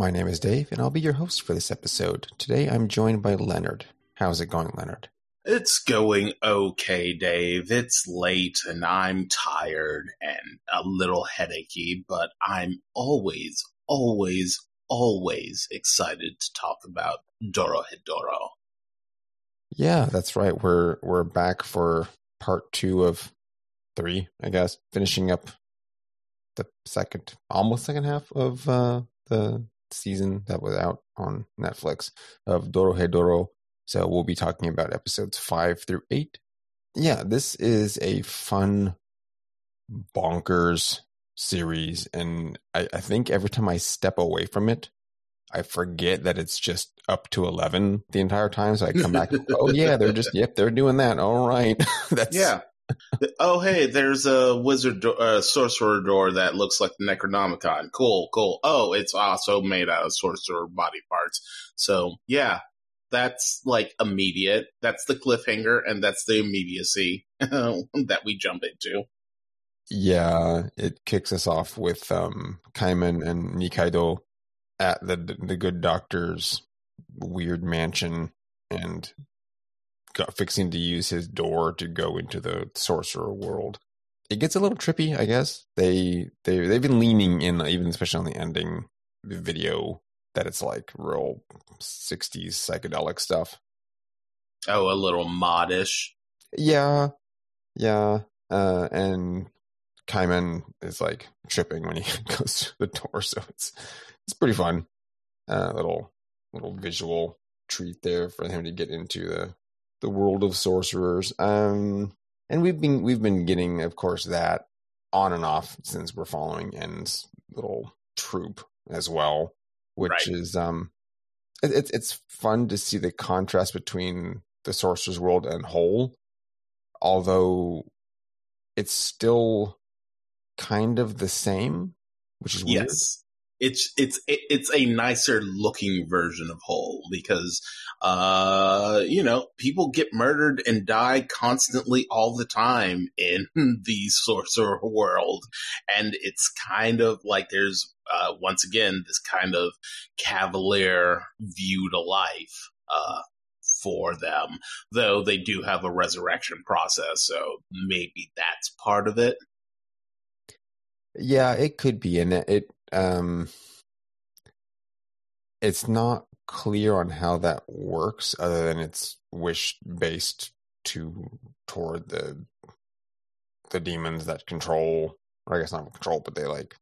My name is Dave, and I'll be your host for this episode. Today I'm joined by Leonard. How's it going, Leonard? It's going okay, Dave. It's late and I'm tired and a little headachy, but I'm always, always, always excited to talk about Dorohedoro. Yeah, that's right. We're we're back for part two of three, I guess, finishing up the second, almost second half of uh, the season that was out on Netflix of Dorohedoro. So we'll be talking about episodes five through eight. Yeah, this is a fun, bonkers series. And I, I think every time I step away from it, I forget that it's just up to 11 the entire time. So I come back, oh, yeah, they're just, yep, they're doing that. All right. That's, Yeah. Oh, hey, there's a wizard, do- uh, sorcerer door that looks like the Necronomicon. Cool, cool. Oh, it's also made out of sorcerer body parts. So, yeah, that's like immediate. That's the cliffhanger, and that's the immediacy that we jump into. Yeah, it kicks us off with um Kaiman and Nikaido at the the good doctor's weird mansion and fixing to use his door to go into the sorcerer world. It gets a little trippy, I guess. They they they've been leaning in even especially on the ending video that it's like real 60s psychedelic stuff. Oh, a little modish. Yeah. Yeah. Uh and Kaiman is like tripping when he goes to the door, so it's it's pretty fun. Uh little little visual treat there for him to get into the the world of sorcerers. Um and we've been we've been getting, of course, that on and off since we're following En's little troop as well, which Right. is um it, it's it's fun to see the contrast between the sorcerer's world and Hole although it's still kind of the same which is weird Yes. It's it's it's a nicer looking version of Hole because uh you know people get murdered and die constantly all the time in the sorcerer world. And it's kind of like there's uh once again this kind of cavalier view to life uh for them though they do have a resurrection process so maybe that's part of it. Yeah it could be and it um it's not clear on how that works other than it's wish based to toward the the demons that control or i guess not control but they like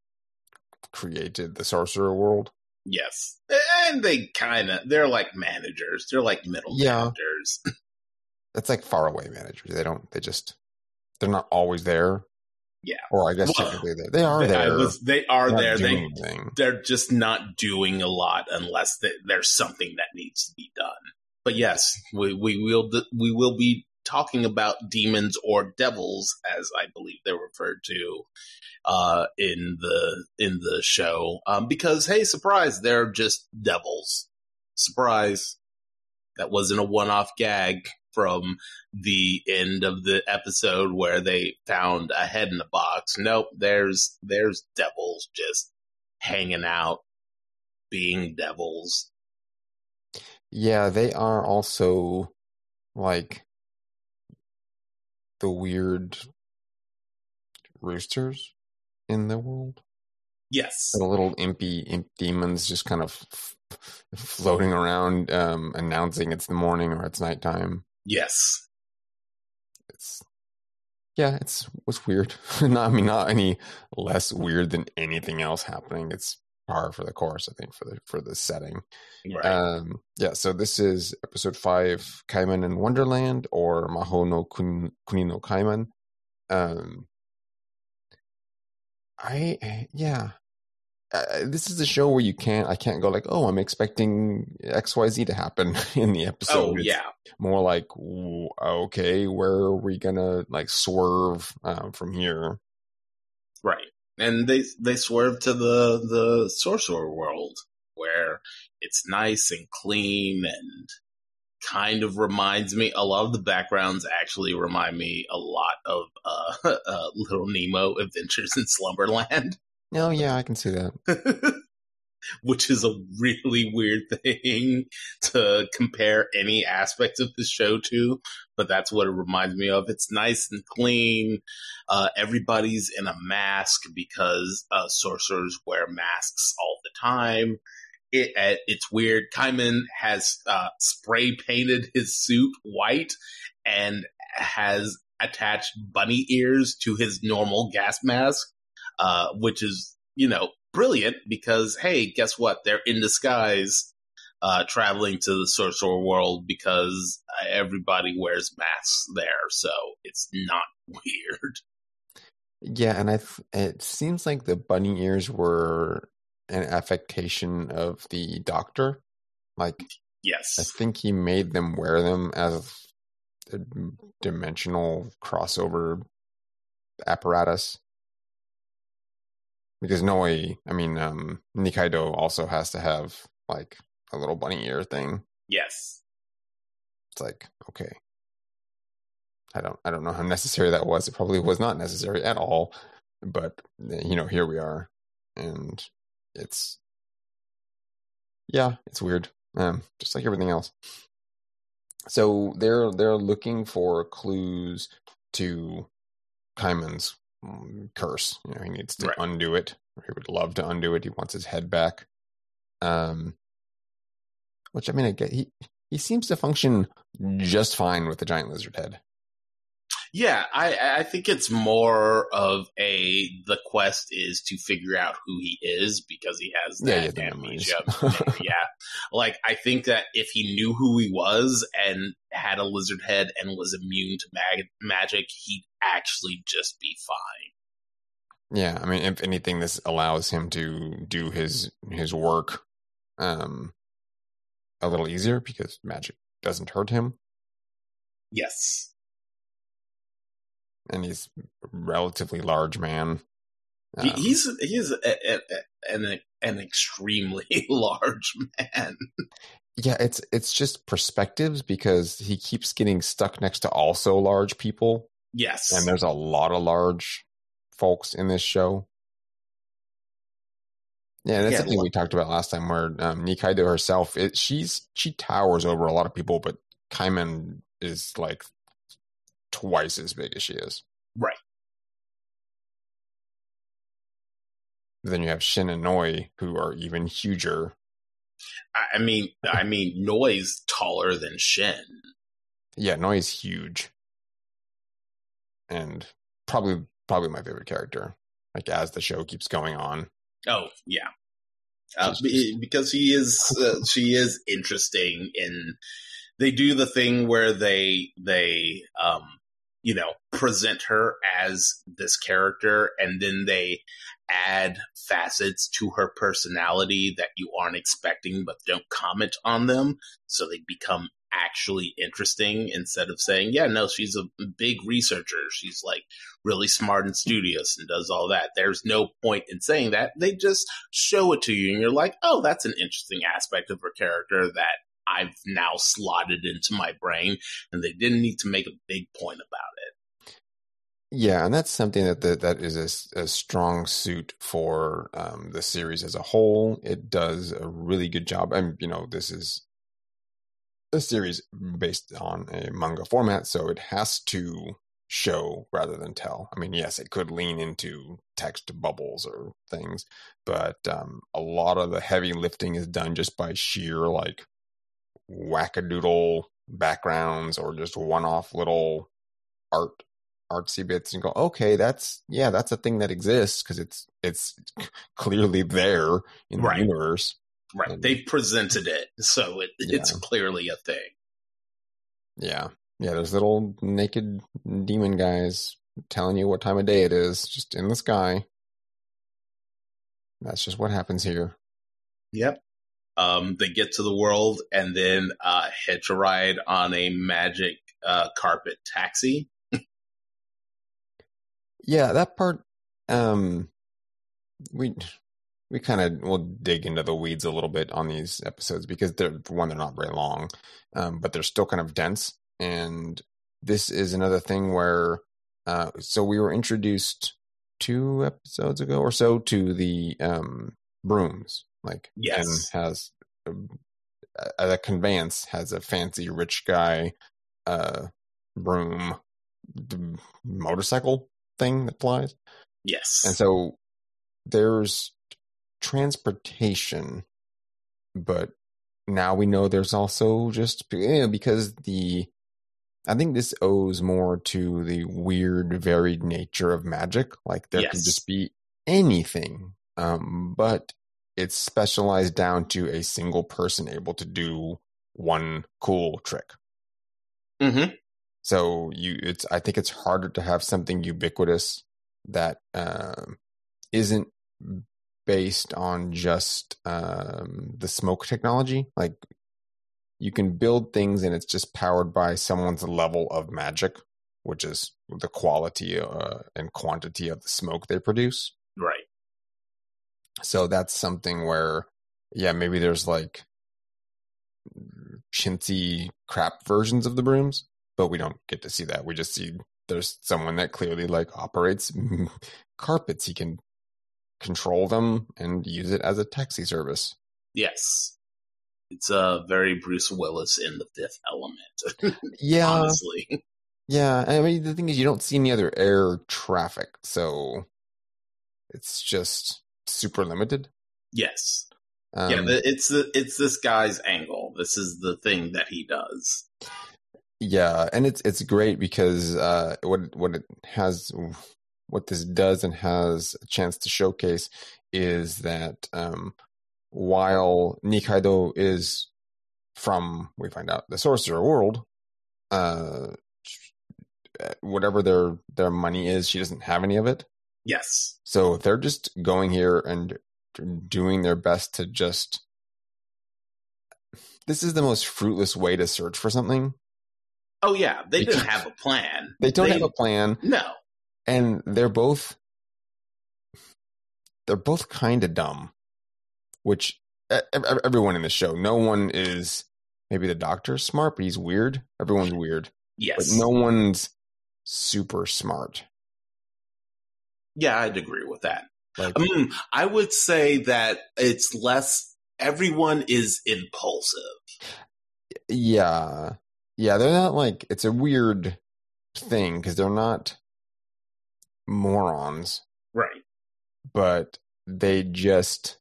created the sorcerer world Yes. And they kind of, they're like managers. They're like middle Yeah. managers. it's like far away managers they don't they just they're not always there Yeah. or i guess Well, technically they, they are They- there was- they are not there. They, anything. they're just not doing a lot unless th there's something that needs to be done. But yes, we, we will, we will be talking about demons or devils, as I believe they're referred to, uh, in the, in the show. Um, because hey, surprise, they're just devils. Surprise. That wasn't a one-off gag from the end of the episode where they found a head in a box. Nope, there's there's devils just hanging out, being devils. yeah they are also like the weird roosters in the world Yes, the little impy imp demons just kind of f- floating around um announcing it's the morning or it's nighttime yes, it's yeah it's was weird. Not i mean not any less weird than anything else happening. It's par for the course i think for the for the setting. Right. um yeah so this is episode five kaiman in wonderland or maho no Kun- kuni no kaiman. Um I yeah. Uh, this is a show where you can't. I can't go like, oh, I'm expecting X Y Z to happen in the episode. Oh It's yeah, more like, okay, where are we gonna like swerve um, from here? right. And they they swerve to the the sorcerer world where it's nice and clean and kind of reminds me. A lot of the backgrounds actually remind me a lot of uh, uh Little Nemo Adventures in Slumberland. Oh yeah, I can see that. which is a really weird thing to compare any aspect of the show to, but that's what it reminds me of. It's nice and clean. Uh, everybody's in a mask because uh, sorcerers wear masks all the time. It, uh, it's weird. Kaiman has uh, spray painted his suit white and has attached bunny ears to his normal gas mask, uh, which is, you know, brilliant because hey, guess what? They're in disguise, uh, traveling to the sorcerer world because everybody wears masks there, so it's not weird. Yeah, and I th- it seems like the bunny ears were an affectation of the doctor. Like yes, I think he made them wear them as a dimensional crossover apparatus. Because Noi, I mean, um, Nikaido also has to have like a little bunny ear thing. yes, It's like, okay. I don't I don't know how necessary that was. It probably was not necessary at all. But you know, here we are. And it's yeah, it's weird. Um, just like everything else. So they're they're looking for clues to Kaiman's curse. You know, he needs to Right. undo it. He would love to undo it. He wants his head back. Um, which I mean, I get he he seems to function just fine with the giant lizard head. Yeah. I I think it's more of a the quest is to figure out who he is because he has Yeah, that yeah, the memories. amnesia. yeah, like I think that if he knew who he was and had a lizard head and was immune to mag- magic, he'd actually just be fine. Yeah, I mean, if anything, this allows him to do his his work um a little easier because magic doesn't hurt him, Yes. And he's a relatively large man. He, Um, he's he's a, a, a, an an extremely large man. yeah, it's it's just perspectives because he keeps getting stuck next to also large people, Yes, and there's a lot of large folks in this show. Yeah, that's Yeah, something we talked about last time. Where um, Nikaido herself, it, she's she towers over a lot of people, but Kaiman is like twice as big as she is. Right. Then you have Shin and Noi, who are even huger. I, mean, I mean, Noi's taller than Shin. Yeah, Noi's huge, and probably probably my favorite character. Like as the show keeps going on, Oh yeah, uh, because he is uh, she is interesting in. They do the thing where they they um you know present her as this character and then they add facets to her personality that you aren't expecting but don't comment on them so they become actually interesting instead of saying yeah no she's a big researcher. She's like really smart and studious and does all that. There's no point in saying that. They just show it to you and you're like oh that's an interesting aspect of her character that i've now slotted into my brain and they didn't need to make a big point about it yeah, and that's something that that, is a strong suit for um, the series as a whole. It does a really good job, and you know this is a series based on a manga format, so it has to show rather than tell. I mean, yes, it could lean into text bubbles or things, but um, a lot of the heavy lifting is done just by sheer like wackadoodle backgrounds or just one-off little art artsy bits and go okay that's yeah that's a thing that exists because it's it's clearly there in Right. the universe right And- they presented it so it, it's clearly a thing Yeah. Yeah, there's little naked demon guys telling you what time of day it is, just in the sky. That's just what happens here. Yep. Um, they get to the world and then uh, hitch a ride on a magic uh, carpet taxi. Yeah, that part. Um, we we kind of will dig into the weeds a little bit on these episodes because they're for one they're not very long, um, but they're still kind of dense. And this is another thing where, uh, so we were introduced two episodes ago or so to the um brooms, like Yes. Has a, a conveyance has a fancy rich guy uh broom d- motorcycle thing that flies Yes. and so there's transportation but now we know there's also just yeah, because the i think this owes more to the weird varied nature of magic like there can just be anything um but it's specialized down to a single person able to do one cool trick mm-hmm. So you, it's I think it's harder to have something ubiquitous that um, isn't based on just um, the smoke technology. Like you can build things and it's just powered by someone's level of magic, which is the quality uh, and quantity of the smoke they produce. Right. So that's something where, yeah, maybe there's like chintzy crap versions of the brooms, but we don't get to see that. We just see there's someone that clearly like operates carpets. He can control them and use it as a taxi service. Yes. It's uh, very Bruce Willis in the fifth element, Yeah, honestly. yeah. I mean, the thing is, you don't see any other air traffic, so it's just super limited. Yes. Um, yeah, it's the it's this guy's angle. This is the thing that he does. Yeah, and it's it's great because uh, what what it has, what this does and has a chance to showcase is that um, while Nikaido is from, we find out the sorcerer world, uh, whatever their their money is, she doesn't have any of it. Yes. So they're just going here and doing their best to just. This is the most fruitless way to search for something. Oh yeah, they Because- didn't have a plan. They don't They- have a plan. No. and they're both they're both kind of dumb which everyone in the show no one is maybe the doctor's smart but he's weird everyone's weird Yes. but no one's super smart Yeah, I'd agree with that. like I would say that it's less. Everyone is impulsive. yeah yeah they're not like it's a weird thing because they're not morons Right. but they just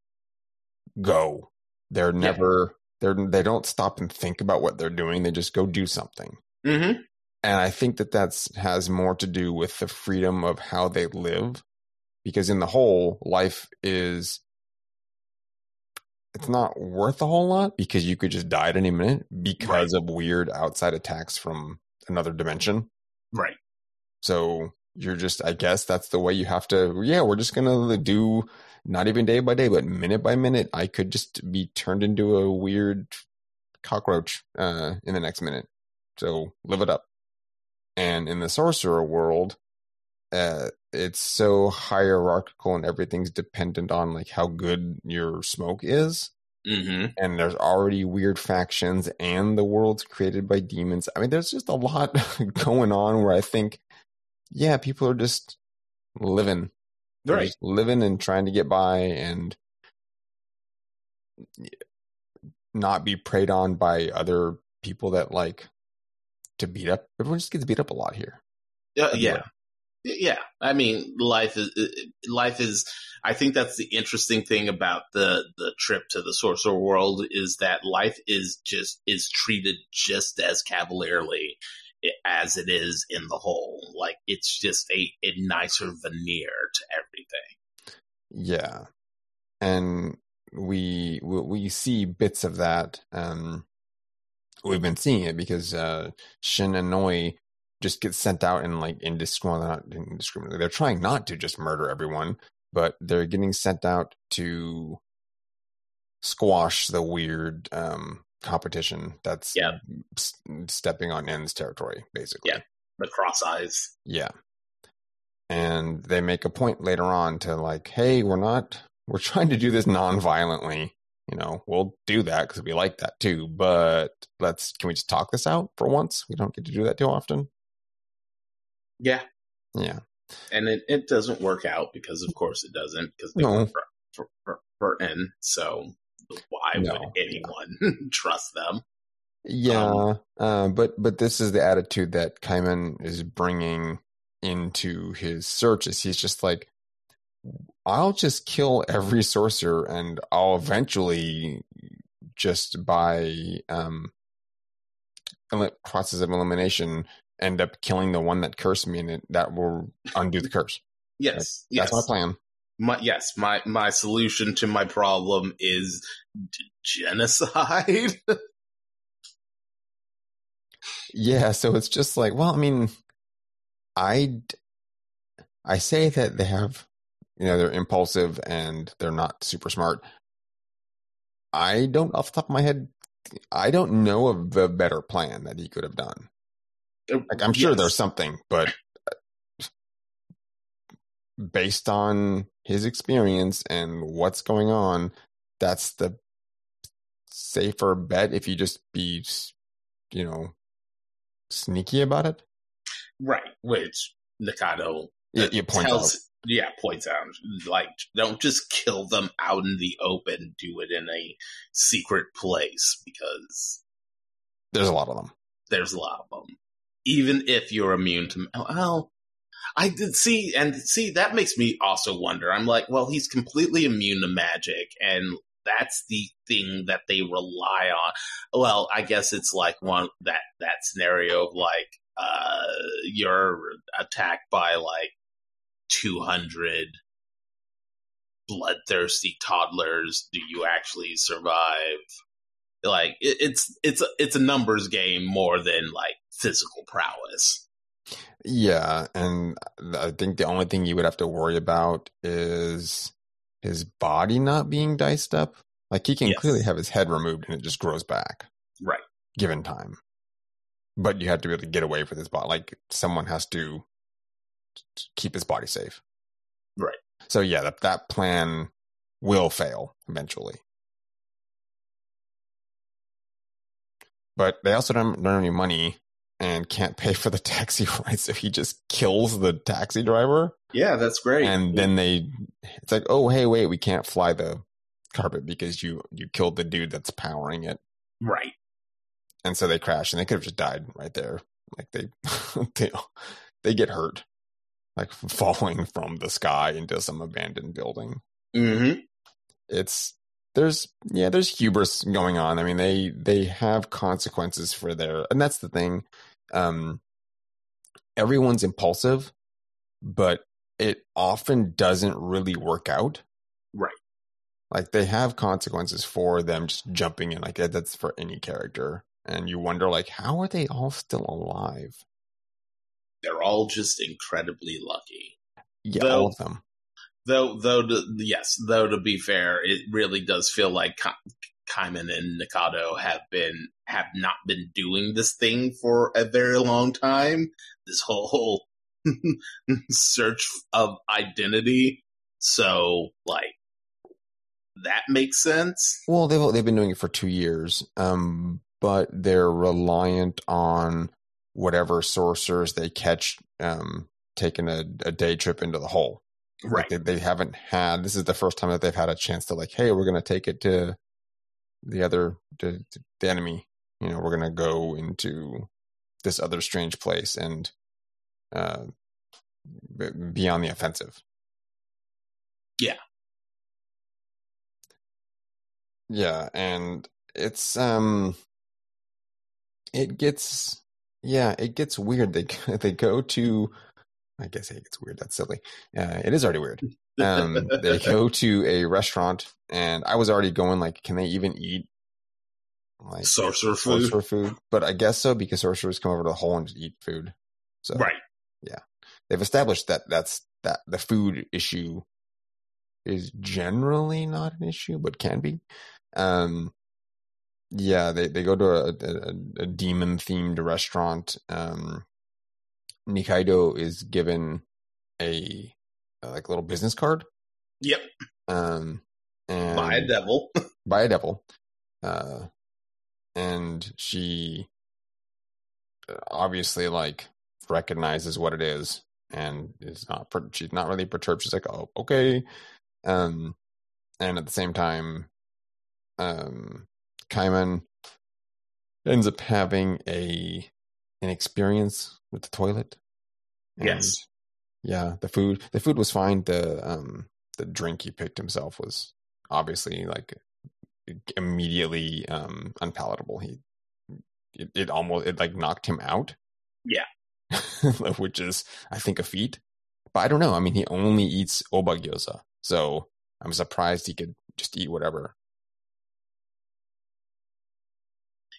go they're Yeah. never they're they don't stop and think about what they're doing they just go do something Mm-hmm. and i think that that's has more to do with the freedom of how they live because in the Hole life is it's not worth a whole lot because you could just die at any minute because of weird outside attacks from another dimension. Right. so you're just i guess that's the way you have to yeah we're just gonna do not even day by day but minute by minute i could just be turned into a weird cockroach uh in the next minute. So live it up. And in the sorcerer world uh it's so hierarchical and everything's dependent on like how good your smoke is Mm-hmm. and there's already weird factions and the world's created by demons i mean there's just a lot going on where i think yeah people are just living They're Right. just living and trying to get by and not be preyed on by other people that like to beat up everyone just gets beat up a lot here Uh, yeah. Yeah. I mean, life is life is. I think that's the interesting thing about the the trip to the sorcerer world is that life is just is treated just as cavalierly as it is in the Hole. Like it's just a, a nicer veneer to everything. Yeah, and we we, we see bits of that. Um, we've been seeing it because uh, Shin and Noi just get sent out and like indiscriminately, indiscriminately. They're trying not to just murder everyone, but they're getting sent out to squash the weird um, competition that's Yeah. s- stepping on En's territory, basically. Yeah. The cross eyes. Yeah. And they make a point later on to like, hey, we're not, we're trying to do this non-violently. You know, we'll do that because we like that too. But let's, can we just talk this out for once? We don't get to do that too often. Yeah. Yeah. And it, it doesn't work out because, of course, it doesn't because they No. for, for, for, for En. So why No. would anyone trust them? Yeah. uh, but, but this is the attitude that Kaiman is bringing into his searches. He's just like, I'll just kill every sorcerer and I'll eventually just by um process of elimination end up killing the one that cursed me and it, that will undo the curse. Yes. That's yes. my plan. My, yes, my my solution to my problem is d- genocide. Yeah, so it's just like, well, I mean, I I say that they have, you know, they're impulsive and they're not super smart. I don't, off the top of my head, I don't know of a better plan that he could have done. Like, I'm sure Yes. there's something, but uh, based on his experience and what's going on, that's the safer bet if you just be, you know, sneaky about it. right, which Nikaido You, you point tells, out. yeah, points out like don't just kill them out in the open. Do it in a secret place because There's a lot of them. there's a lot of them. Even if you're immune to, well, I did see, and see, that makes me also wonder. I'm like, well, he's completely immune to magic, and that's the thing that they rely on. Well, I guess it's like one that that scenario of like, uh, you're attacked by like 200 bloodthirsty toddlers. Do you actually survive? Like, it, it's it's it's a numbers game more than like physical prowess. Yeah, and I think the only thing you would have to worry about is his body not being diced up. Like he can Yes. clearly have his head removed and it just grows back, Right. given time. But you have to be able to get away with his body. Like someone has to keep his body safe. Right. So yeah, that that plan will fail eventually. But they also don't, don't any money and can't pay for the taxi ride, so he just kills the taxi driver. Yeah, that's great. And then they, it's like, oh hey, wait, we can't fly the carpet because you you killed the dude that's powering it, right. and so they crash, and they could have just died right there. Like they they they get hurt, like falling from the sky into some abandoned building. Mm-hmm. it's there's yeah there's hubris going on. I mean they they have consequences for their and that's the thing. Um everyone's impulsive but it often doesn't really work out. Right. like they have consequences for them just jumping in. Like that's for any character. And you wonder like how are they all still alive? They're all just incredibly lucky. yeah Though- all of them Though, though, to, yes, though to be fair, it really does feel like Ka- Kaiman and Nikaido have been have not been doing this thing for a very long time. This whole search of identity. So, like, that makes sense. Well, they've they've been doing it for two years, um, but they're reliant on whatever sorcerers they catch, um, taking a, a day trip into the hole. Like they, they haven't had. This is the first time that they've had a chance to like, hey, we're going to take it to the other to, to the enemy. You know, we're going to go into this other strange place and uh, be on the offensive. Yeah. Yeah, and it's um it gets yeah, it gets weird. They they go to I guess it gets weird. That's silly. Uh, it is already weird. Um, they go to a restaurant, and I was already going like, can they even eat like Sorcerer food. sorcerer food? But I guess so because sorcerers come over to the hole and just eat food. So Right. Yeah, they've established that that's that the food issue is generally not an issue, but can be. Um, yeah, they, they go to a, a, a demon themed restaurant. Um, Nikaido is given a, a like little business card. Yep. Um, and By a devil. by a devil. Uh, and she uh, obviously like recognizes what it is and is not per- she's not really perturbed she's like oh okay um and at the same time um Kaiman ends up having a an experience with the toilet. And, Yes. yeah the food the food was fine. The um the drink he picked himself was obviously like immediately um unpalatable. He it, it almost it like knocked him out. Yeah. which is i think a feat. But i don't know. I mean he only eats oba gyoza. So i'm surprised he could just eat whatever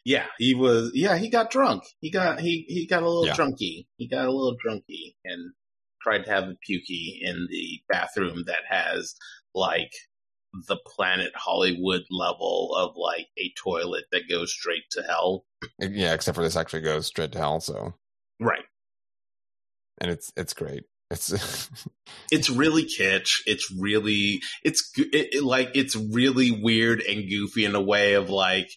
Yeah, he was. Yeah, he got drunk. He got he he got a little Yeah. drunky. He got a little drunky and tried to have a pukey in the bathroom that has like the planet Hollywood level of like a toilet that goes straight to hell. yeah except for this actually goes straight to hell so Right. and it's it's great it's It's really kitsch. It's really it's it, it, like it's really weird and goofy in a way of like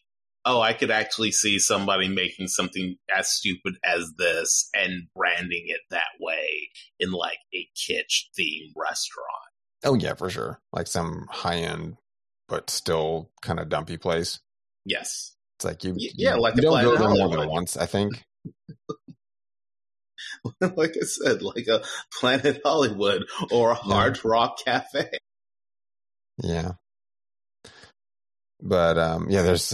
oh, I could actually see somebody making something as stupid as this and branding it that way in like a kitsch themed restaurant. oh yeah for sure like some high end but still kind of dumpy place Yes. it's like you yeah, like you don't go there more than once i think like I said, like a Planet Hollywood or a Hard Rock Cafe. Yeah. But um yeah, there's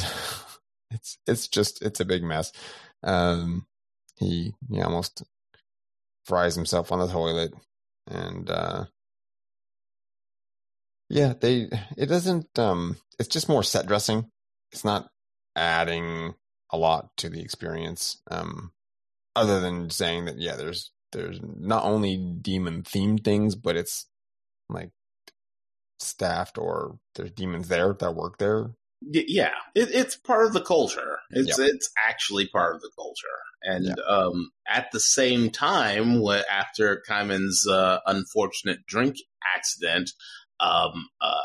it's it's just it's a big mess. Um he he almost fries himself on the toilet and uh yeah, they it doesn't um it's just more set dressing. It's not adding a lot to the experience. Um other than saying that yeah, there's there's not only demon themed things, but it's like staffed or there's demons there that work there. Yeah, it, it's part of the culture. It's it's actually part of the culture. And Yeah. um, at the same time, after Kaiman's uh, unfortunate drink accident, um, uh,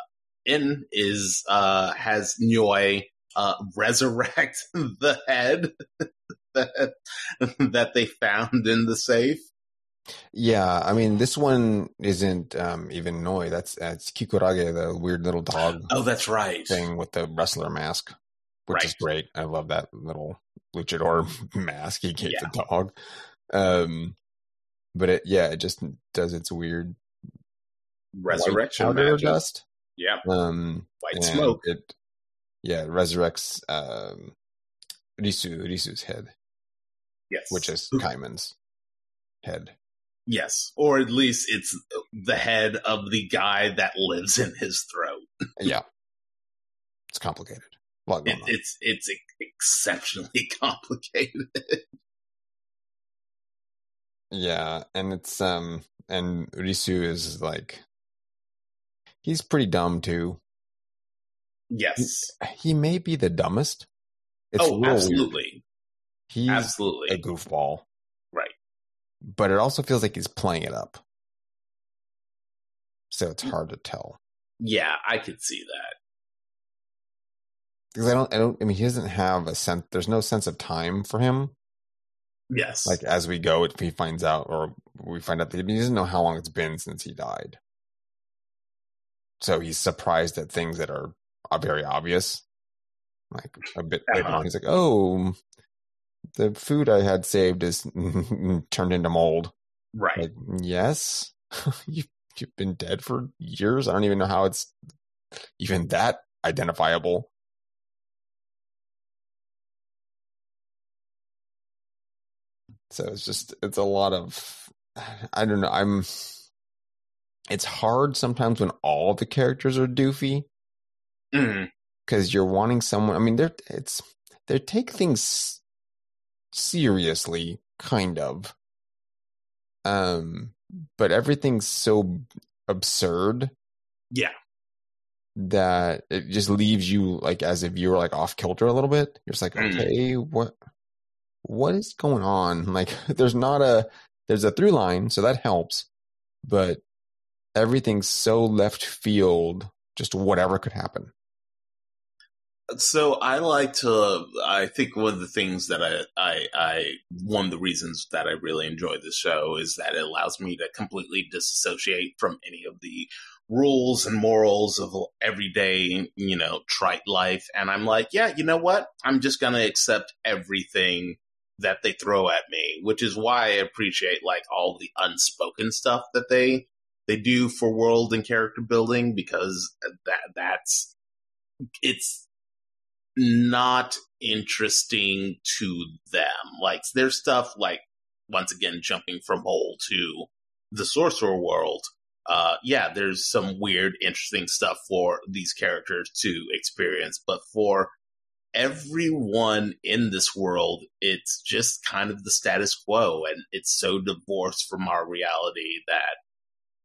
En is uh, has Noi uh, resurrect the head that that they found in the safe. Yeah, I mean this one isn't um even Noi. That's that's Kikurage, the weird little dog Oh, that's right. thing with the wrestler mask, which is great. I love that little luchador mask he gave Yeah. the dog. Um, but it yeah, it just does its weird white Resurrection powder dust. Yeah, Um, white smoke. It yeah, it resurrects um Risu Risu's head, Yes, which is Kaiman's head. Yes, or at least it's the head of the guy that lives in his throat. Yeah, it's complicated. It, it's it's exceptionally complicated. Yeah, and it's um and Risu is like he's pretty dumb too. yes. He may be the dumbest. It's oh, real weird. absolutely, He's absolutely. a goofball. But it also feels like he's playing it up. So it's hard to tell. Yeah, I could see that. Because I don't I don't I mean he doesn't have a sense there's no sense of time for him. Yes, Like as we go if he finds out or we find out that he doesn't know how long it's been since he died. So he's surprised at things that are, are very obvious. Like a bit Uh-huh. on, he's like, "Oh, the food I had saved is turned into mold." right. Like, yes, you've you've been dead for years. I don't even know how it's even that identifiable. So it's just it's a lot of I don't know. I'm it's hard sometimes when all the characters are doofy mm. because you're wanting someone. I mean, they're it's they take things seriously, kind of. Um, but everything's so absurd Yeah, that it just leaves you like as if you were like off kilter a little bit. You're just like, Mm. okay, what what is going on? Like there's not a there's a through line, so that helps, but everything's so left field, just whatever could happen. So I like to. I think one of the things that I, I, I, one of the reasons that I really enjoy this show is that it allows me to completely disassociate from any of the rules and morals of everyday, you know, trite life. And I'm like, yeah, you know what? I'm just gonna accept everything that they throw at me, which is why I appreciate like all the unspoken stuff that they they do for world and character building because that that's it's not interesting to them. Like there's stuff like once again jumping from Hole to the Sorcerer World. Uh, yeah, there's some weird, interesting stuff for these characters to experience, but for everyone in this world, it's just kind of the status quo, and it's so divorced from our reality that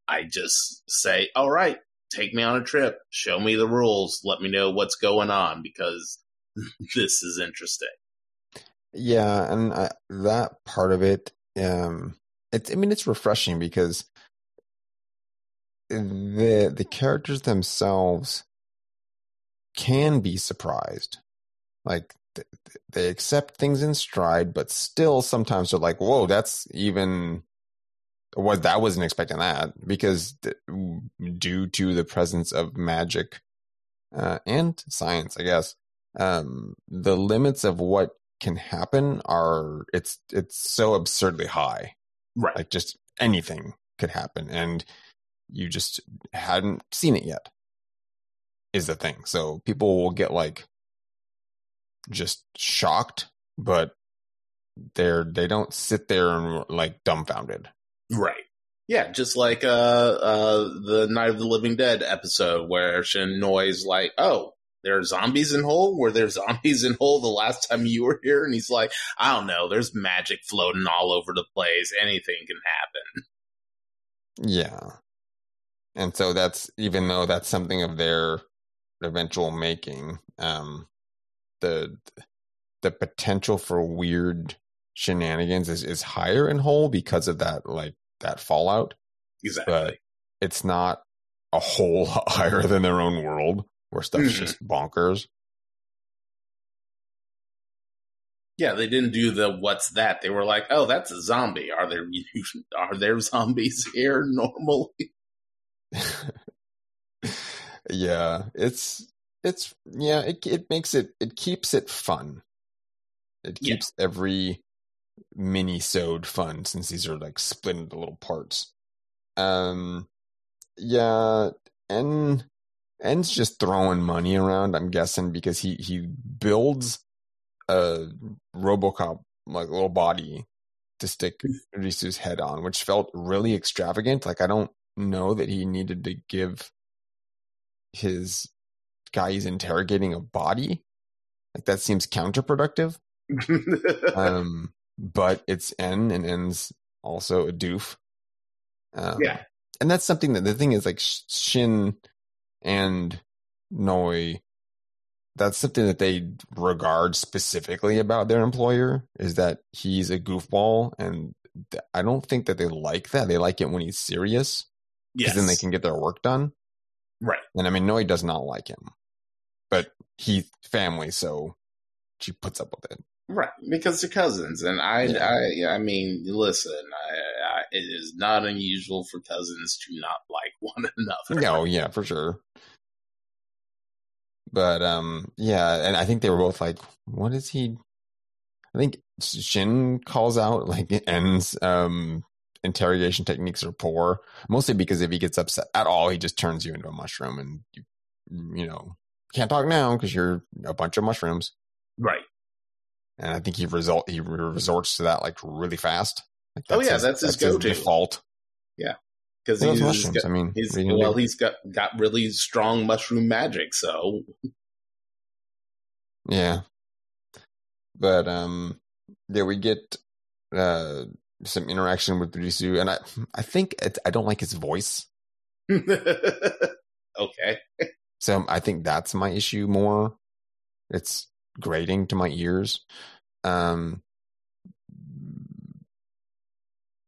I just say, "All right, take me on a trip, show me the rules, let me know what's going on because this is interesting. Yeah, and I, that part of it, um, it's I mean it's refreshing because the the characters themselves can be surprised, like they accept things in stride, but still sometimes they're like, "Whoa, that's even." What that wasn't expecting that because th- due to the presence of magic uh, and science, I guess, um, the limits of what can happen are it's it's so absurdly high. Right. Like just anything could happen, and you just hadn't seen it yet. Is the thing. So people will get like just shocked, but they're they don't sit there and like dumbfounded. Right. Yeah, just like uh uh the Night of the Living Dead episode where Shin Noi's like, Oh, there are zombies in Hole? Were there zombies in Hole the last time you were here? And he's like, I don't know, there's magic floating all over the place. Anything can happen. Yeah. And so that's even though that's something of their eventual making, um the the potential for weird shenanigans is, is higher in Hole because of that like that fallout. Exactly. But it's not a whole lot higher than their own world where stuff's Mhm. just bonkers. yeah, they didn't do the what's that. They were like, Oh, that's a zombie. Are there are there zombies here normally? yeah, it's it's yeah, it it makes it it keeps it fun. It Yeah. keeps every minisode fun since these are like split into little parts. Um yeah, and En's just throwing money around, I'm guessing, because he he builds a Robocop like little body to stick Risu's head on, which felt really extravagant. Like I don't know that he needed to give his guy he's interrogating a body. Like that seems counterproductive. Um, but it's En and En's also a doof. Um, yeah. and that's something that the thing is like Shin and Noi. That's something that they regard specifically about their employer is that he's a goofball, and I don't think that they like that. They like it when he's serious because Yes. then they can get their work done. Right. And I mean, Noi does not like him, but he's family, so she puts up with it. Right, because they're cousins, and I, Yeah. I, I mean, listen, I, I, it is not unusual for cousins to not like one another. No, yeah, for sure. But um, yeah, and I think they were both like, "What is he?" I think Shin calls out like En's um interrogation techniques are poor, mostly because if he gets upset at all, he just turns you into a mushroom, and you, you know, can't talk now because you're a bunch of mushrooms. Right. And I think he result he resorts to that like really fast. Like, Oh, yeah, that's his go-to. default. Yeah, because he's, mushrooms. got, I mean, he's what are you gonna well, do? he's got got really strong mushroom magic. So Yeah. But um yeah, we get uh some interaction with Risu and I I think it, I don't like his voice. okay, So I think that's my issue more. It's grating to my ears. Um,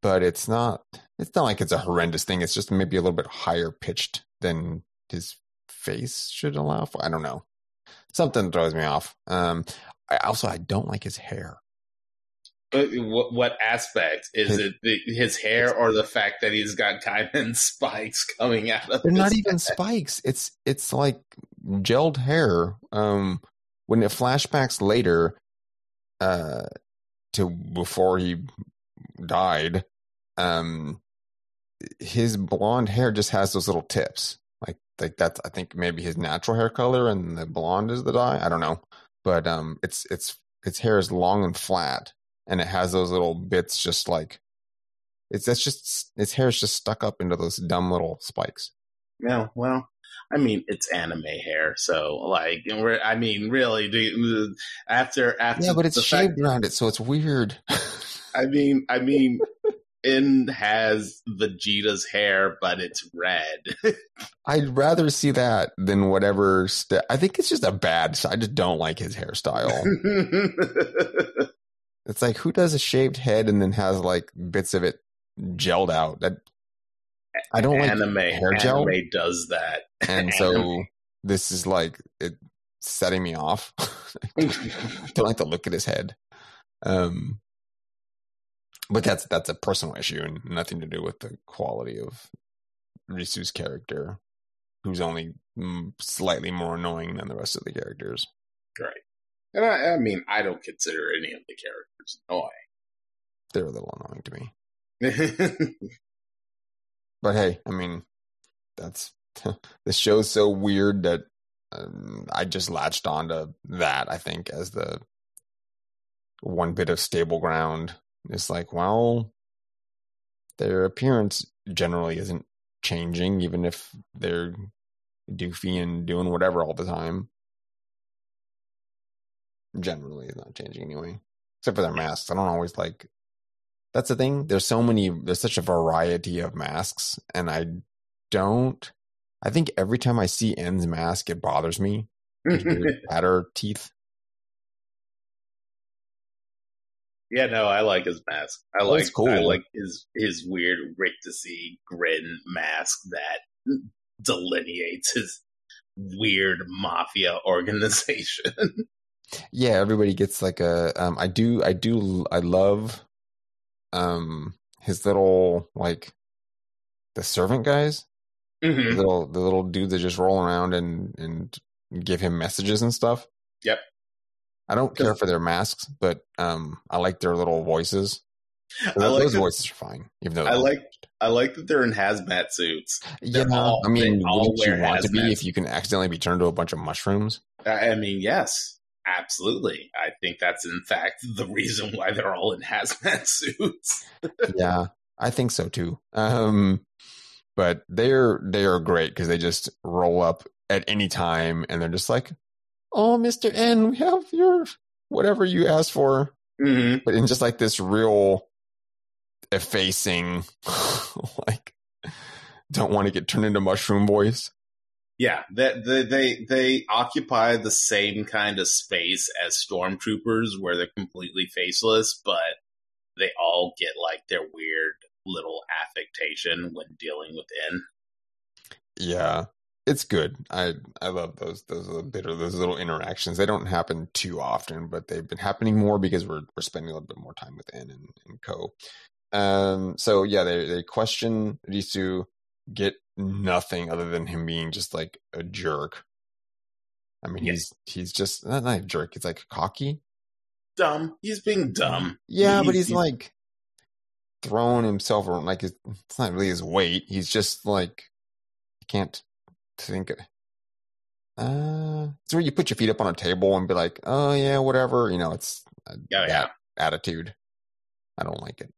but it's not it's not like it's a horrendous thing. It's just maybe a little bit higher pitched than his face should allow for. I don't know. Something throws me off. Um, I also I don't like his hair. But what, what aspect is his, it? The, his hair or the fact that he's got Kaiman spikes coming out of? They're not even spikes. It's it's like gelled hair. Um, when it flashbacks later, uh, to before he died, um, his blonde hair just has those little tips. Like like that's I think maybe his natural hair color and the blonde is the dye. I don't know, but um, it's it's its hair is long and flat, and it has those little bits just like it's that's just its hair is just stuck up into those dumb little spikes. Yeah, well, I mean, it's anime hair, so like, I mean, really, do, uh, after after yeah, but it's shaved fact, around it, so it's weird. I mean, I mean, En has Vegeta's hair, but it's red. I'd rather see that than whatever. St- I think it's just a bad. I just don't like his hairstyle. it's like who does a shaved head and then has like bits of it gelled out? That I don't anime, like hair gel. Anime does that, and so this is like it setting me off. don't like to look at his head. Um, but that's that's a personal issue and nothing to do with the quality of Risu's character, who's only mm, slightly more annoying than the rest of the characters. Right, and I, I mean, I don't consider any of the characters annoying. They're a little annoying to me. but hey, I mean, that's the show's so weird that um, I just latched onto that. I think as the one bit of stable ground it's like, well, their appearance generally isn't changing, even if they're doofy and doing whatever all the time. Generally, it's not changing anyway, except for their masks. I don't always like. That's the thing. There's so many. There's such a variety of masks, and I don't. I think every time I see En's mask, it bothers me. Patter teeth. Yeah, no, I like his mask. I like cool. I like his his weird rictusy grin mask that delineates his weird mafia organization. yeah, everybody gets like a um I do I do I love um his little like the servant guys. Mm-hmm. The little the little dudes that just roll around and and give him messages and stuff. Yep. I don't care for their masks, but um, I like their little voices. I like those that, voices are fine, even though I like I like that they're in hazmat suits. Yeah, all, I mean, wouldn't you want to be if you can accidentally be turned to a bunch of mushrooms? I mean, yes, absolutely. I think that's in fact the reason why they're all in hazmat suits. yeah, I think so too. Um, but they're they are great because they just roll up at any time and they're just like, oh, Mr. En, we have your whatever you asked for. Mm-hmm. But in just like this real effacing, like, don't want to get turned into mushroom voice. Yeah, they, they they occupy the same kind of space as stormtroopers, where they're completely faceless, but they all get like their weird little affectation when dealing with En. Yeah, it's good. I I love those those little those little interactions. They don't happen too often, but they've been happening more because we're we're spending a little bit more time with En and, and Co. Um. So yeah, they they question Risu, get nothing other than him being just like a jerk. I mean, he's he's just not, not a jerk. He's like cocky, dumb. He's being dumb. Yeah, but he's, he's like throwing himself around. Like it's not really his weight. He's just like can't think uh it's where you put your feet up on a table and be like oh yeah whatever you know it's that yeah. attitude i don't like it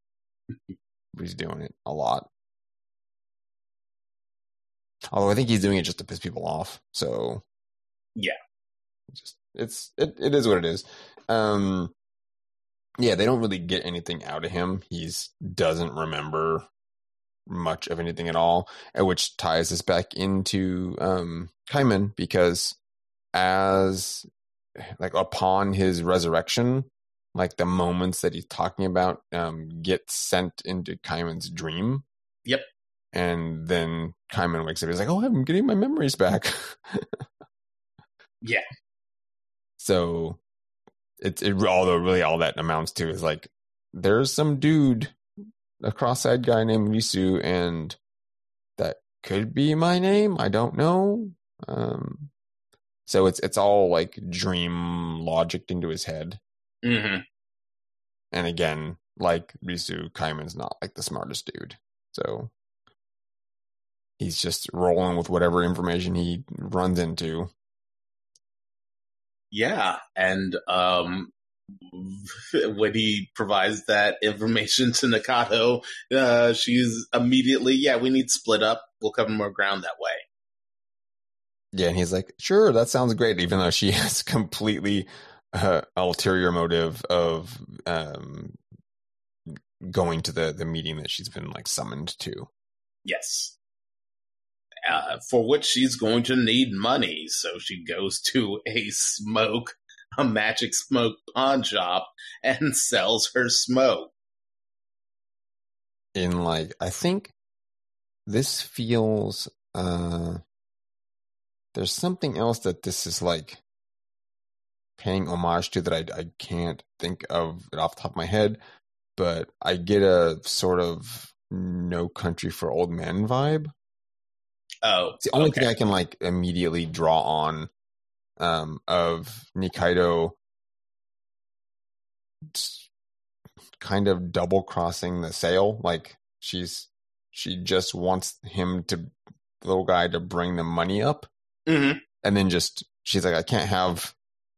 but he's doing it a lot although i think he's doing it just to piss people off so yeah just it's it, it is what it is um yeah they don't really get anything out of him he's doesn't remember much of anything at all, which ties us back into um, Kaiman because as like upon his resurrection, like the moments that he's talking about um, get sent into Kaiman's dream. Yep. And then Kaiman wakes up. He's like, "Oh, I'm getting my memories back." yeah. So it's it, although really all that amounts to is like there's some dude, a cross-eyed guy named Risu, and that could be my name. I don't know. Um, so it's it's all like dream logic into his head. Mm-hmm. And again, like Risu, Kaiman's not like the smartest dude. So he's just rolling with whatever information he runs into. Yeah, and um, when he provides that information to Nikaido, uh, she's immediately, yeah, we need split up. We'll cover more ground that way. Yeah, and he's like, sure, that sounds great, even though she has completely uh, ulterior motive of um, going to the the meeting that she's been like summoned to. Yes. Uh, for which she's going to need money, so she goes to a smoke, a magic smoke pawn shop, and sells her smoke. In like, I think this feels. uh There's something else that this is like paying homage to that I, I can't think of it off the top of my head, but I get a sort of no country for old men vibe. Oh, it's the only okay. thing I can like immediately draw on um, of Nikaido kind of double crossing the sale. Like she's she just wants him to little guy to bring the money up, mm-hmm. and then just she's like, I can't have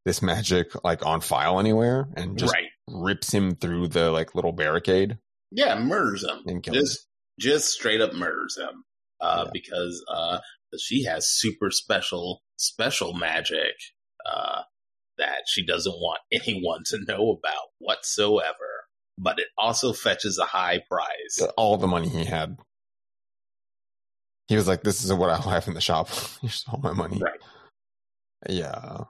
this magic like on file anywhere, and just right. rips him through the like little barricade. Yeah, murders him. And kills him. Just just straight up murders him. Uh, Yeah. because uh, she has super special special magic uh, that she doesn't want anyone to know about whatsoever. But it also fetches a high price. all the money he had. He was like, "This is what I have in the shop. Here's all my money." Right. Yeah,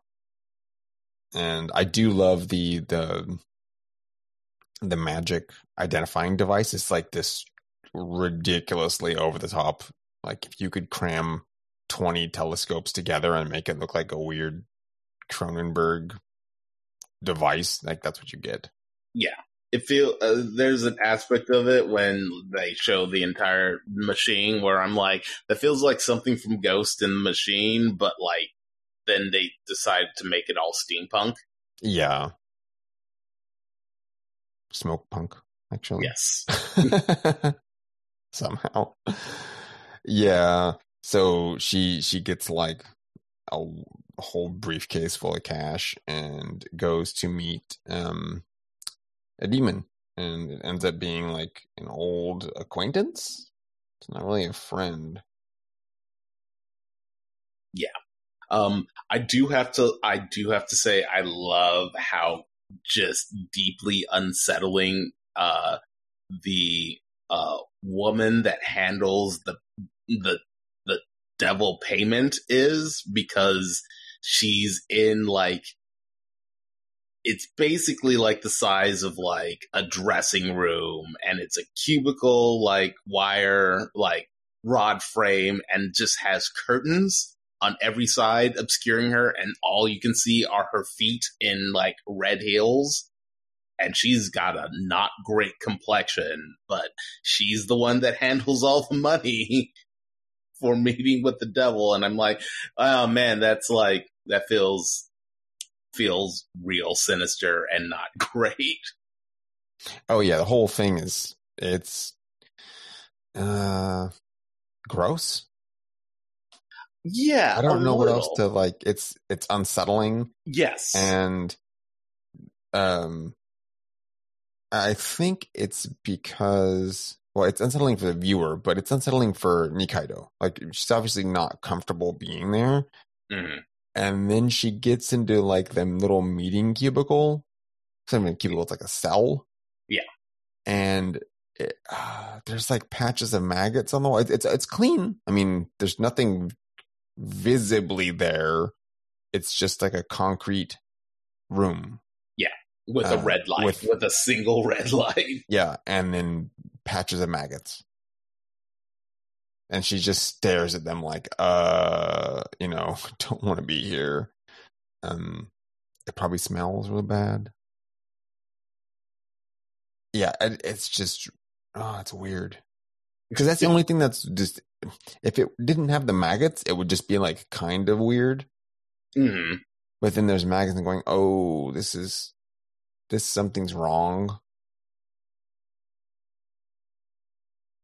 and I do love the the the magic identifying device. It's like this ridiculously over the top. Like if you could cram twenty telescopes together and make it look like a weird Cronenberg device, like that's what you get. Yeah. It feel uh, there's an aspect of it when they show the entire machine where I'm like, that feels like something from Ghost in the Machine, but like then they decided to make it all steampunk. Yeah, smoke punk actually. Yes. somehow yeah. So she she gets like a whole briefcase full of cash and goes to meet um a demon. And it ends up being like an old acquaintance? It's not really a friend. Yeah. Um, I do have to, I do have to say, I love how just deeply unsettling, uh, the, uh, woman that handles the, the, the devil payment is because she's in like, it's basically like the size of like a dressing room and it's a cubicle, like wire, like rod frame and just has curtains on every side obscuring her and all you can see are her feet in like red heels. And she's got a not great complexion but she's the one that handles all the money for meeting with the devil and i'm like oh man that's like that feels feels real sinister and not great. Oh yeah the whole thing is it's uh gross. Yeah i don't know what else to like it's it's unsettling. Yes. And um i think it's because well it's unsettling for the viewer but it's unsettling for nikaido like she's obviously not comfortable being there Mhm. and then she gets into like them little meeting cubicle it's not even a cubicle it's like a cell Yeah. and it, uh, there's like patches of maggots on the wall it's, it's it's clean i mean there's nothing visibly there. It's just like a concrete room. With a Uh, red light, with- with, a single red light. Yeah, and then patches of maggots. And she just stares at them like, uh, you know, don't want to be here. Um, it probably smells really bad. Yeah, it, it's just, oh, it's weird. Because that's the only thing that's just, if it didn't have the maggots, it would just be like kind of weird. Mm-hmm. But then there's maggots and going, oh, this is, this something's wrong.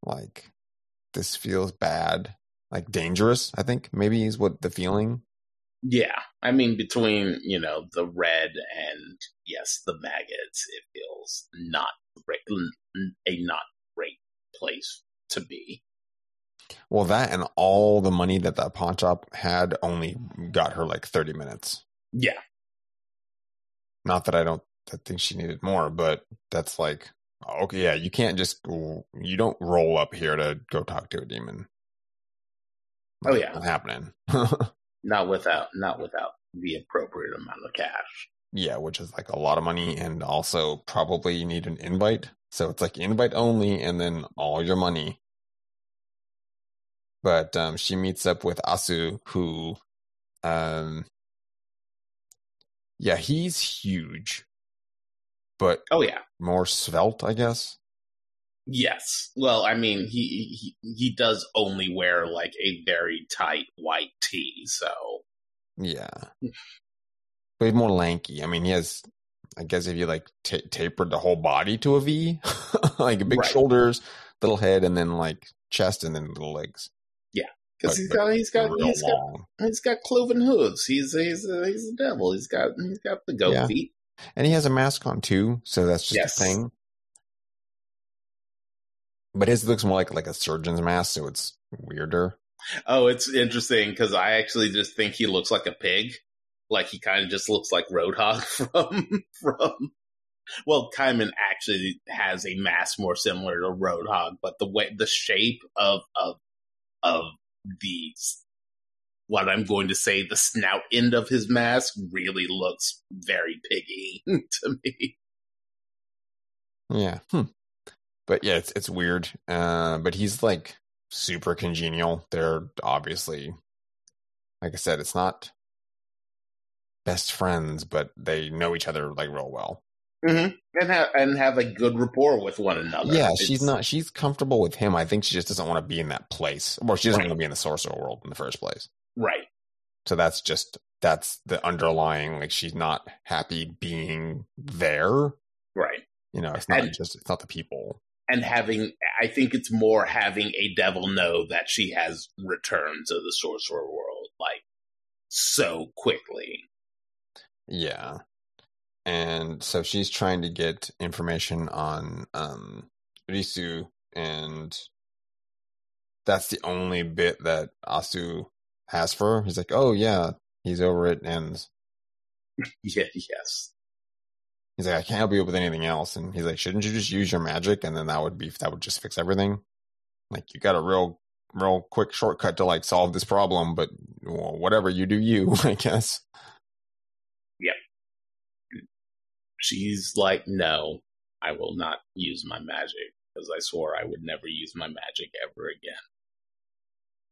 Like, this feels bad. Like dangerous, I think maybe is what the feeling. Yeah, I mean, between you know the red and yes, the maggots, it feels not great, a not great place to be. Well, that and all the money that that pawn shop had only got her like 30 minutes. Yeah, Not that I don't I think she needed more, but that's like, okay, yeah, you can't just, you don't roll up here to go talk to a demon. Oh, yeah. Not happening. not without not without the appropriate amount of cash. yeah, which is like a lot of money and also probably you need an invite. So it's like invite only and then all your money. But um, she meets up with Asu, who, um, yeah, he's huge, but Oh yeah, more svelte, I guess. yes. Well, I mean, he he he does only wear like a very tight white tee, so Yeah, but he's more lanky. I mean, he has, I guess, if you like ta tapered the whole body to a V, like big Right. shoulders, little head, and then like chest, and then little legs. Yeah, because he's got he's got he's got he's got cloven hooves. He's he's a, he's a devil. He's got he's got the goat Yeah. feet. And he has a mask on too, so that's just Yes. a thing. But his looks more like like a surgeon's mask, so it's weirder. Oh, it's interesting because I actually just think he looks like a pig. Like he kind of just looks like Roadhog from from. Well, Kaiman actually has a mask more similar to Roadhog, but the way the shape of of of the what I'm going to say the snout end of his mask really looks very piggy to me. Yeah. Hmm. But yeah, it's it's weird. Uh, but he's like super congenial. They're obviously, like I said, it's not best friends, but they know each other like real well. Mm-hmm. And have and have a good rapport with one another. Yeah, It's- she's not. She's comfortable with him. I think she just doesn't want to be in that place, or she doesn't Right. want to be in the sorcerer world in the first place. Right. So that's just that's the underlying. Like she's not happy being there. Right. You know, it's not And- just it's not the people. and having i think it's more having a devil know that she has returned to the sorcerer world like so quickly Yeah. And so she's trying to get information on um Risu and that's the only bit that Asu has for. He's like, Oh yeah, he's over it and yeah yes he's like, I can't help you with anything else. And he's like, Shouldn't you just use your magic and then that would be that would just fix everything? Like you got a real real quick shortcut to like solve this problem, but well, whatever you do you, I guess. Yep. She's like no i will not use my magic because i swore i would never use my magic ever again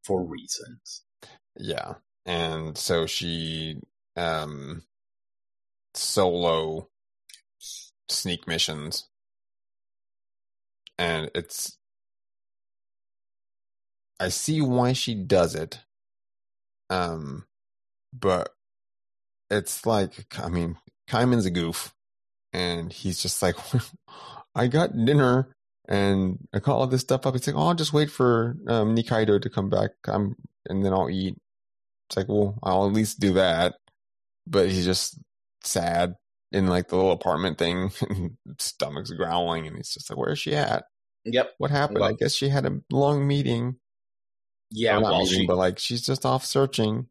for reasons Yeah. And so she um solo sneak missions. And it's I see why she does it. Um but it's like I mean, Kaiman's a goof and he's just like I got dinner and I got all this stuff up. He's like, "Oh, I'll just wait for um, Nikaido to come back. I'm, and then I'll eat." It's like, well, I'll at least do that. But he's just sad in like the little apartment thing, and stomach's growling, and he's just like, "Where's she at? yep What happened? I guess she had a long meeting. yeah Or not well meeting, she but like she's just off searching."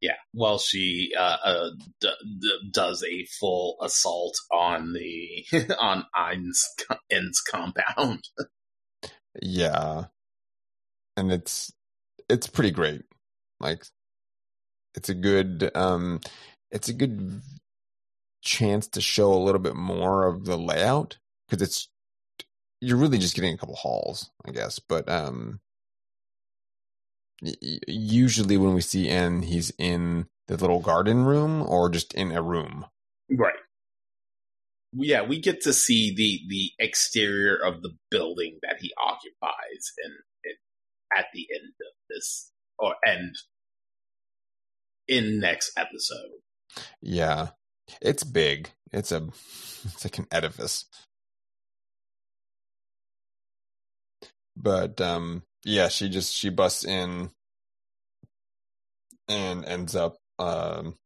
Yeah, well, she uh, uh, d- d- does a full assault on the on En's En's compound. Yeah, and it's it's pretty great. Like it's a good um it's a good chance to show a little bit more of the layout because it's you're really just getting a couple halls, I guess. But um usually when we see En, he's in the little garden room or just in a room. Right. Yeah, we get to see the the exterior of the building that he occupies and in at the end of this or end in next episode. Yeah. It's big. It's a it's like an edifice. But um yeah, she just she busts in and ends up um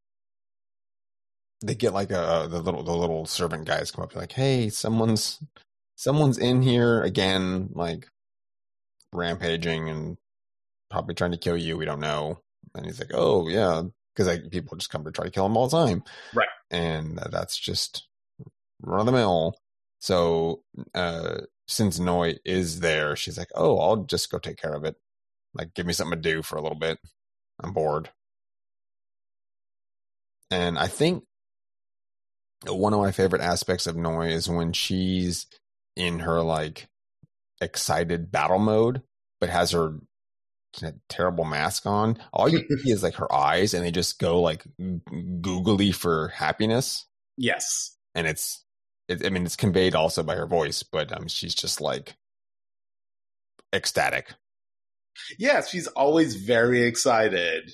they get like a the little the little servant guys come up like, "Hey, someone's someone's in here again like rampaging and probably trying to kill you. We don't know." And he's like, "Oh, yeah, because like people just come to try to kill him all the time." Right. And that's just run of the mill. So, uh since Noi is there, she's like, "Oh, I'll just go take care of it. Like, give me something to do for a little bit. I'm bored." And I think one of my favorite aspects of Noi is when she's in her like excited battle mode, but has her terrible mask on. All you see is like her eyes, and they just go like googly for happiness. Yes, and it's, it, I mean, it's conveyed also by her voice, but um, she's just like ecstatic. Yeah, she's always very excited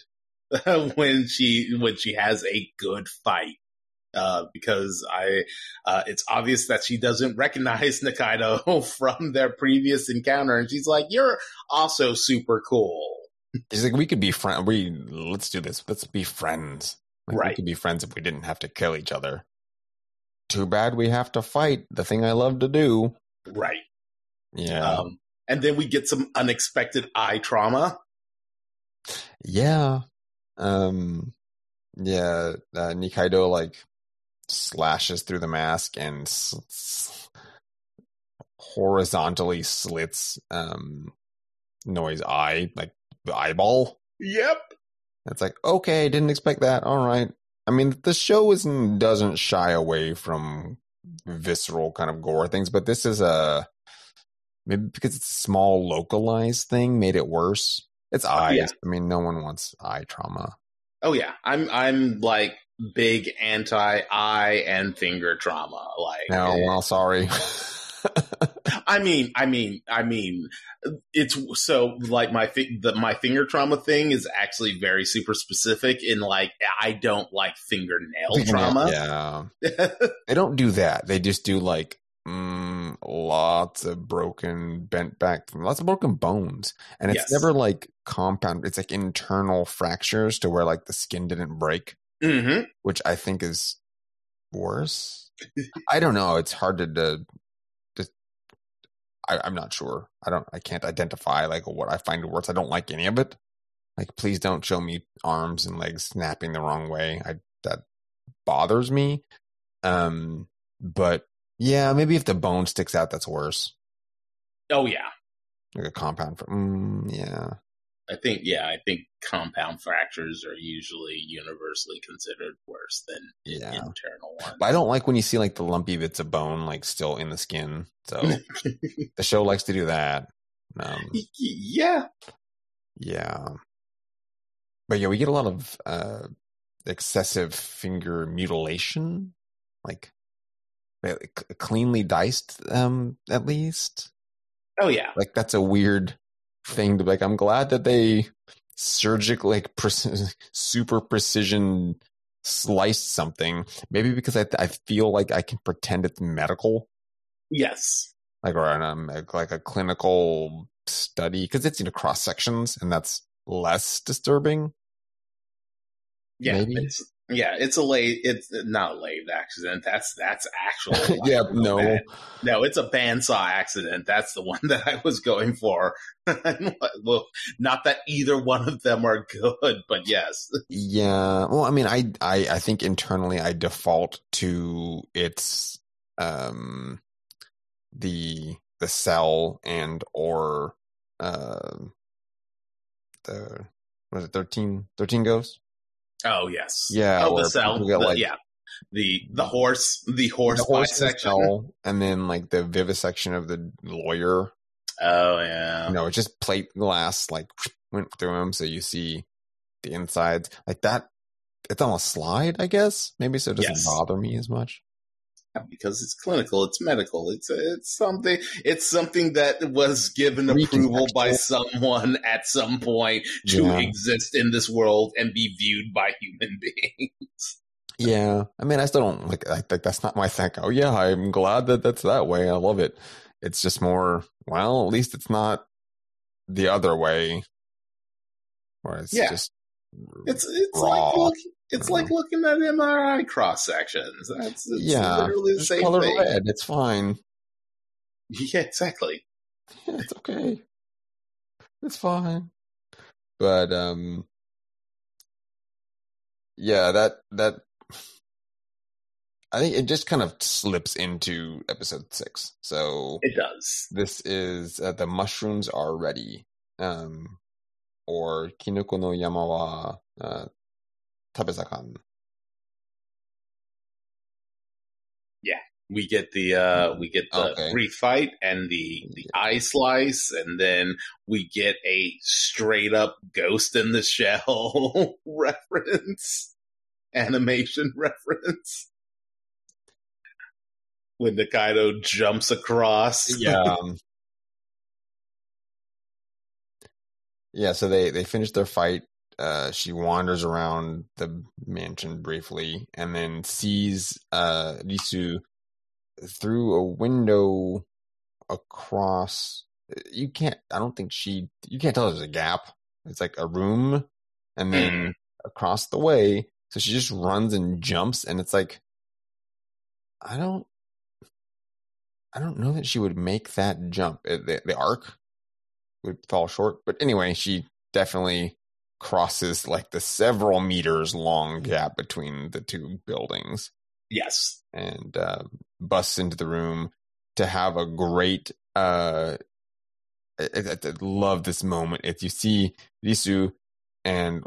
when she when she has a good fight uh, because I, uh, it's obvious that she doesn't recognize Nikaido from their previous encounter, and she's like, "You're also super cool." She's like, "We could be friends. We let's do this. Let's be friends. Like, right? We could be friends if we didn't have to kill each other. Too bad we have to fight. The thing I love to do. Right. Yeah. Um, and then we get some unexpected eye trauma. Yeah. Um. Yeah. Uh, Nikaido like slashes through the mask and horizontally slits um Noi's eye like the eyeball. Yep. It's like okay didn't expect that. All right. I mean the show isn't doesn't shy away from visceral kind of gore things but this is a maybe because it's a small localized thing made it worse. It's eyes yeah. i mean no one wants eye trauma. Oh yeah. I'm i'm like big anti eye and finger trauma. Like, no, well, sorry. I mean, I mean, I mean, it's so like my the, my finger trauma thing is actually very super specific. In like, I don't like fingernail, fingernail trauma. Yeah, they don't do that. They just do like mm, lots of broken, bent back, lots of broken bones, and it's yes. never like compound. It's like internal fractures to where like the skin didn't break mm-hmm. which I think is worse. I don't know. It's hard to, to, to I, I'm not sure. I don't. I can't identify like what I find worse. I don't like any of it. Like, please don't show me arms and legs snapping the wrong way. I that bothers me. Um, but yeah, maybe if the bone sticks out, that's worse. Oh yeah, like a compound. For, mm, yeah, I think, yeah, I think compound fractures are usually universally considered worse than yeah. internal ones. But I don't like when you see like the lumpy bits of bone like still in the skin. So the show likes to do that. Um, yeah, yeah. But yeah, we get a lot of uh, excessive finger mutilation, like cleanly diced, um, at least. Oh yeah, like that's a weird thing to like i'm glad that they surgically like pre- super precision sliced something. Maybe because I, I feel like i can pretend it's medical. Yes. Like or um, like a clinical study because it's you know cross sections and that's less disturbing. Yeah maybe. it's, yeah, it's a late. It's not a late accident. That's that's actually yeah. No, no, it's a bandsaw accident. That's the one that I was going for. well, not that either one of them are good, but yes. Yeah. Well, I mean, I I I think internally I default to its um the the cell and or uh the was it 13 13 ghosts Oh yes. Yeah, Oh, the cell. get, the- like- yeah. The the horse the horse, the horse bisection. cell, and then like the vivisection of the lawyer. Oh yeah. You know, it's just plate glass like went through him, so you see the insides like that. It's on a slide, I guess. Maybe so it doesn't Yes. bother me as much. Because it's clinical, it's medical, it's it's something it's something that was given approval by someone at some point to Yeah. exist in this world and be viewed by human beings. Yeah, I mean, I still don't like. I think that's not my thing. Oh yeah, I'm glad that that's that way. I love it. It's just more. Well, at least it's not the other way, where it's Yeah. just. It's it's Raw. like look, it's like looking at MRI cross sections. That's it's yeah, literally the just same color thing. red. It's fine. Yeah, exactly. Yeah, it's okay. It's fine. But um, yeah, that that. I think it just kind of slips into episode six. So It does. This is uh, the mushrooms are ready, um, or kinoko no yama wa uh, tabezakan. Yeah, we get the uh we get the Okay. brief fight and the the eye slice, and then we get a straight up ghost in the shell reference, animation reference. When Nikaido jumps across. Yeah. um, yeah. So they they finish their fight. Uh, she wanders around the mansion briefly, and then sees uh, Risu through a window across. You can't. I don't think she. You can't tell there's a gap. It's like a room, and then across the way. So she just runs and jumps, and it's like, I don't. I don't know that she would make that jump. Uh, The, the arc would fall short. But anyway, she definitely crosses like the several meters long gap between the two buildings Yes. and uh, busts into the room to have a great. Uh, I, I, I love this moment. If you see Risu and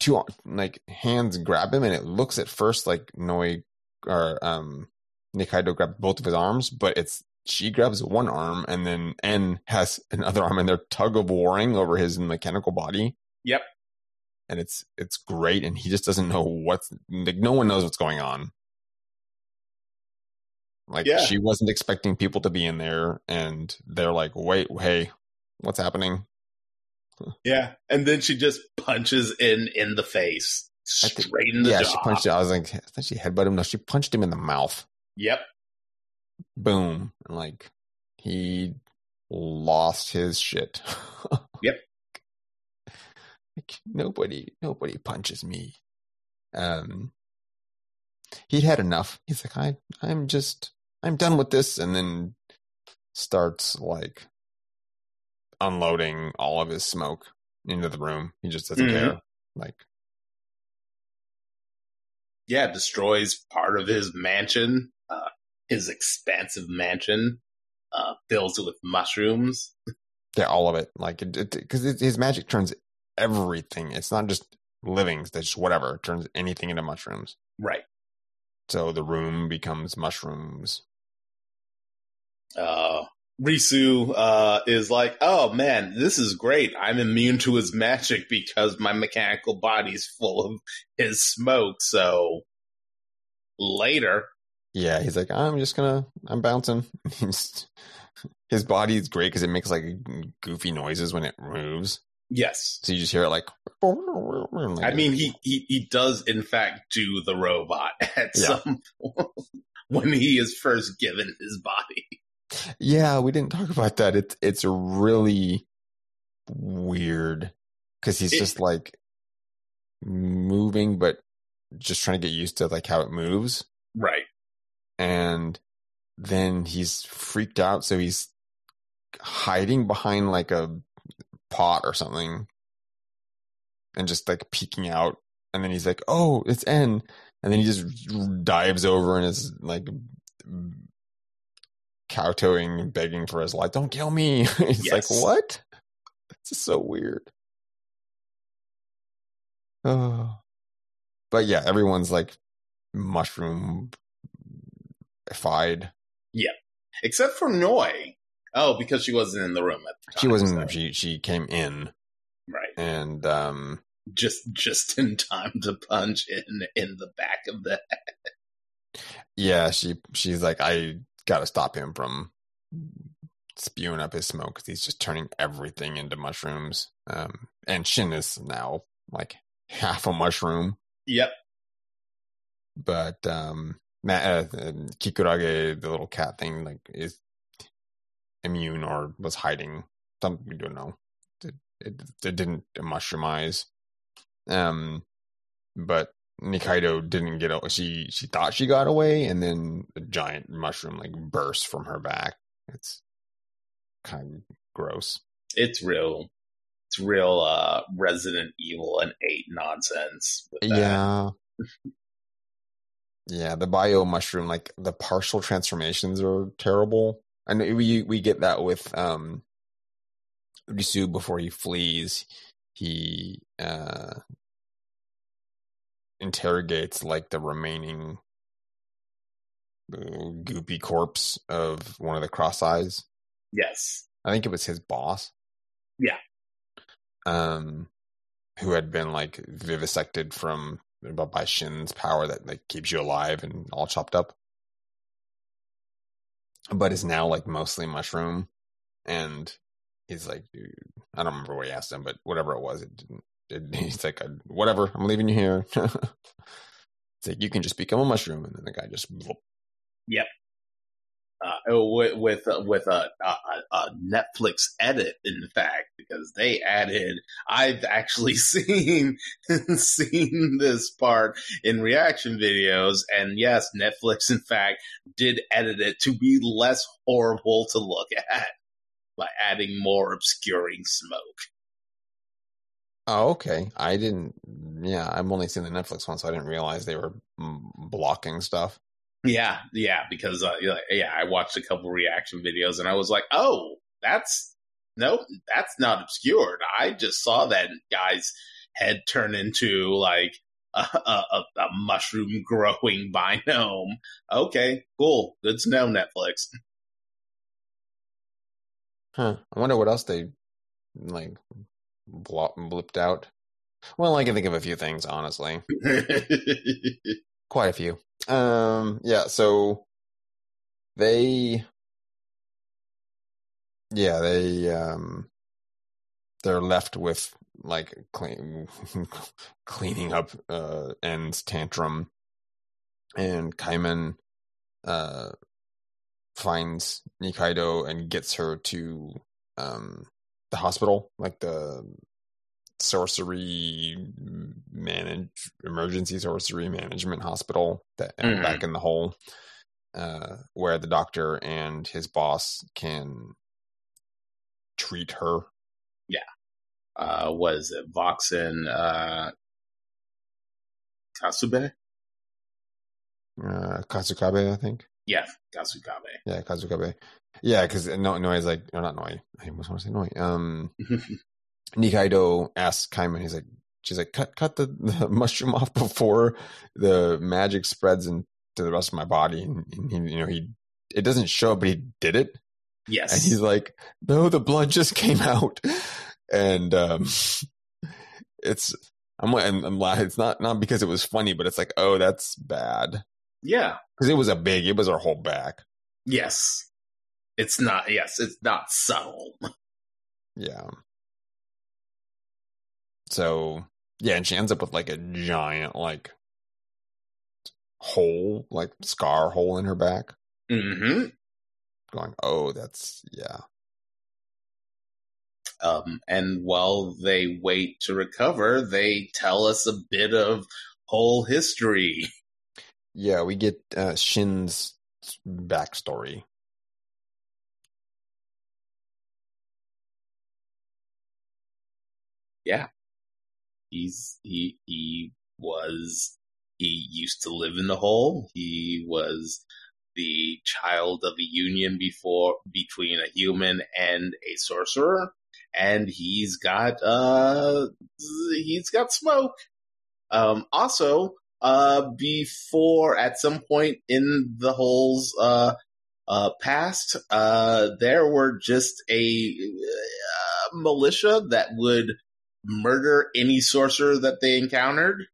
two like hands grab him, and it looks at first like Noi or um, Nikaido grabbed both of his arms, but it's she grabs one arm, and then En has another arm, and they're tug of warring over his mechanical body. Yep. And it's it's great, and he just doesn't know what's like. No one knows what's going on. Like Yeah. she wasn't expecting people to be En there, and they're like, "Wait, hey, what's happening?" Yeah. And then she just punches in in the face. I think- Straight in the yeah, jaw. she punched. I was like, I think she headbutted him. No, she punched him in the mouth. Yep. Boom, and like he lost his shit. Yep. Like, nobody, nobody punches me. Um, he'd had enough. He's like, I, I'm just, I'm done with this, and then starts like unloading all of his smoke into the room. He just doesn't Mhm. care. Like, yeah, destroys part of his mansion, uh, his expansive mansion, uh, fills it with mushrooms. Yeah, all of it. Like, because it, his magic turns everything. It's not just livings. That's just whatever. It turns anything into mushrooms. Right. So the room becomes mushrooms. Uh, Risu, uh, is like, oh man, this is great. I'm immune to his magic because my mechanical body's full of his smoke. So later, Yeah, he's like, I'm just gonna, I'm bouncing. His body is great because it makes like goofy noises when it moves. Yes. So you just hear it like. I mean, he, he, he does in fact do the robot at Yeah. some point when he is first given his body. Yeah, we didn't talk about that. It's it's really weird because he's It- just like moving, but just trying to get used to like how it moves, Right. and then he's freaked out, so he's hiding behind like a pot or something, and just like peeking out, and then he's like, "Oh, it's En," and then he just dives over and is like kowtowing begging for his life. Don't kill me. He's Yes. like, what? It's just so weird. Oh, but yeah, everyone's like mushroom fied. Yeah. Except for Noi. Oh, because she wasn't in the room at the time. She wasn't. so- She she came in right. and um Just just in time to punch in in the back of the head. yeah she she's like I got to stop him from spewing up his smoke because he's just turning everything into mushrooms. Um, and Shin is now like half a mushroom, Yep. but um, Ma- uh, Kikurage, the little cat thing, like is immune or was hiding. Some we don't know. It, it, it didn't mushroomize. Um, but Nikaido didn't get away. She she thought she got away, and then a giant mushroom like burst from her back. It's kind of gross. It's real it's real uh Resident Evil and 8 nonsense. Yeah. yeah, the bio mushroom, like the partial transformations are terrible. And we we get that with um Risu before he flees. He uh interrogates like the remaining uh, goopy corpse of one of the cross eyes. Yes. I think it was his boss. Yeah. Um, who had been like vivisected from by Shin's power that like keeps you alive and all chopped up, but is now like mostly mushroom. And he's like, dude, I don't remember what he asked him, but whatever it was, it didn't. It, he's like, uh, whatever, I'm leaving you here. it's like you can just become a mushroom, and then the guy just Uh, with with uh, with a, a, a Netflix edit, in fact, because they added. I've actually seen seen this part in reaction videos, and yes, Netflix, in fact, did edit it to be less horrible to look at by adding more obscuring smoke. Oh, okay. I didn't. Yeah, I'm only seeing the Netflix one, so I didn't realize they were blocking stuff. Yeah, yeah, because uh, yeah, I watched a couple reaction videos and I was like, oh, that's no, that's not obscured. I just saw that guy's head turn into like a, a, a, mushroom growing biome. Okay, cool, good to know, Netflix. Huh. I wonder what else they like blop, blipped out. Well, I can think of a few things, honestly. Quite a few. Um, yeah, so they yeah, they um they're left with like clean, cleaning up uh tantrum and Kaiman uh finds Nikaido and gets her to um the hospital, like the sorcery manage emergency sorcery management hospital that uh, Mhm. back in the hole uh where the doctor and his boss can treat her Yeah. uh, was it Voxen uh, Kasube? uh kazukabe i think Yeah, Kasukabe. yeah kasukabe yeah because no Noi's like or not Noi i almost want to say Noi um nikaido asks kaiman he's like she's like cut cut the, the mushroom off before the magic spreads into the rest of my body and, and he you know he it doesn't show but he did it yes. and he's like no the blood just came out and um it's i'm i'm, I'm laughing it's not not because it was funny but it's like oh that's bad yeah. because it was a big it was our whole back Yes. It's not, yes, it's not subtle. yeah so yeah and she ends up with like a giant like hole like scar hole in her back Mm-hmm. going oh that's yeah Um, and while they wait to recover, they tell us a bit of whole history. yeah we get uh shin's backstory He's he he was he used to live in the hole. He was the child of a union before between a human and a sorcerer, and he's got uh he's got smoke. Um, also, uh, before at some point in the hole's uh, uh, past, uh, there were just a uh, militia that would murder any sorcerer that they encountered.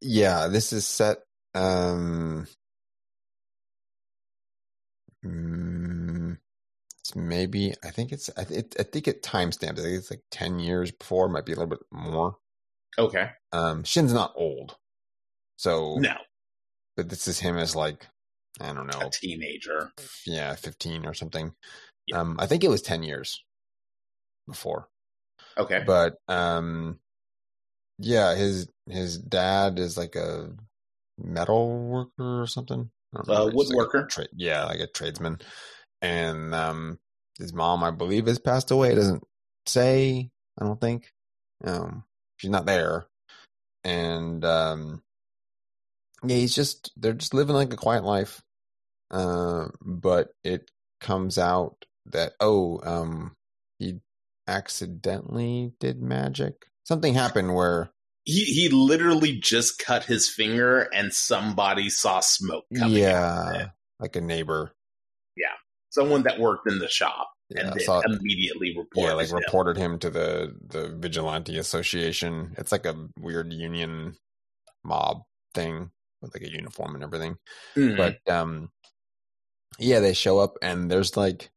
Yeah, this is set. Um, mm, it's maybe I think it's I, it, I think it timestamps. I think it's like ten years before. Might be a little bit more. Okay. Um, Shin's not old, so No, but this is him as like I don't know, a teenager. yeah, fifteen or something. Yeah. Um, I think it was ten years before. Okay. but um yeah his his dad is like a metal worker or something Uh. He's like a woodworker. tra- yeah like a tradesman and um his mom i believe has passed away it doesn't say i don't think um she's not there and um yeah he's just they're just living like a quiet life Uh, but it comes out that oh um he accidentally did magic? Something happened where he he literally just cut his finger and somebody saw smoke coming yeah like a neighbor. Yeah Someone that worked in the shop yeah and saw- immediately reported yeah like him. reported him to the the vigilante association. It's like a weird union mob thing with like a uniform and everything. Mhm. but um yeah they show up and there's like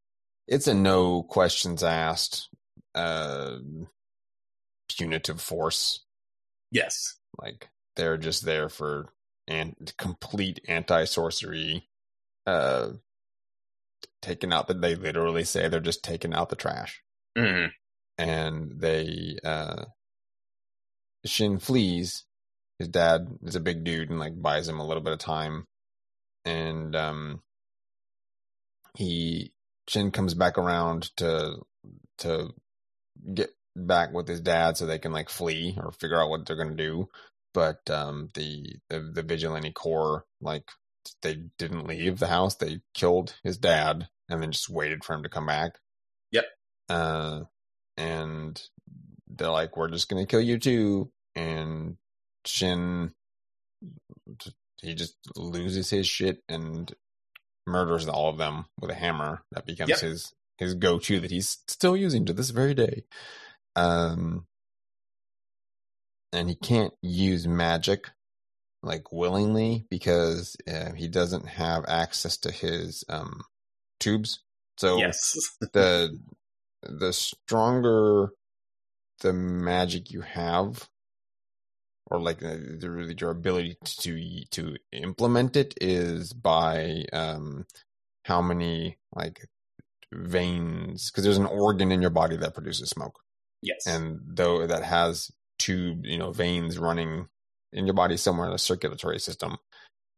it's a no questions asked uh punitive force yes. like they're just there for and complete anti-sorcery uh taking out the they literally say they're just taking out the trash Mhm. and they uh Shin flees. His dad is a big dude and like buys him a little bit of time. And um he Shin comes back around to to get back with his dad so they can like flee or figure out what they're gonna do. But um the the, the vigilante corps like they didn't leave the house. They killed his dad and then just waited for him to come back. Yep. Uh and they're like, "We're just gonna kill you too." And Shin, he just loses his shit and murders all of them with a hammer. That becomes Yep. his his go to that he's still using to this very day. Um, and he can't use magic like willingly because uh, he doesn't have access to his um tubes. So yes. the the stronger the magic you have or like uh, the, your ability to to implement it is by um how many like veins because there's an organ in your body that produces smoke yes. and though that has tube you know veins running in your body somewhere in the circulatory system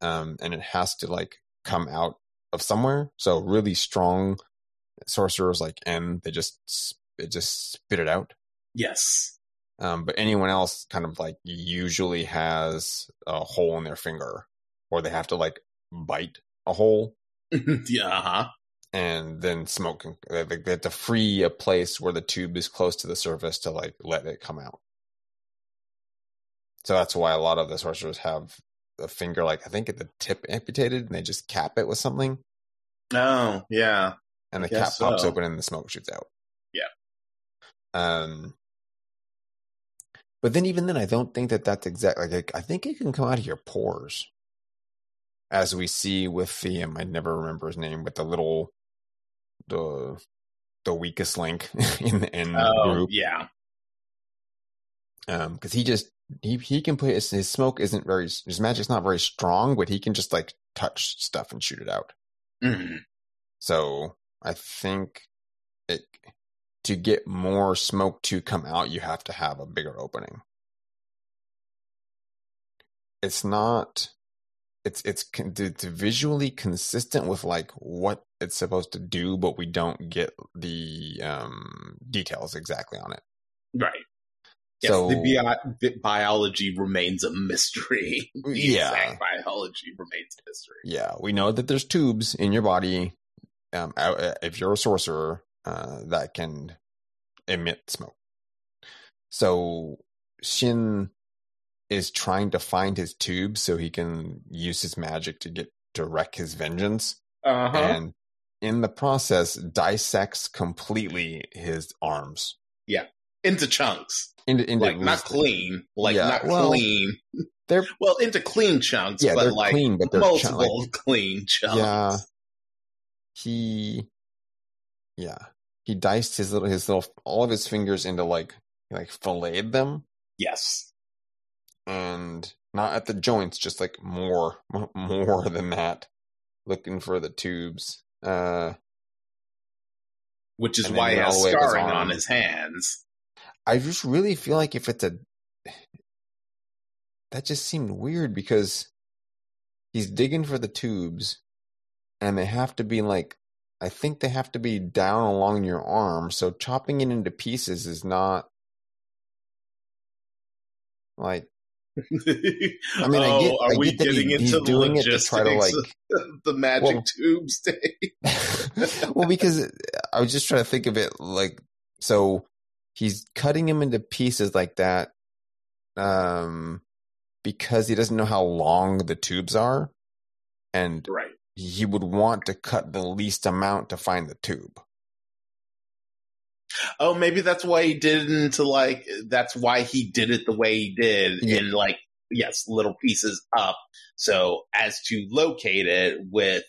um and it has to like come out of somewhere so really strong sorcerers like En they just it just spit it out yes. um but anyone else kind of like usually has a hole in their finger or they have to like bite a hole yeah. Uh-huh. And then smoke can they, have to free a place where the tube is close to the surface to like let it come out. So that's why a lot of the sorcerers have a finger like I think at the tip amputated and they just cap it with something Oh, yeah. and the cap guess pops so. open and the smoke shoots out. Yeah. Um but then even then I don't think that that's exactly like I think it can come out of your pores. As we see with the um, I never remember his name but the little the the weakest link in the En Oh, group yeah. um because he just he he can put his, his smoke isn't very his magic's not very strong but he can just like touch stuff and shoot it out Mhm. so i think it to get more smoke to come out you have to have a bigger opening it's not it's it's it's visually consistent with like what it's supposed to do but we don't get the um details exactly on it Right. Yes, so the, bio- the biology remains a mystery. the Yeah. exact biology remains a mystery. Yeah, we know that there's tubes in your body. Um, if you're a sorcerer, uh, that can emit smoke. So Shin is trying to find his tube so he can use his magic to get to wreak his vengeance, Uh huh. and in the process dissects completely his arms Yeah. Into chunks, into, into like not clean, like Yeah, not well, clean. they're Well, into clean chunks, yeah but they're like clean, but multiple like, clean chunks. Yeah. he yeah he diced his little his little all of his fingers into like like filleted them Yes. And not at the joints just like more more than that looking for the tubes uh Which is why he has all the way up his scarring on his hands. i just really feel like if it's a that just seemed weird because he's digging for the tubes and they have to be like i think they have to be down along your arm so chopping it into pieces is not like I mean, I get- are I we get that he- getting he's into the doing it to try to, like- the magic Well- tubes day? well because i was just trying to think of it like so he's cutting him into pieces like that um because he doesn't know how long the tubes are and right. he would want to cut the least amount to find the tube Oh, maybe that's why he didn't like that's why he did it the way he did Yeah. in like yes, little pieces up. So as to locate it with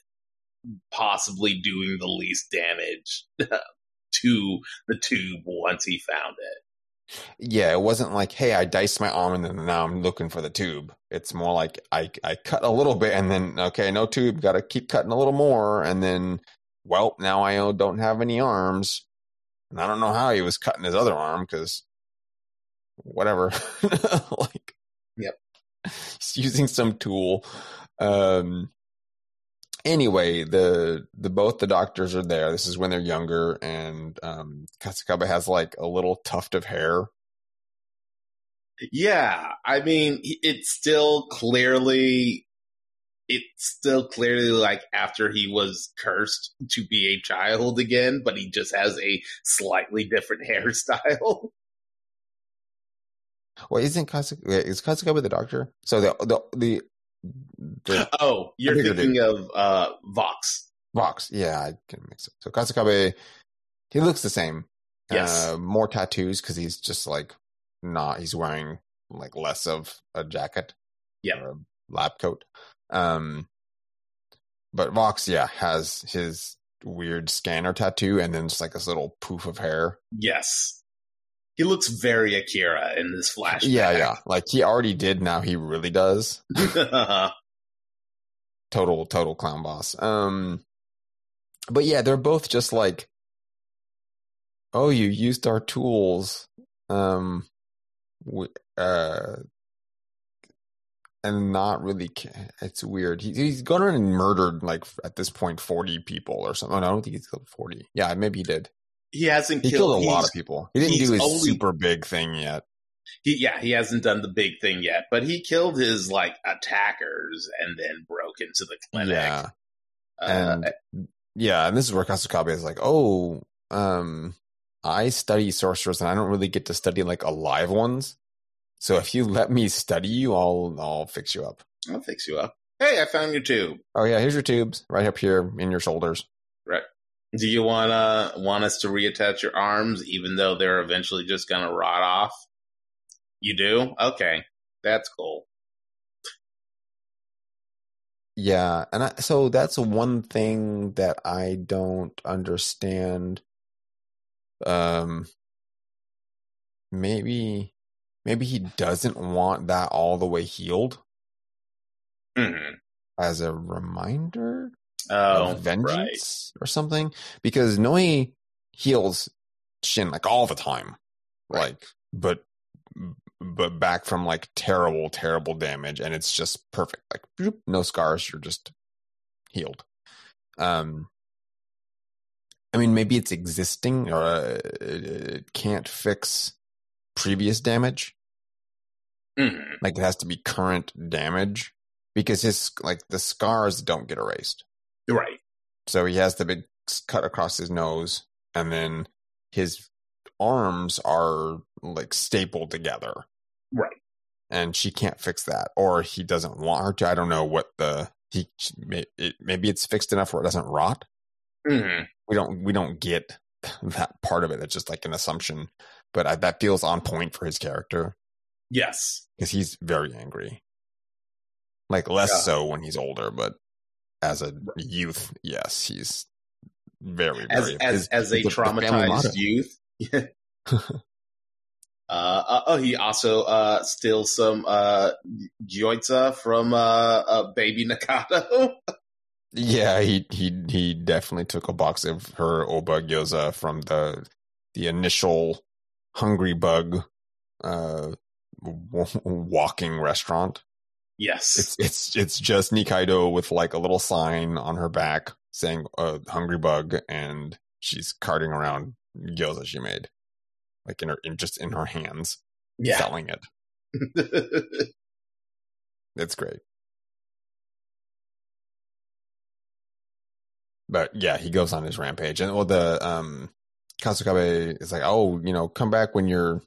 possibly doing the least damage to the tube once he found it. yeah it wasn't like hey i diced my arm and then now i'm looking for the tube it's more like i i cut a little bit and then okay no tube gotta keep cutting a little more and then well now i don't have any arms and i don't know how he was cutting his other arm because whatever. Like Yep. he's using some tool. Um anyway the the both the doctors are there. This is when they're younger and um Kasukabe has like a little tuft of hair. Yeah, I mean, it's still clearly, it's still clearly like after he was cursed to be a child again, but he just has a slightly different hairstyle. well isn't Kasukabe is Kasukabe the doctor so the the the, the Oh, you're thinking of uh Vox. Vox, yeah, I can mix it. So Kasukabe, he looks the same. Yes. Uh, more tattoos because he's just like not. He's wearing like less of a jacket. Yeah. Or a lab coat. Um, but Vox, yeah, has his weird scanner tattoo and then just like this little poof of hair. Yes. He looks very Akira in this flashback. Yeah, yeah. Like he already did. Now he really does. total total clown boss um but yeah they're both just like oh you used our tools um we, uh and not really ca- it's weird. He, he's gone around and murdered like at this point 40 people or something. No, i don't think he's killed 40 yeah maybe he did. He hasn't he killed, killed a lot of people. He didn't do his only- super big thing yet. He, yeah, he hasn't done the big thing yet, but he killed his like attackers and then broke into the clinic. yeah. Uh, and yeah, and this is where Kasukabe is like, oh, um, I study sorcerers and I don't really get to study like alive ones. So if you let me study you, I'll I'll fix you up. I'll fix you up. Hey, I found your tube. Oh yeah, here's your tubes right up here in your shoulders. Right. Do you wanna want us to reattach your arms, even though they're eventually just gonna rot off? You do? Okay, that's cool. Yeah, and I, so that's one thing that I don't understand. Um, maybe maybe he doesn't want that all the way healed Mhm. as a reminder. Oh, of right. vengeance or something because Noi heals Shin like all the time, Right. like but but back from like terrible terrible damage and it's just perfect like bloop, no scars you're just healed. Um, I mean maybe it's existing or uh, it, it can't fix previous damage Mhm. like it has to be current damage because his like the scars don't get erased. Right. So he has the big cut across his nose, and then his arms are like stapled together. Right. and she can't fix that, or he doesn't want her to. I don't know what the he maybe it's fixed enough where it doesn't rot. Mhm. We don't we don't get that part of it. It's just like an assumption, but I, that feels on point for his character Yes. because he's very angry. Like less Yeah. so when he's older, but as a youth, yes, he's very As very as his- as a traumatized youth. Uh, uh, oh, he also uh, steals some uh, gyoza from uh, uh, Baby Nakata. Yeah, he he he definitely took a box of her oba gyoza from the the initial hungry bug uh w- walking restaurant. yes. It's it's it's just Nikaido with like a little sign on her back saying uh, hungry bug and she's carting around gyoza she made. Like in her in just in her hands yeah. selling it. It's great. But yeah, he goes on his rampage, and well, the um, Kasukabe is like, "Oh, you know, come back when you're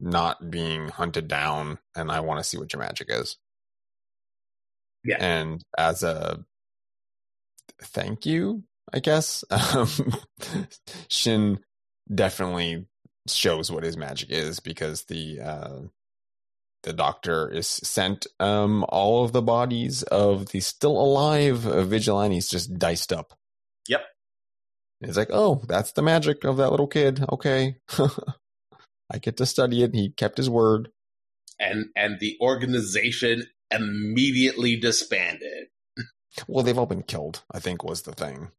not being hunted down, and I want to see what your magic is." Yeah. and as a thank you, I guess, um, Shin definitely shows what his magic is because the uh, the doctor is sent um, all of the bodies of the still alive vigilantes just diced up. Yep. And It's like, oh, that's the magic of that little kid. Okay. I get to study it. He kept his word. and and the organization immediately disbanded. Well, they've all been killed, I think was the thing.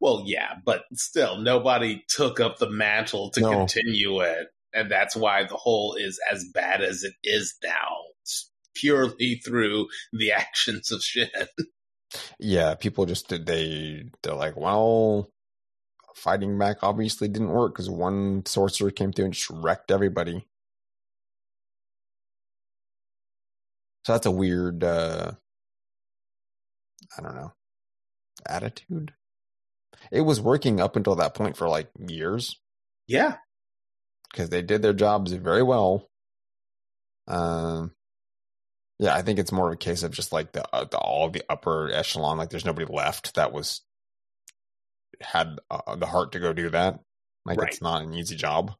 Well, yeah, but still, nobody took up the mantle to No. continue it, and that's why the Hole is as bad as it is now, It's purely through the actions of Shin. Yeah, people just did they they're like, well, fighting back obviously didn't work because one sorcerer came through and just wrecked everybody. So that's a weird uh I don't know. Attitude. It was working up until that point for like years Yeah, because they did their jobs very well. Um, yeah, I think it's more of a case of just like the, uh, the all the upper echelon, like there's nobody left that was had uh, the heart to go do that. Like Right. it's not an easy job.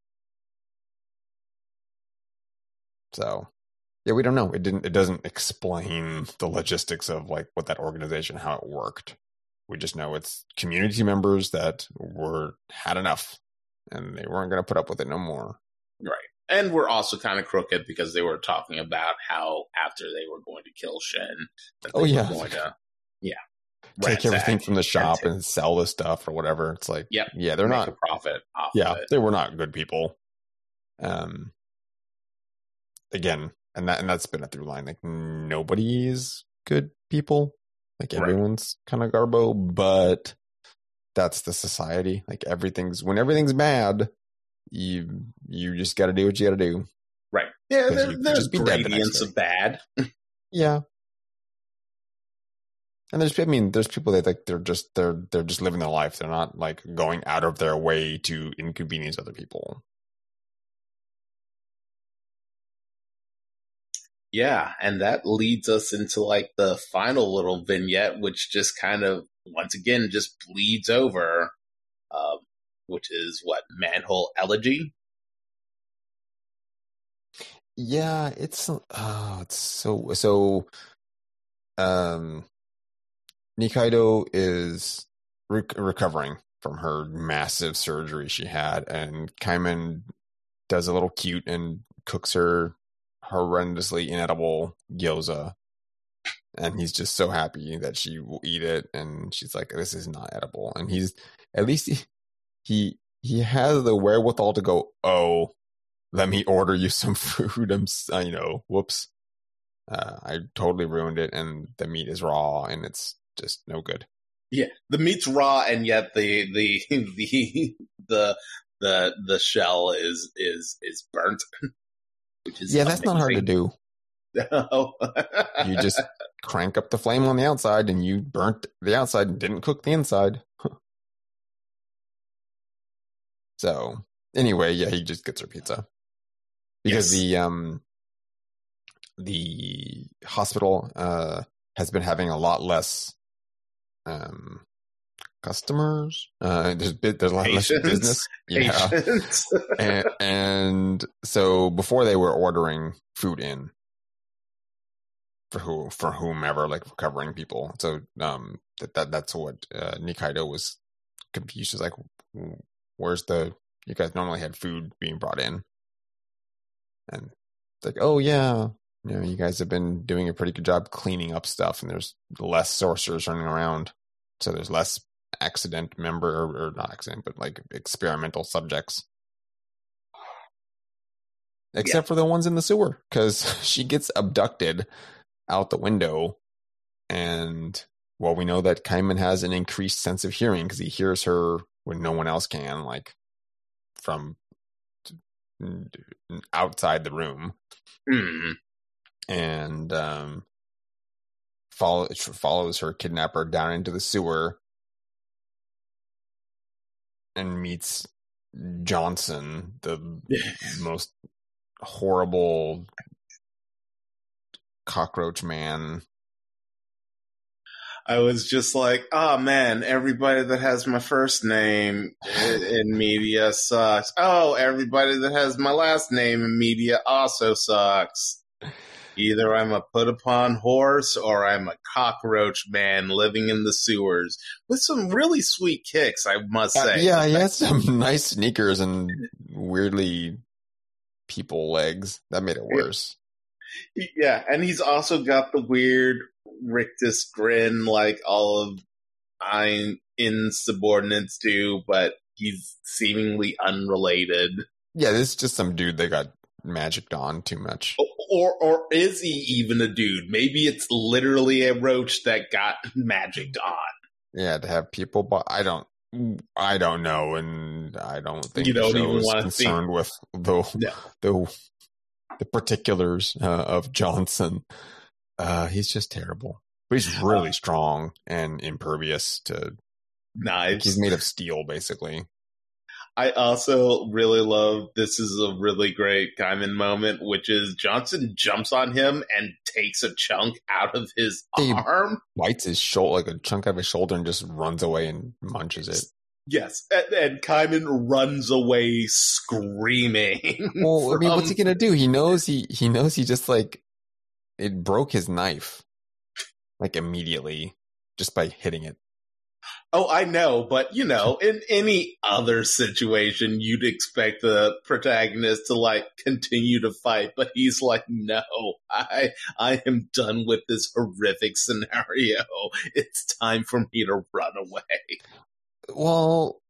So, yeah, we don't know. It didn't. It doesn't explain the logistics of like what that organization how it worked. We just know it's community members that were had enough, and they weren't going to put up with it no more. Right, and we're also kind of crooked because they were talking about how after they were going to kill Shin, that they Oh, were yeah. going to yeah take everything from the shop and sell the stuff or whatever. It's like, Yep. yeah, they're make not. a profit off Yeah, they were not good people. Um, again, and that and that's been a through line. Like nobody's good people. Like Right. everyone's kind of garbo, but that's the society. Like everything's when everything's bad, you you just got to do what you got to do. Right. Yeah. there, there's just be the gradients of bad. Yeah. And there's, I mean, there's people that like they're just they're they're just living their life. They're not like going out of their way to inconvenience other people. Yeah, and that leads us into like the final little vignette, which just kind of once again just bleeds over, um, which is what manhole elegy. Yeah, it's oh, it's so so. Um, Nikaido is rec- recovering from her massive surgery she had, and Kaiman does a little cute and cooks her horrendously inedible gyoza. And he's just so happy that she will eat it, and she's like, "This is not edible." And he's at least he he, he has the wherewithal to go, "Oh, let me order you some food." I'm, you know, whoops, uh, I totally ruined it, and the meat is raw, and it's just no good. Yeah, the meat's raw, and yet the the the the the the shell is is is burnt. Which is Yeah, that's not hard to do. do. You just crank up the flame on the outside, and you burnt the outside and didn't cook the inside. so anyway, yeah, he just gets her pizza because Yes. the um the hospital uh, has been having a lot less um, customers. Uh, there's bit, there's a lot less business. Yeah, and, and so before they were ordering food in for who for whomever like recovering people. So um that, that that's what uh, Nikaido was confused. She's like, "Where's the? You guys normally had food being brought in." And it's like, "Oh yeah, you know, you guys have been doing a pretty good job cleaning up stuff, and there's less sorcerers running around, so there's less accident member or, or not accident, but like experimental subjects." Except for the ones in the sewer, because she gets abducted out the window, and well, we know that Kaiman has an increased sense of hearing because he hears her when no one else can, like from outside the room, Hmm. And um, follow, follows her kidnapper down into the sewer and meets Johnson, the most horrible cockroach man I was just like, oh man, everybody that has my first name in, in media sucks. Oh, everybody that has my last name in media also sucks. Either I'm a put upon horse or I'm a cockroach man living in the sewers with some really sweet kicks, I must Uh, say. yeah, he has some nice sneakers and weirdly people legs. That made it worse. Yeah, and he's also got the weird rictus grin like all of I'm insubordinates do, but he's seemingly unrelated. Yeah, this is just some dude that got magicked on too much. Or or is he even a dude? Maybe it's literally a roach that got magicked on. Yeah, to have people, but I don't. I don't know, and I don't think You the don't show even is concerned with the No. the the particulars uh, of Johnson. Uh, he's just terrible, but he's really strong and impervious to. Like, he's made of steel, basically. I also really love this is a really great Kaiman moment, which is Johnson jumps on him and takes a chunk out of his He- arm. Bites his shoulder, like a chunk out of his shoulder, and just runs away and munches it. Yes, and, and Kaiman runs away screaming. Well, I mean, what's he gonna do? He knows he he knows he just like it broke his knife, like immediately just by hitting it. Oh, I know, but you know, in any other situation, you'd expect the protagonist to like continue to fight, but he's like, "No, I, I am done with this horrific scenario. It's time for me to run away." Well,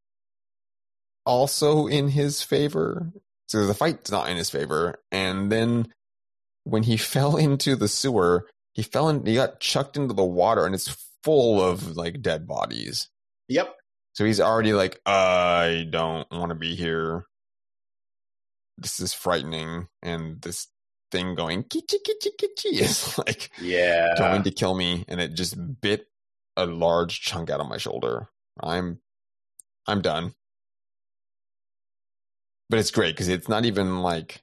also in his favor. So the fight's not in his favor, and then when he fell into the sewer, he fell in. He got chucked into the water, and it's full of like dead bodies. Yep. So he's already like, I don't want to be here. This is frightening, and this thing going kichi kichi kichi is like Yeah. going to kill me, and it just bit a large chunk out of my shoulder. I'm, I'm done. But it's great because it's not even like,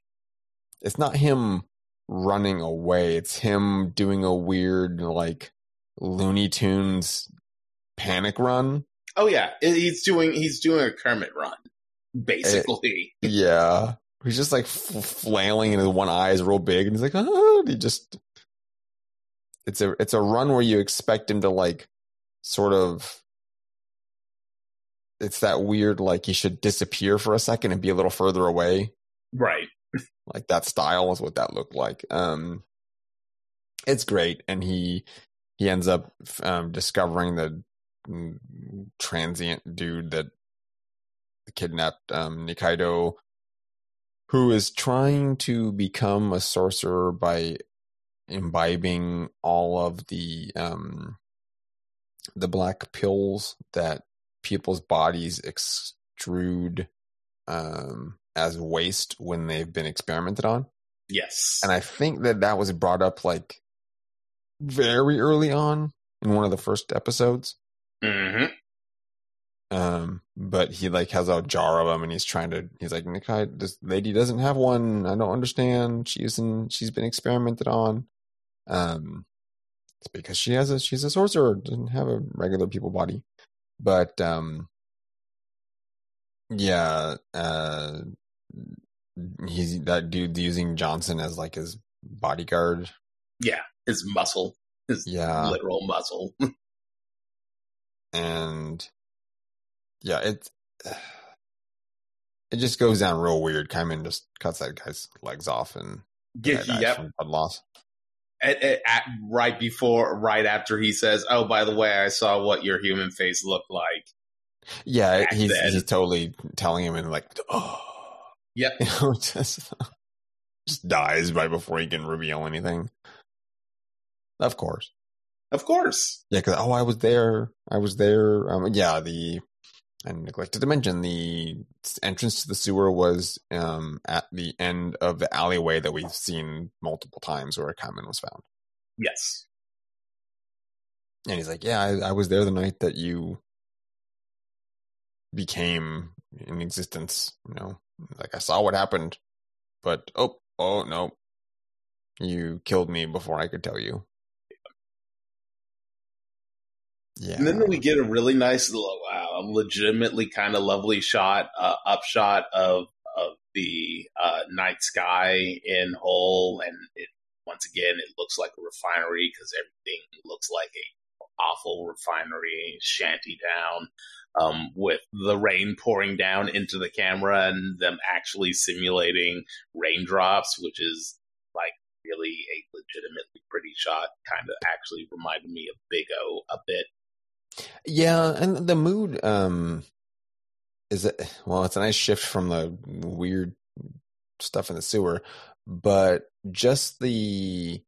it's not him running away. It's him doing a weird like Looney Tunes panic run. Oh yeah, he's doing he's doing a Kermit run, basically. Yeah. He's just like f- flailing and his one eye is real big and he's like, and he just, it's a, it's a run where you expect him to like sort of, it's that weird, like he should disappear for a second and be a little further away. right. Like that style is what that looked like. Um, it's great. And he, he ends up, um, discovering the transient dude that kidnapped, um, Nikaido who is trying to become a sorcerer by imbibing all of the um the black pills that people's bodies extrude um as waste when they've been experimented on Yes. and i think that that was brought up like very early on in one of the first episodes hmm Um, but he like has a jar of them, and he's trying to. He's like, Nikai, this lady doesn't have one. I don't understand. She's in. She's been experimented on. Um, it's because she has a. She's a sorcerer. Doesn't have a regular people body. But um, yeah. Uh, he's that dude using Johnson as like his bodyguard. Yeah, his muscle, his Yeah, literal muscle. and yeah, it it just goes down real weird. Kaiman just cuts that guy's legs off and guy yep. from blood loss. At, at, at- right before, right after he says, "Oh, by the way, I saw what your human face looked like." Yeah, he's he's totally telling him and like, oh, Yep. you know, just just dies right before he can reveal anything. Of course, Of course. yeah. Because oh, I was there. I was there. Um, yeah, the I neglected to mention the entrance to the sewer was um at the end of the alleyway that we've seen multiple times where Kaiman was found. Yes. And he's like, "Yeah, I, I was there the night that you became in existence. You know, like I saw what happened, but oh, oh no, you killed me before I could tell you." Yeah, And then we get a really nice, legitimately kind of lovely shot, uh, upshot of of the uh, night sky in Hole, and it, once again, it looks like a refinery because everything looks like a awful refinery shanty town, um, with the rain pouring down into the camera and them actually simulating raindrops, which is like really a legitimately pretty shot. Kind of actually reminded me of Big O a bit. Yeah, and the mood um is it well, it's a nice shift from the weird stuff in the sewer, but just the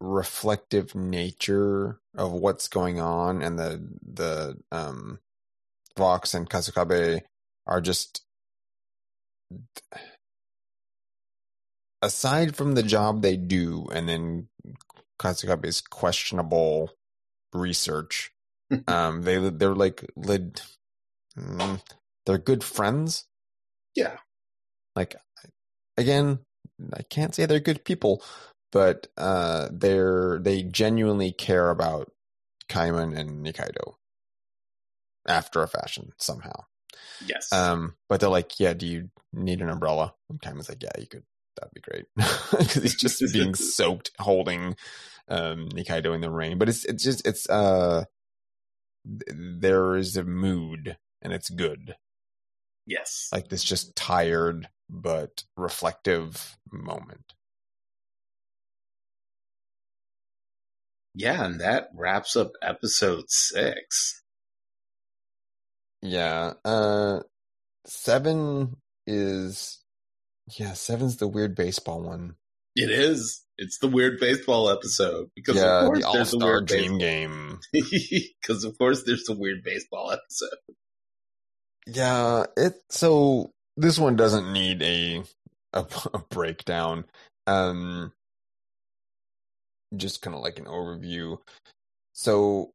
reflective nature of what's going on and the the um Vox and Kasukabe are just aside from the job they do and then Kasukabe's questionable research um they they're like lid mm, they're good friends. Yeah. like again i can't say they're good people but uh they're they genuinely care about kaiman and nikaido after a fashion somehow. Yes. um but they're like yeah do you need an umbrella? And kaiman's like yeah you could that'd be great. Because he's just being soaked holding um nikaido in the rain. But it's it's just it's uh there is a mood and it's good yes. like this just tired but reflective moment. yeah, and that wraps up episode six. Yeah. Uh seven is yeah, seven's the weird baseball one. It is. It's the weird baseball episode because yeah, of course the there's a weird Dream Game. because of course there's a weird baseball episode. Yeah, it so this one doesn't need a a, a breakdown. Um just kind of like an overview. So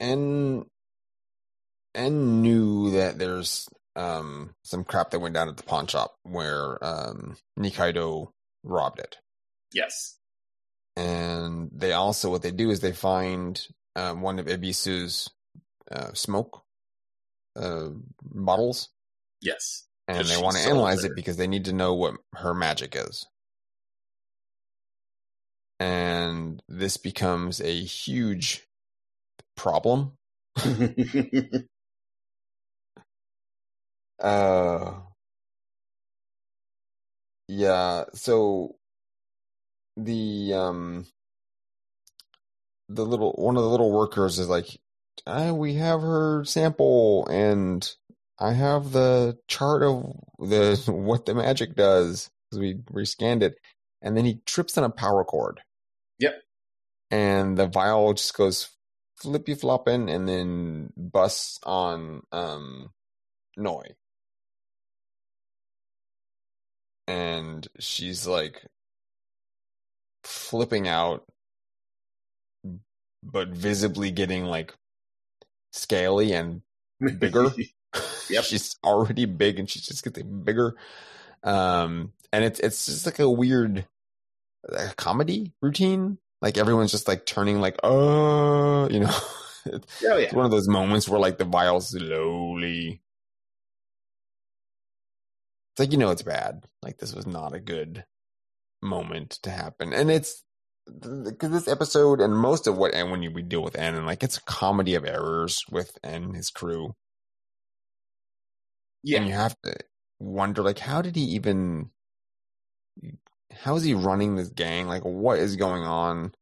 En En knew that there's um some crap that went down at the pawn shop where um Nikaido robbed it. Yes. And they also what they do is they find um, one of Ebisu's uh, smoke uh, bottles Yes. and they want to analyze her. it because they need to know what her magic is. And this becomes a huge problem. Uh yeah, so the um the little one of the little workers is like, ah, we have her sample and I have the chart of the what the magic does because we rescanned it, and then he trips on a power cord. Yep. And the vial just goes flippy flopping and then busts on um Noi. And she's like flipping out but visibly getting like scaly and bigger. Yep. she's already big and she's just getting bigger. Um, and it's it's just like a weird uh, comedy routine. Like everyone's just like turning like, oh, you know. it's oh yeah. one of those moments where like the vial slowly. It's like you know it's bad. Like this was not a good moment to happen, and it's because this episode and most of what and when you, we deal with En and like it's a comedy of errors with En and his crew. Yeah. And you have to wonder like how did he even how is he running this gang? Like what is going on?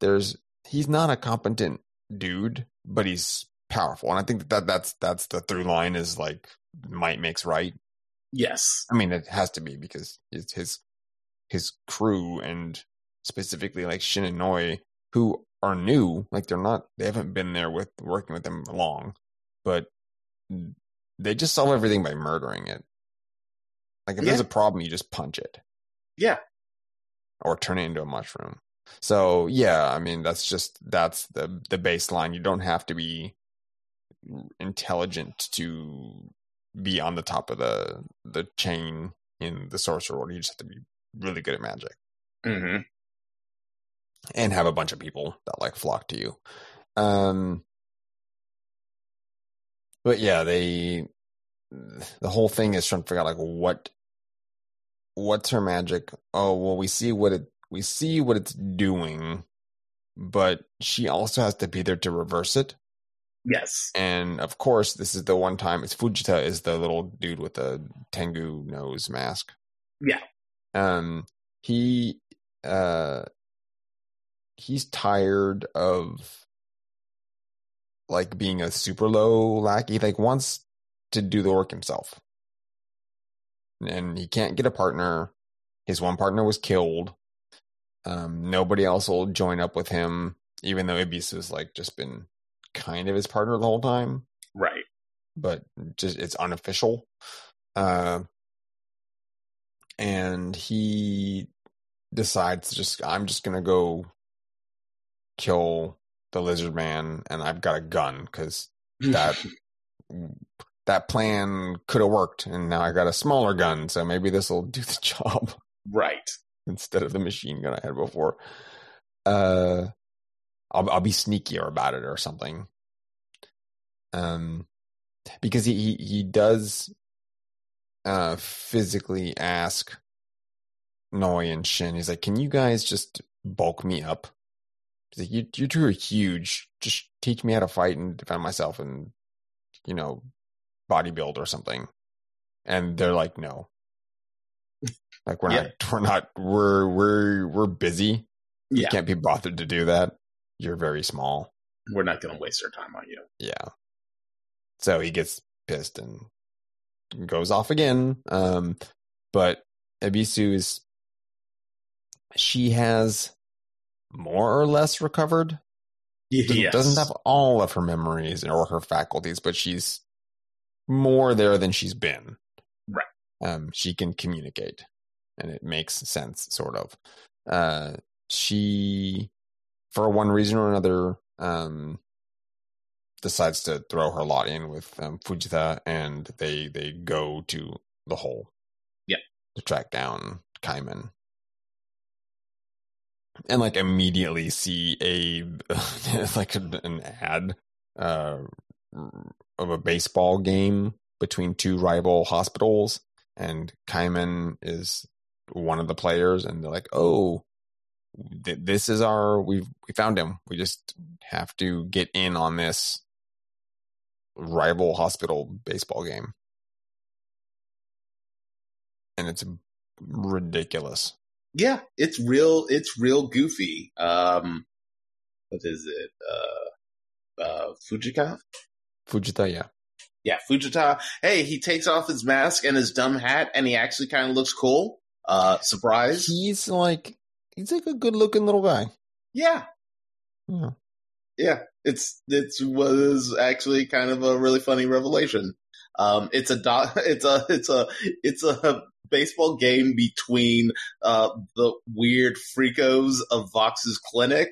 There's he's not a competent dude, but he's powerful. And I think that, that that's that's the through line is like might makes right. Yes. I mean it has to be because it's his his crew and specifically like Shin and Noi who are new, like they're not they haven't been there with working with them long, but they just solve everything by murdering it. Like if Yeah. there's a problem, you just punch it Yeah. or turn it into a mushroom. So yeah, I mean that's just that's the the baseline. You don't have to be intelligent to be on the top of the the chain in the sorcerer order. You just have to be really good at magic hmm and have a bunch of people that like flock to you. Um but yeah, they the whole thing is trying to figure out like what what's her magic? Oh, well we see what it we see what it's doing, but she also has to be there to reverse it. Yes. And of course, this is the one time it's Fujita is the little dude with the Tengu nose mask. Yeah. Um he uh he's tired of like being a super low lackey, like wants to do the work himself. And he can't get a partner. His one partner was killed. Um nobody else will join up with him, even though Ebisu's like just been kind of his partner the whole time Right. but just it's unofficial. Uh, and he decides just I'm just gonna go kill the lizard man, and I've got a gun because that that plan could have worked, and now I got a smaller gun, so maybe this will do the job right. instead of the machine gun I had before. Uh, I'll I'll be sneakier about it or something. Um, because he he, he does uh physically ask Noi and Shin. He's like, "Can you guys just bulk me up? He's like, you you two are huge. Just teach me how to fight and defend myself, and you know, bodybuild or something." And they're like, "No." Like we're Yeah. not, we're not, we're we're we're busy. You can't be bothered to do that. You're very small. We're not going to waste our time on you. Yeah. So he gets pissed and goes off again. Um, but Ebisu is, she has more or less recovered. Doesn't, Yes. doesn't have all of her memories or her faculties, but she's more there than she's been. Right. Um, she can communicate, and it makes sense, sort of. Uh, she, for one reason or another, um, decides to throw her lot in with um, Fujita, and they they go to the hole. Yeah. To track down Kaiman. And like immediately see a like an ad uh, of a baseball game between two rival hospitals, and Kaiman is one of the players, and they're like, "Oh, th- this is our we've we found him. We just have to get in on this rival hospital baseball game." And it's ridiculous. Yeah, it's real. It's real goofy. Um, what is it? Uh, uh, Fujika. Fujita, yeah. Yeah, Fujita. Hey, he takes off his mask and his dumb hat, and he actually kind of looks cool. Uh, surprise. He's like he's like a good looking little guy. Yeah, Yeah. Yeah. It's it's was actually kind of a really funny revelation. Um, it's a it's a it's a it's a baseball game between uh the weird freakos of Vox's clinic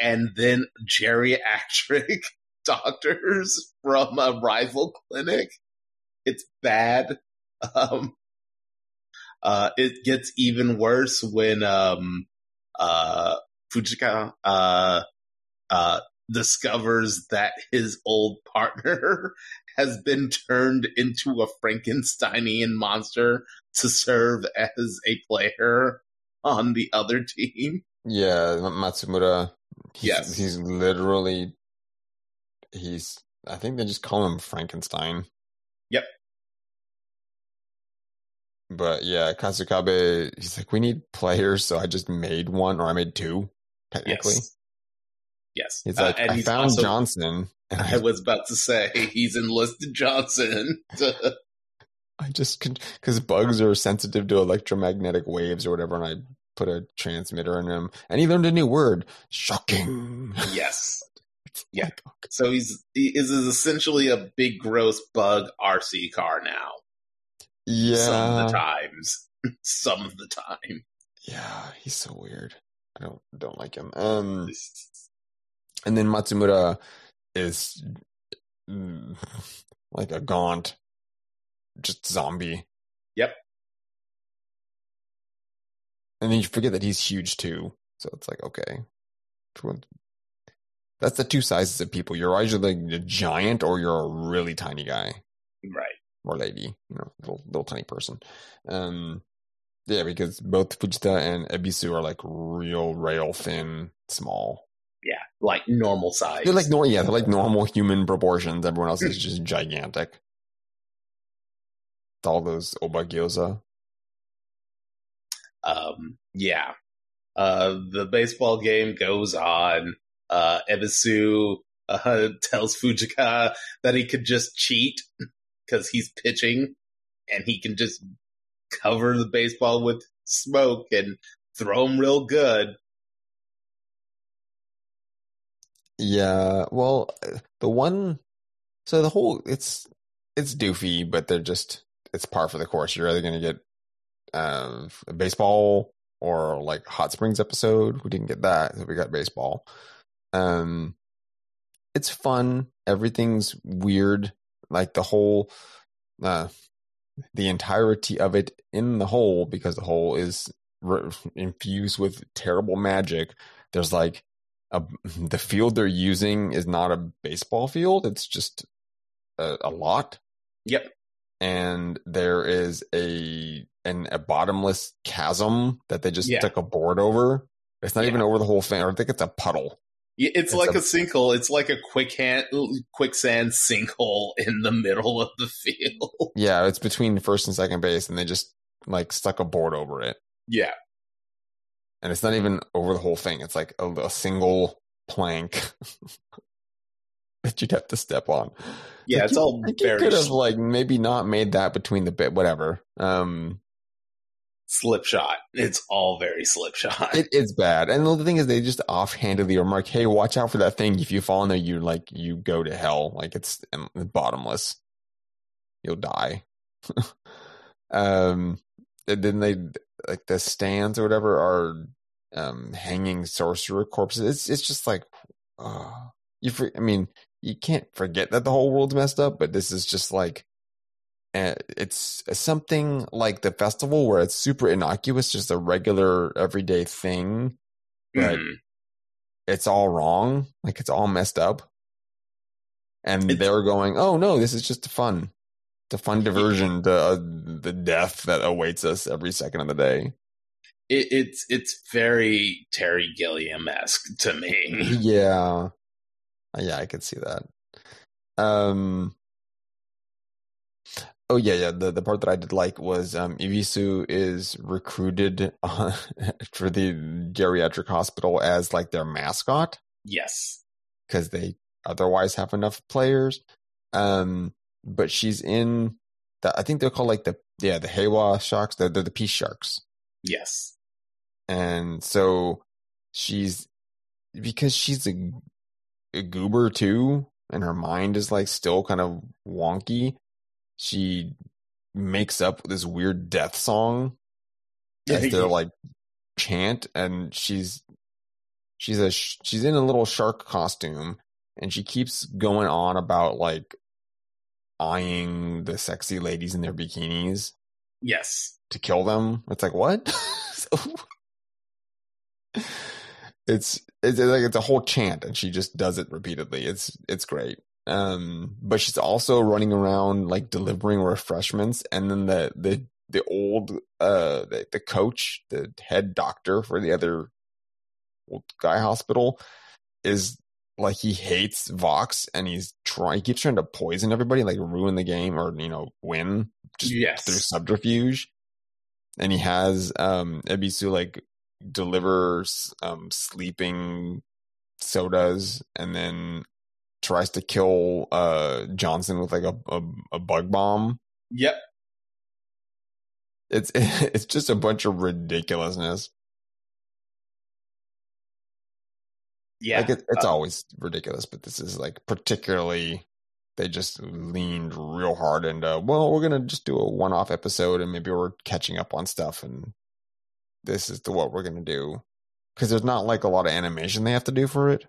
and then geriatric doctors from a rival clinic. It's bad. Um, uh, it gets even worse when um, uh, Fujika uh, uh, discovers that his old partner has been turned into a Frankensteinian monster to serve as a player on the other team. Yeah, Matsumura. He's, Yes. he's literally. He's. I think they just call him Frankenstein. Yep. But yeah, Kasukabe. He's like, we need players, so I just made one, or I made two, technically. Yes. Yes. He's Uh, like, and I he's found also- Johnson, I I, was about to say he's enlisted Johnson. I just because bugs are sensitive to electromagnetic waves or whatever, and I put a transmitter in him, and he learned a new word, shocking. yes. Yeah. So he's he is essentially a big gross bug RC car now. yeah, Some of the times. Some of the time. yeah, he's so weird. I don't don't like him. Um, and then Matsumura is mm, like a gaunt, just zombie. Yep. And then you forget that he's huge too. So it's like, okay. That's the two sizes of people. You're either like a giant or you're a really tiny guy Right. or lady, you know, little little tiny person. Um yeah, because both Fujita and Ebisu are like real rail thin, small. Yeah. Like normal size. They're like nor yeah, they're like normal human proportions. Everyone else is just gigantic. All those oba gyoza. um yeah. Uh the baseball game goes on. Uh Ebisu uh, tells Fujita that he could just cheat because he's pitching and he can just cover the baseball with smoke and throw him real good. Yeah, well, the one, so the whole it's it's doofy, but they're just it's par for the course. You're either gonna get uh, a baseball or like Hot Springs episode. We didn't get that, so we got baseball. Um, it's fun. Everything's weird. Like the whole, uh, the entirety of it in the whole because the whole is re- infused with terrible magic. There's like a, the field they're using is not a baseball field. It's just a, a lot. Yep. And there is a an a bottomless chasm that they just Yeah. took a board over. It's not Yeah. even over the whole thing. I think it's a puddle. It's, It's like a- a, sinkhole. It's like a quick hand, quicksand sinkhole in the middle of the field. Yeah, it's between first and second base, and they just like stuck a board over it. yeah. And it's not even over the whole thing. It's like a, a single plank that you'd have to step on. Yeah, Like, it's you- all like, you could have like maybe not made that between the bit, whatever. Um, slipshot. It's all very slipshot. it, it's bad. And the thing is, they just offhandedly remark, "Hey, watch out for that thing. If you fall in there, you like you go to hell. Like it's um, bottomless. You'll die." um, and then they like the stands or whatever are um hanging sorcerer corpses. It's it's just like, uh, you. For, I mean, you can't forget that the whole world's messed up, but this is just like. Uh, it's something like the festival where it's super innocuous, just a regular everyday thing, but Mhm. it's all wrong. Like it's all messed up. And It's- they're going, oh no, this is just fun. A fun diversion to uh, the death that awaits us every second of the day. It, it's it's very Terry Gilliam esque to me. yeah. Yeah, I could see that. Um, oh yeah, yeah. The the part that I did like was um, Ebisu is recruited uh, for the geriatric hospital as like their mascot yes. because they otherwise have enough players. Um, but she's in the I think they're called like the yeah the Heiwa sharks. They're, they're the peace sharks, Yes. and so she's because she's a, a goober too, and her mind is like still kind of wonky. She makes up this weird death song as their like chant, and she's she's a she's in a little shark costume, and she keeps going on about like eyeing the sexy ladies in their bikinis Yes. to kill them. It's like what? so, it's it's like it's a whole chant, and she just does it repeatedly. It's it's great. Um, but she's also running around like delivering refreshments, and then the the the old uh the, the coach, the head doctor for the other old guy hospital, is like he hates Vox, and he's trying. He keeps trying to poison everybody, like ruin the game or you know win just Yes. through subterfuge. And he has um Ebisu like delivers um sleeping sodas and then tries to kill uh Johnson with like a a, a bug bomb. Yep. It's it's just a bunch of ridiculousness. Yeah. Like it, it's Uh, always ridiculous, but this is like particularly they just leaned real hard into well, we're gonna just do a one off episode and maybe we're catching up on stuff and this is the what we're gonna do. Because there's not like a lot of animation they have to do for it.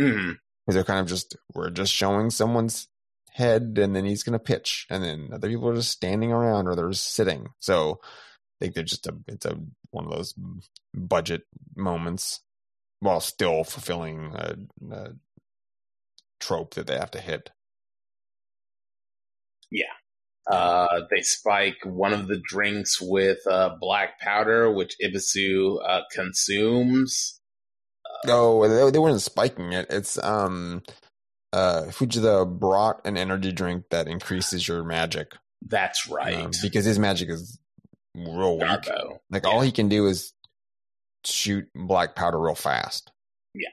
mhm. They're kind of just we're just showing someone's head and then he's gonna pitch and then other people are just standing around or they're just sitting. So I think they're just a it's a one of those budget moments while still fulfilling a, a trope that they have to hit. Yeah. Uh, they spike one of the drinks with uh, black powder, which Ebisu uh, consumes. Oh, they, they weren't spiking it. It's um uh Fujita brought an energy drink that increases your magic. That's right. Um, because his magic is real weak. Garbo. Like Yeah. all he can do is shoot black powder real fast. Yeah.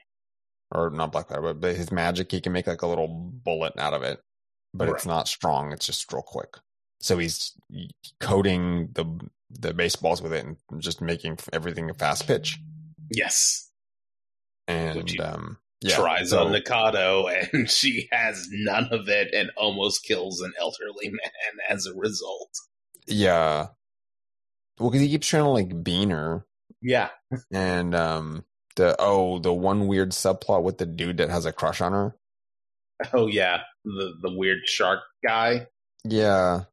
Or not black powder, but, but his magic he can make like a little bullet out of it. But it's not strong, it's just real quick. So he's coating the the baseballs with it and just making everything a fast pitch. Yes. And um yeah, Tries so- on Nikaido, and she has none of it and almost kills an elderly man as a result. Yeah. Well, because he keeps trying to like bean her, Yeah. and um, the oh, the one weird subplot with the dude that has a crush on her. Oh, yeah. The, the weird shark guy. Yeah,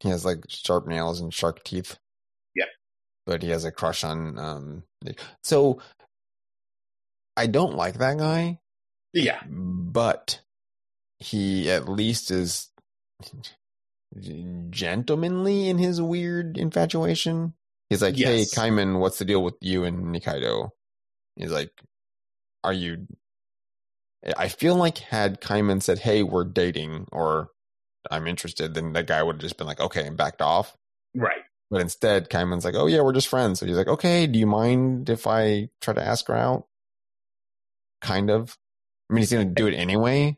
he has like sharp nails and shark teeth. Yep. but he has a crush on um. So I don't like that guy, Yeah. but he at least is gentlemanly in his weird infatuation. He's like, "Hey, Kaiman, what's the deal with you and Nikaido?" He's like, "Are you?" I feel like had Kaiman said, "Hey, we're dating," or "I'm interested," then the guy would have just been like, "Okay," and backed off. Right. But instead, Kaiman's like, "Oh yeah, we're just friends." So he's like, "Okay, do you mind if I try to ask her out?" Kind of. I mean, he's gonna do it anyway.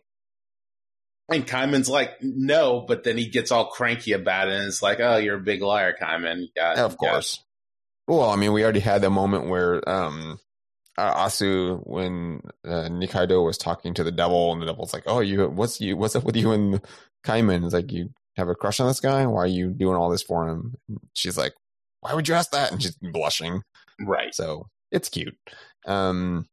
And Kaiman's like, no, but then he gets all cranky about it, and it's like, oh, you're a big liar, Kaiman. Got- of course. Well, I mean, we already had the moment where um, Asu, when uh, Nikaido was talking to the devil, and the devil's like, "Oh, you, what's you, what's up with you and Kaiman?" It's like you have a crush on this guy. Why are you doing all this for him? And she's like, "Why would you ask that?" And she's blushing. Right. So it's cute. Um,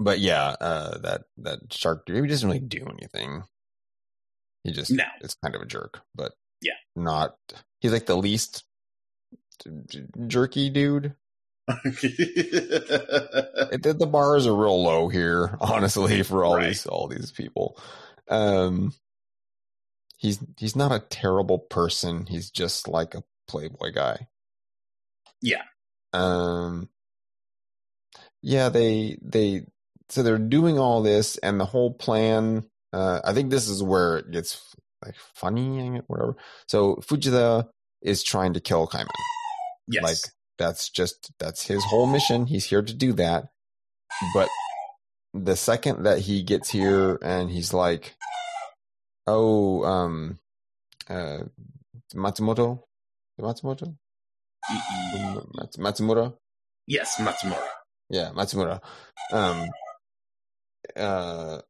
but yeah, uh, that that shark dude, he doesn't really do anything. He just No. is kind of a jerk, but Yeah. not. He's like the least jerky dude. It, the, the bars are real low here, honestly, for all Right. these all these people. Um, he's he's not a terrible person. He's just like a playboy guy. Yeah. Um. Yeah, they they so they're doing all this, and the whole plan. Uh, I think this is where it gets like funny, whatever. So Fujita is trying to kill Kaiman. Yes. Like that's just that's his whole mission. He's here to do that. But the second that he gets here and he's like, "Oh, um, uh, Matsumoto, Matsumoto, Mats- Matsumura, yes, Matsumura. yeah, Matsumura." Um, uh,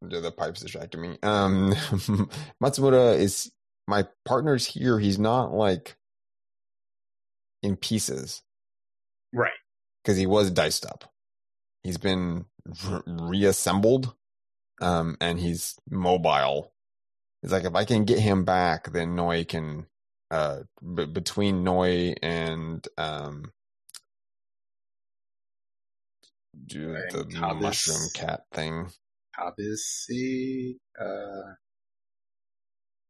the, the pipes distracted me. Um, Matsumura is my partner's here. He's not like in pieces Right. because he was diced up. He's been re- reassembled, um, and he's mobile. It's like if I can get him back, then Noi can. Uh, b- between Noi and um, the mushroom cat thing. Kabisi, uh,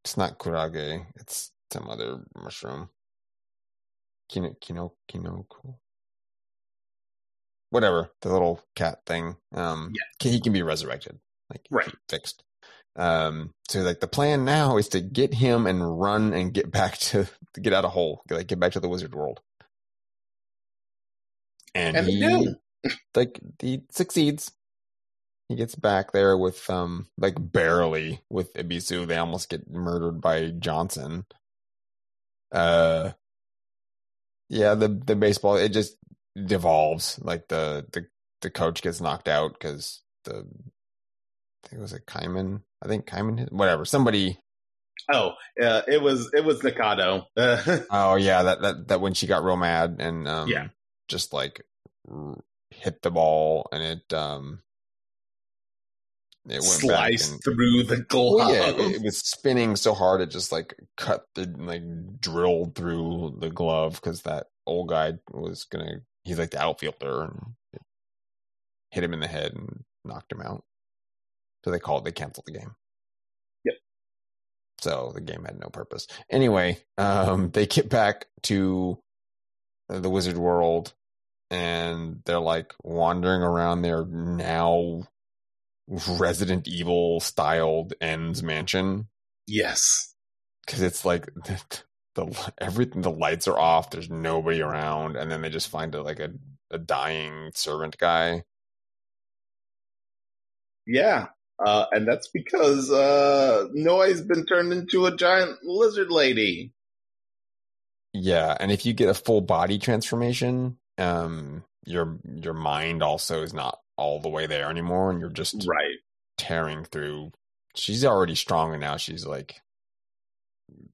It's not kurage. It's some other mushroom. Kino, kino, kinoko. Whatever the little cat thing. Um, Yeah. he can be resurrected, like Right. fixed. Um, so like the plan now is to get him and run and get back to, to get out of hole, like get back to the wizard world. And, and he like he succeeds. He gets back there with um like barely with Ebisu. They almost get murdered by Johnson. Uh yeah, the the baseball it just devolves. Like the the the coach gets knocked out because the I think it was a Kaiman. I think Kaiman hit whatever. Somebody Oh, yeah, it was it was Nikaido. Oh yeah, that that that when she got real mad and um Yeah. just like hit the ball and it um it sliced and through the glove. Well, yeah, it, it was spinning so hard it just like cut the like drilled through the glove because that old guy was gonna. He's like the outfielder and it hit him in the head and knocked him out. So they called. They canceled the game. Yep. So the game had no purpose. Anyway, um, they get back to the wizard world and they're like wandering around their now Resident Evil styled En's mansion yes. because it's like the, the everything the lights are off. There's nobody around, and then they just find a, like a a dying servant guy. Yeah. Uh, and that's because uh, Noi's been turned into a giant lizard lady. Yeah, and if you get a full body transformation, um, your your mind also is not all the way there anymore, and you're just Right. tearing through. She's already strong, and now she's like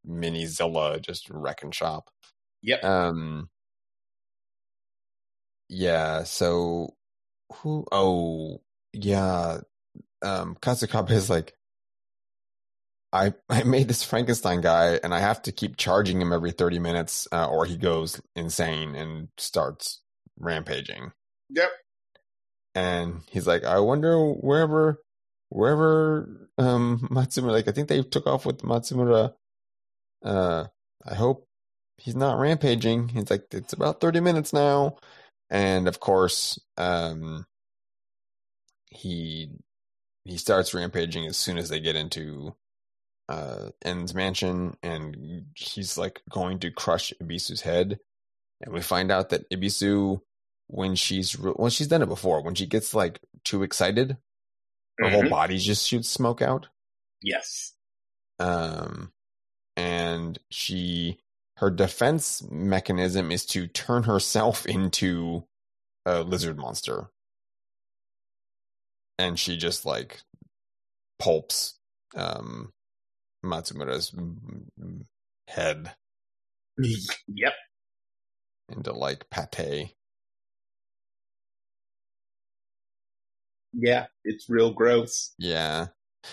mini Zilla, just wrecking shop. Yep. Um. Yeah. So who? Oh, yeah. Um. Kasukabe is like, I I made this Frankenstein guy, and I have to keep charging him every thirty minutes, uh, or he goes insane and starts rampaging. Yep. And he's like, I wonder wherever, wherever um Matsumura. Like, I think they took off with Matsumura. Uh, I hope he's not rampaging. He's like, it's about 30 minutes now. And of course, um, he, he starts rampaging as soon as they get into, uh, En's mansion and he's like going to crush Ebisu's head. And we find out that Ebisu, when she's, well, she's done it before, when she gets like too excited, her whole Mhm. body just shoots smoke out Yes. um, and she her defense mechanism is to turn herself into a lizard monster and she just like pulps um matsumura's head Yep. into like pate Yeah. It's real gross. yeah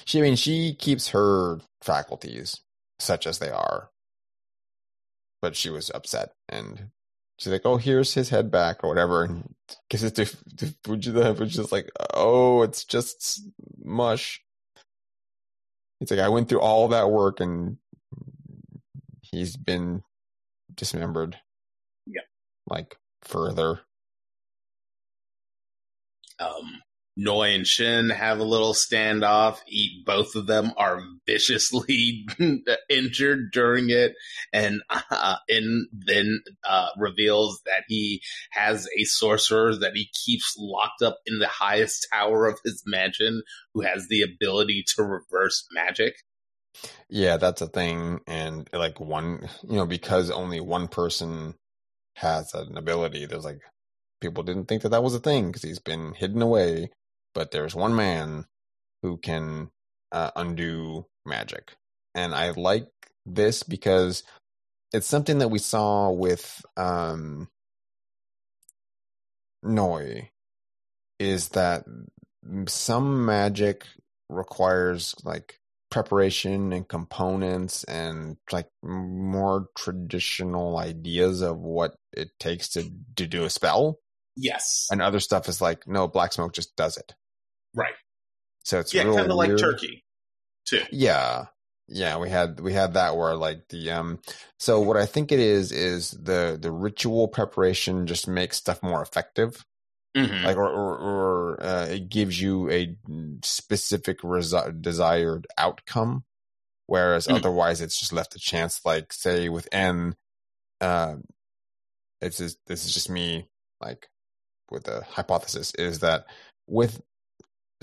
she i mean she keeps her faculties such as they are but she was upset and she's like oh here's his head back or whatever and gives it to, to fujita which is like oh it's just mush it's like i went through all that work and he's been dismembered Yeah. like further Um, Noi and Shin have a little standoff. Eat both of them are viciously injured during it, and uh, and then uh, reveals that he has a sorcerer that he keeps locked up in the highest tower of his mansion, who has the ability to reverse magic. Yeah, that's a thing. And like one, you know, because only one person has an ability, there's like people didn't think that that was a thing because he's been hidden away. But there's one man who can uh, undo magic. And I like this because it's something that we saw with um, Noi is that some magic requires like preparation and components and like more traditional ideas of what it takes to to do a spell Yes. and other stuff is like no black smoke just does it Right. so it's yeah, kind of like turkey, too. yeah yeah we had we had that where like the um so what i think it is is the the ritual preparation just makes stuff more effective hmm like or or, or uh, it gives you a specific resi- desired outcome whereas Mm. otherwise it's just left a chance like say with En uh, it's just, this is just me like with the hypothesis is that with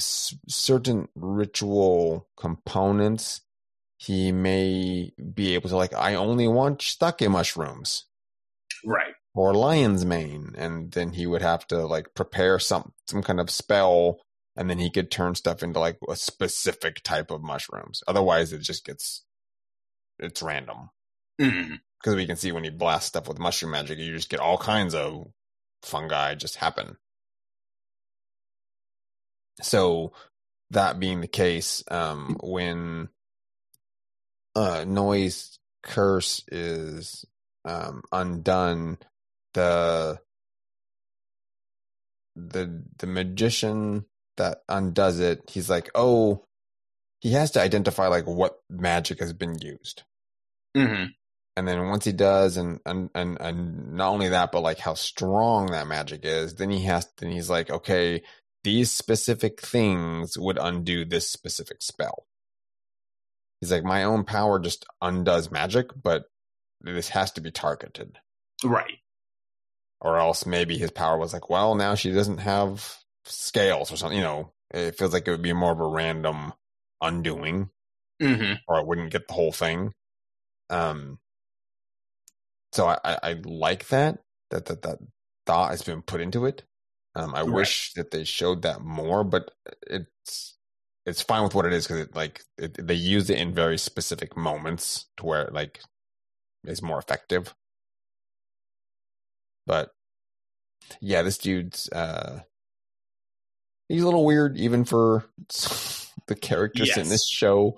s- certain ritual components he may be able to like i only want stuck mushrooms. Right. or lion's mane and then he would have to like prepare some some kind of spell and then he could turn stuff into like a specific type of mushrooms. Otherwise it just gets it's random. Hmm because we can see when you blast stuff with mushroom magic you just get all kinds of fungi just happen so that being the case um when uh Noi's curse is um undone the the the magician that undoes it he's like oh he has to identify like what magic has been used. Hmm and then once he does and and and, and not only that but like how strong that magic is then he has then he's like okay these specific things would undo this specific spell he's like my own power just undoes magic but this has to be targeted Right. or else maybe his power was like well now she doesn't have scales or something you know it feels like it would be more of a random undoing hmm or I wouldn't get the whole thing. Um, so I, I, I like that that that that thought has been put into it. Um, I wish that they showed that more, but it's it's fine with what it is because it like it, they use it in very specific moments to where it like is more effective. But yeah, this dude's uh he's a little weird even for the characters in this show.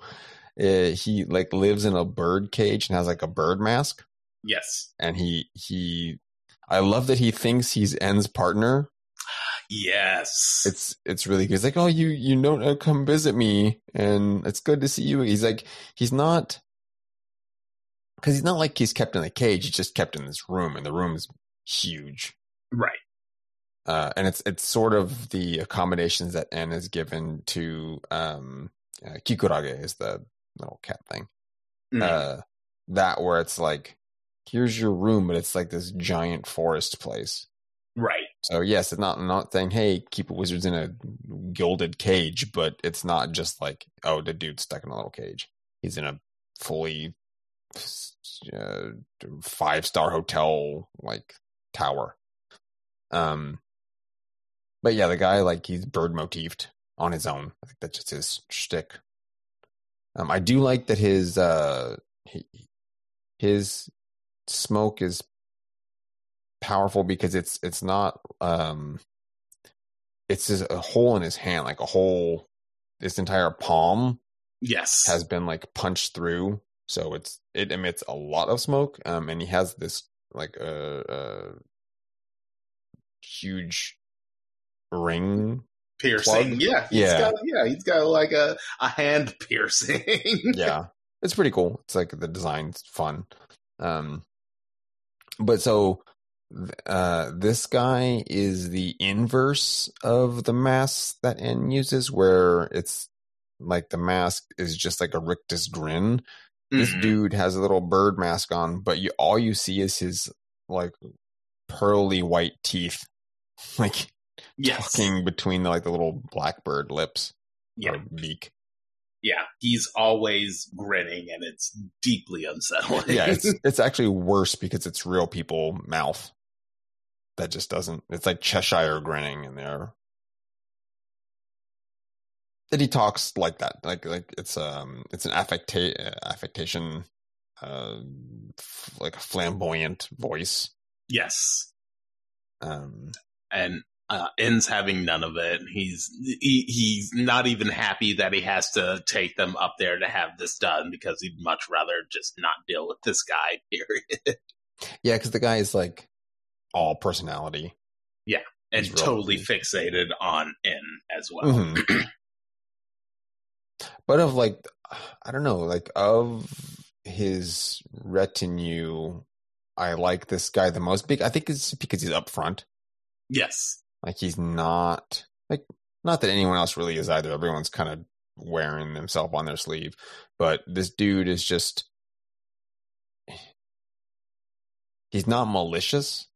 Uh, he like lives in a bird cage and has like a bird mask, Yes. and he he. I love that he thinks he's En's partner. Yes. It's it's really good. He's like, oh, you you don't uh, come visit me, and it's good to see you. He's like, he's not because he's not like he's kept in a cage. He's just kept in this room, and the room is huge. right. uh, and it's it's sort of the accommodations that En is given to um, uh, Kikurage is the little cat thing. Mhm. Uh, that where it's like, here's your room, but it's like this giant forest place. right. So yes, it's not not saying hey keep wizards in a gilded cage, but it's not just like oh the dude's stuck in a little cage. He's in a fully uh, five star hotel like tower. Um, but yeah, the guy like he's bird motifed on his own. I think that's just his shtick. Um, I do like that his uh he, his smoke is powerful because it's it's not um it's just a hole in his hand like a hole this entire palm Yes. has been like punched through so it's it emits a lot of smoke um and he has this like a uh, uh, huge ring piercing. plug? Yeah. He's Yeah. Got, yeah. He's got like a, a hand piercing. yeah it's pretty cool it's like the design's fun um but so uh this guy is the inverse of the mask that En uses where it's like the mask is just like a rictus grin this Mhm. dude has a little bird mask on but you all you see is his like pearly white teeth like Yes. talking between the, like the little blackbird lips Yeah. or beak Yeah. He's always grinning and it's deeply unsettling. yeah, it's it's actually worse because it's real people mouth that just doesn't. It's like Cheshire grinning in there. That he talks like that, like like it's um it's an affecta- affectation, uh, f- like a flamboyant voice. yes. Um, And Uh, En's having none of it. He's he, he's not even happy that he has to take them up there to have this done because he'd much rather just not deal with this guy. Period. Yeah, because the guy is like all personality. Yeah, and totally fixated on En as well. Mhm. but of like, I don't know, like of his retinue, I like this guy the most. Big, I think it's because he's upfront. Yes. Like he's not like not that anyone else really is either. Everyone's kind of wearing themselves on their sleeve, but this dude is just he's not malicious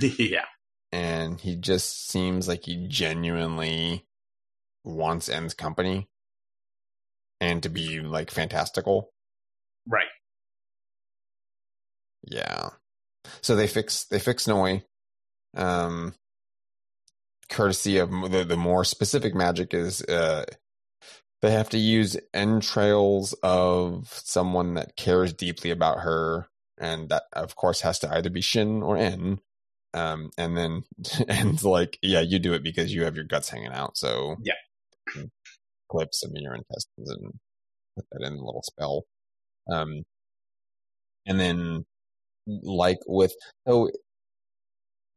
yeah. and he just seems like he genuinely wants En's company and to be like fantastical. Right. Yeah. So they fix they fix Noi. Um courtesy of the the more specific magic is uh they have to use entrails of someone that cares deeply about her and that of course has to either be Shin or En. Um and then and like, yeah, you do it because you have your guts hanging out. So Yeah. clip some of your intestines and put that in a little spell. Um and then like with so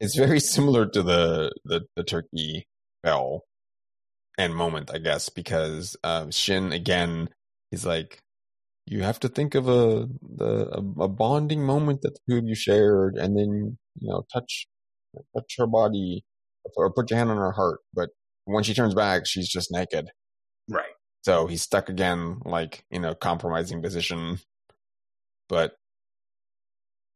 it's very similar to the the, the turkey bell and moment i guess because um shin again he's like you have to think of a the a, a bonding moment that the two of you shared and then you know touch touch her body or put your hand on her heart but when she turns back she's just naked Right. so he's stuck again, like in a compromising position. But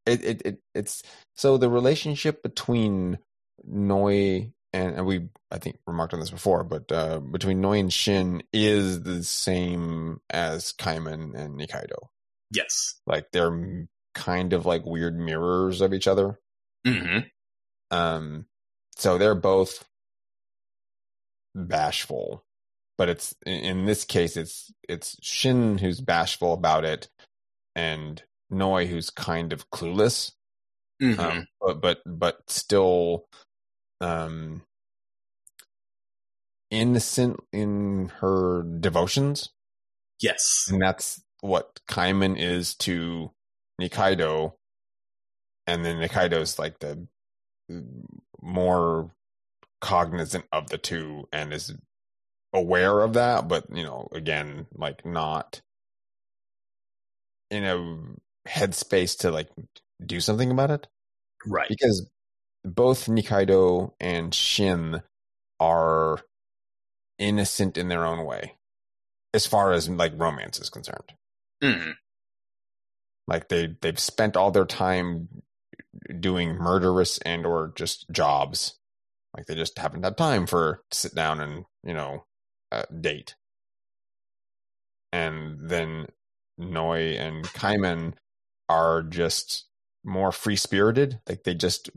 it it, it it's so the relationship between Noi and, and we I think remarked on this before, but uh, between Noi and Shin is the same as Kaiman and Nikaido. Yes. Like they're kind of like weird mirrors of each other. Hmm Um, so they're both bashful, but it's in, this case it's it's Shin who's bashful about it, and Noi who's kind of clueless, hmm um, but but but still, um, innocent in her devotions, yes. and that's what Kaiman is to Nikaido, and then Nikaido's like the more cognizant of the two and is aware of that, but you know, again, like not in a headspace to like do something about it. Right. because both Nikaido and Shin are innocent in their own way as far as like romance is concerned. Hmm like they they've spent all their time doing murderous and or just jobs. Like they just haven't had time for to sit down and you know uh, date. And then Noi and Kaiman are just more free spirited like they just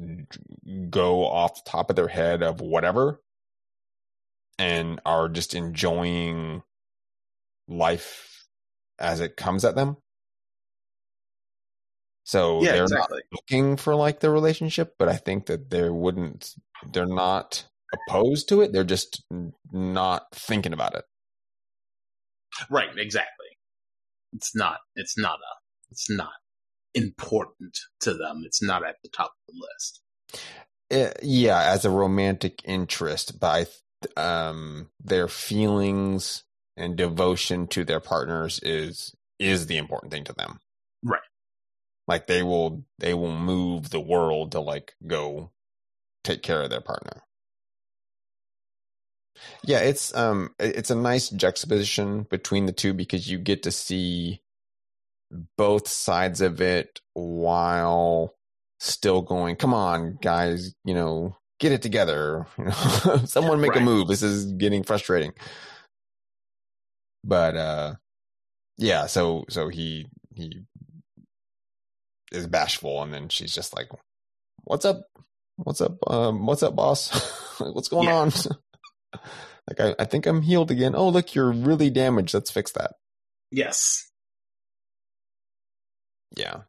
go off the top of their head of whatever and are just enjoying life as it comes at them so Yeah, they're exactly. not looking for like the relationship, but I think that they wouldn't. They're not opposed to it. They're just not thinking about it. Right. Exactly. It's not. It's not a. It's not important to them. It's not at the top of the list. Eh, yeah, as a romantic interest, but I, um, their feelings and devotion to their partners is is the important thing to them. Right. Like they will they will move the world to like go take care of their partner. Yeah, it's um it's a nice juxtaposition between the two because you get to see both sides of it while still going, come on, guys, you know, get it together. You know, someone make a move. This is getting frustrating. But uh yeah, so so he he is bashful and then she's just like, What's up? What's up? Um what's up, boss? Like, what's going Yeah. on? like I, I think I'm healed again. Oh look, you're really damaged. Let's fix that. Yes. Yeah.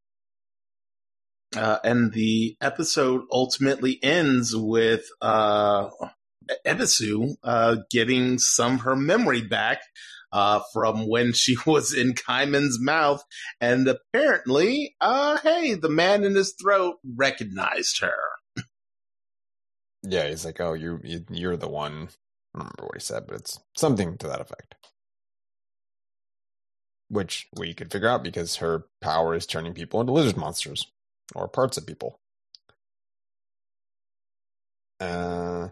Uh, and the episode ultimately ends with uh, Ebisu uh, getting some of her memory back uh, from when she was in Kaiman's mouth. And apparently, uh, hey, the man in his throat recognized her. Yeah, he's like, "Oh, you, you you're the one." I don't remember what he said, but it's something to that effect. Which we could figure out because her power is turning people into lizard monsters or parts of people. Uh,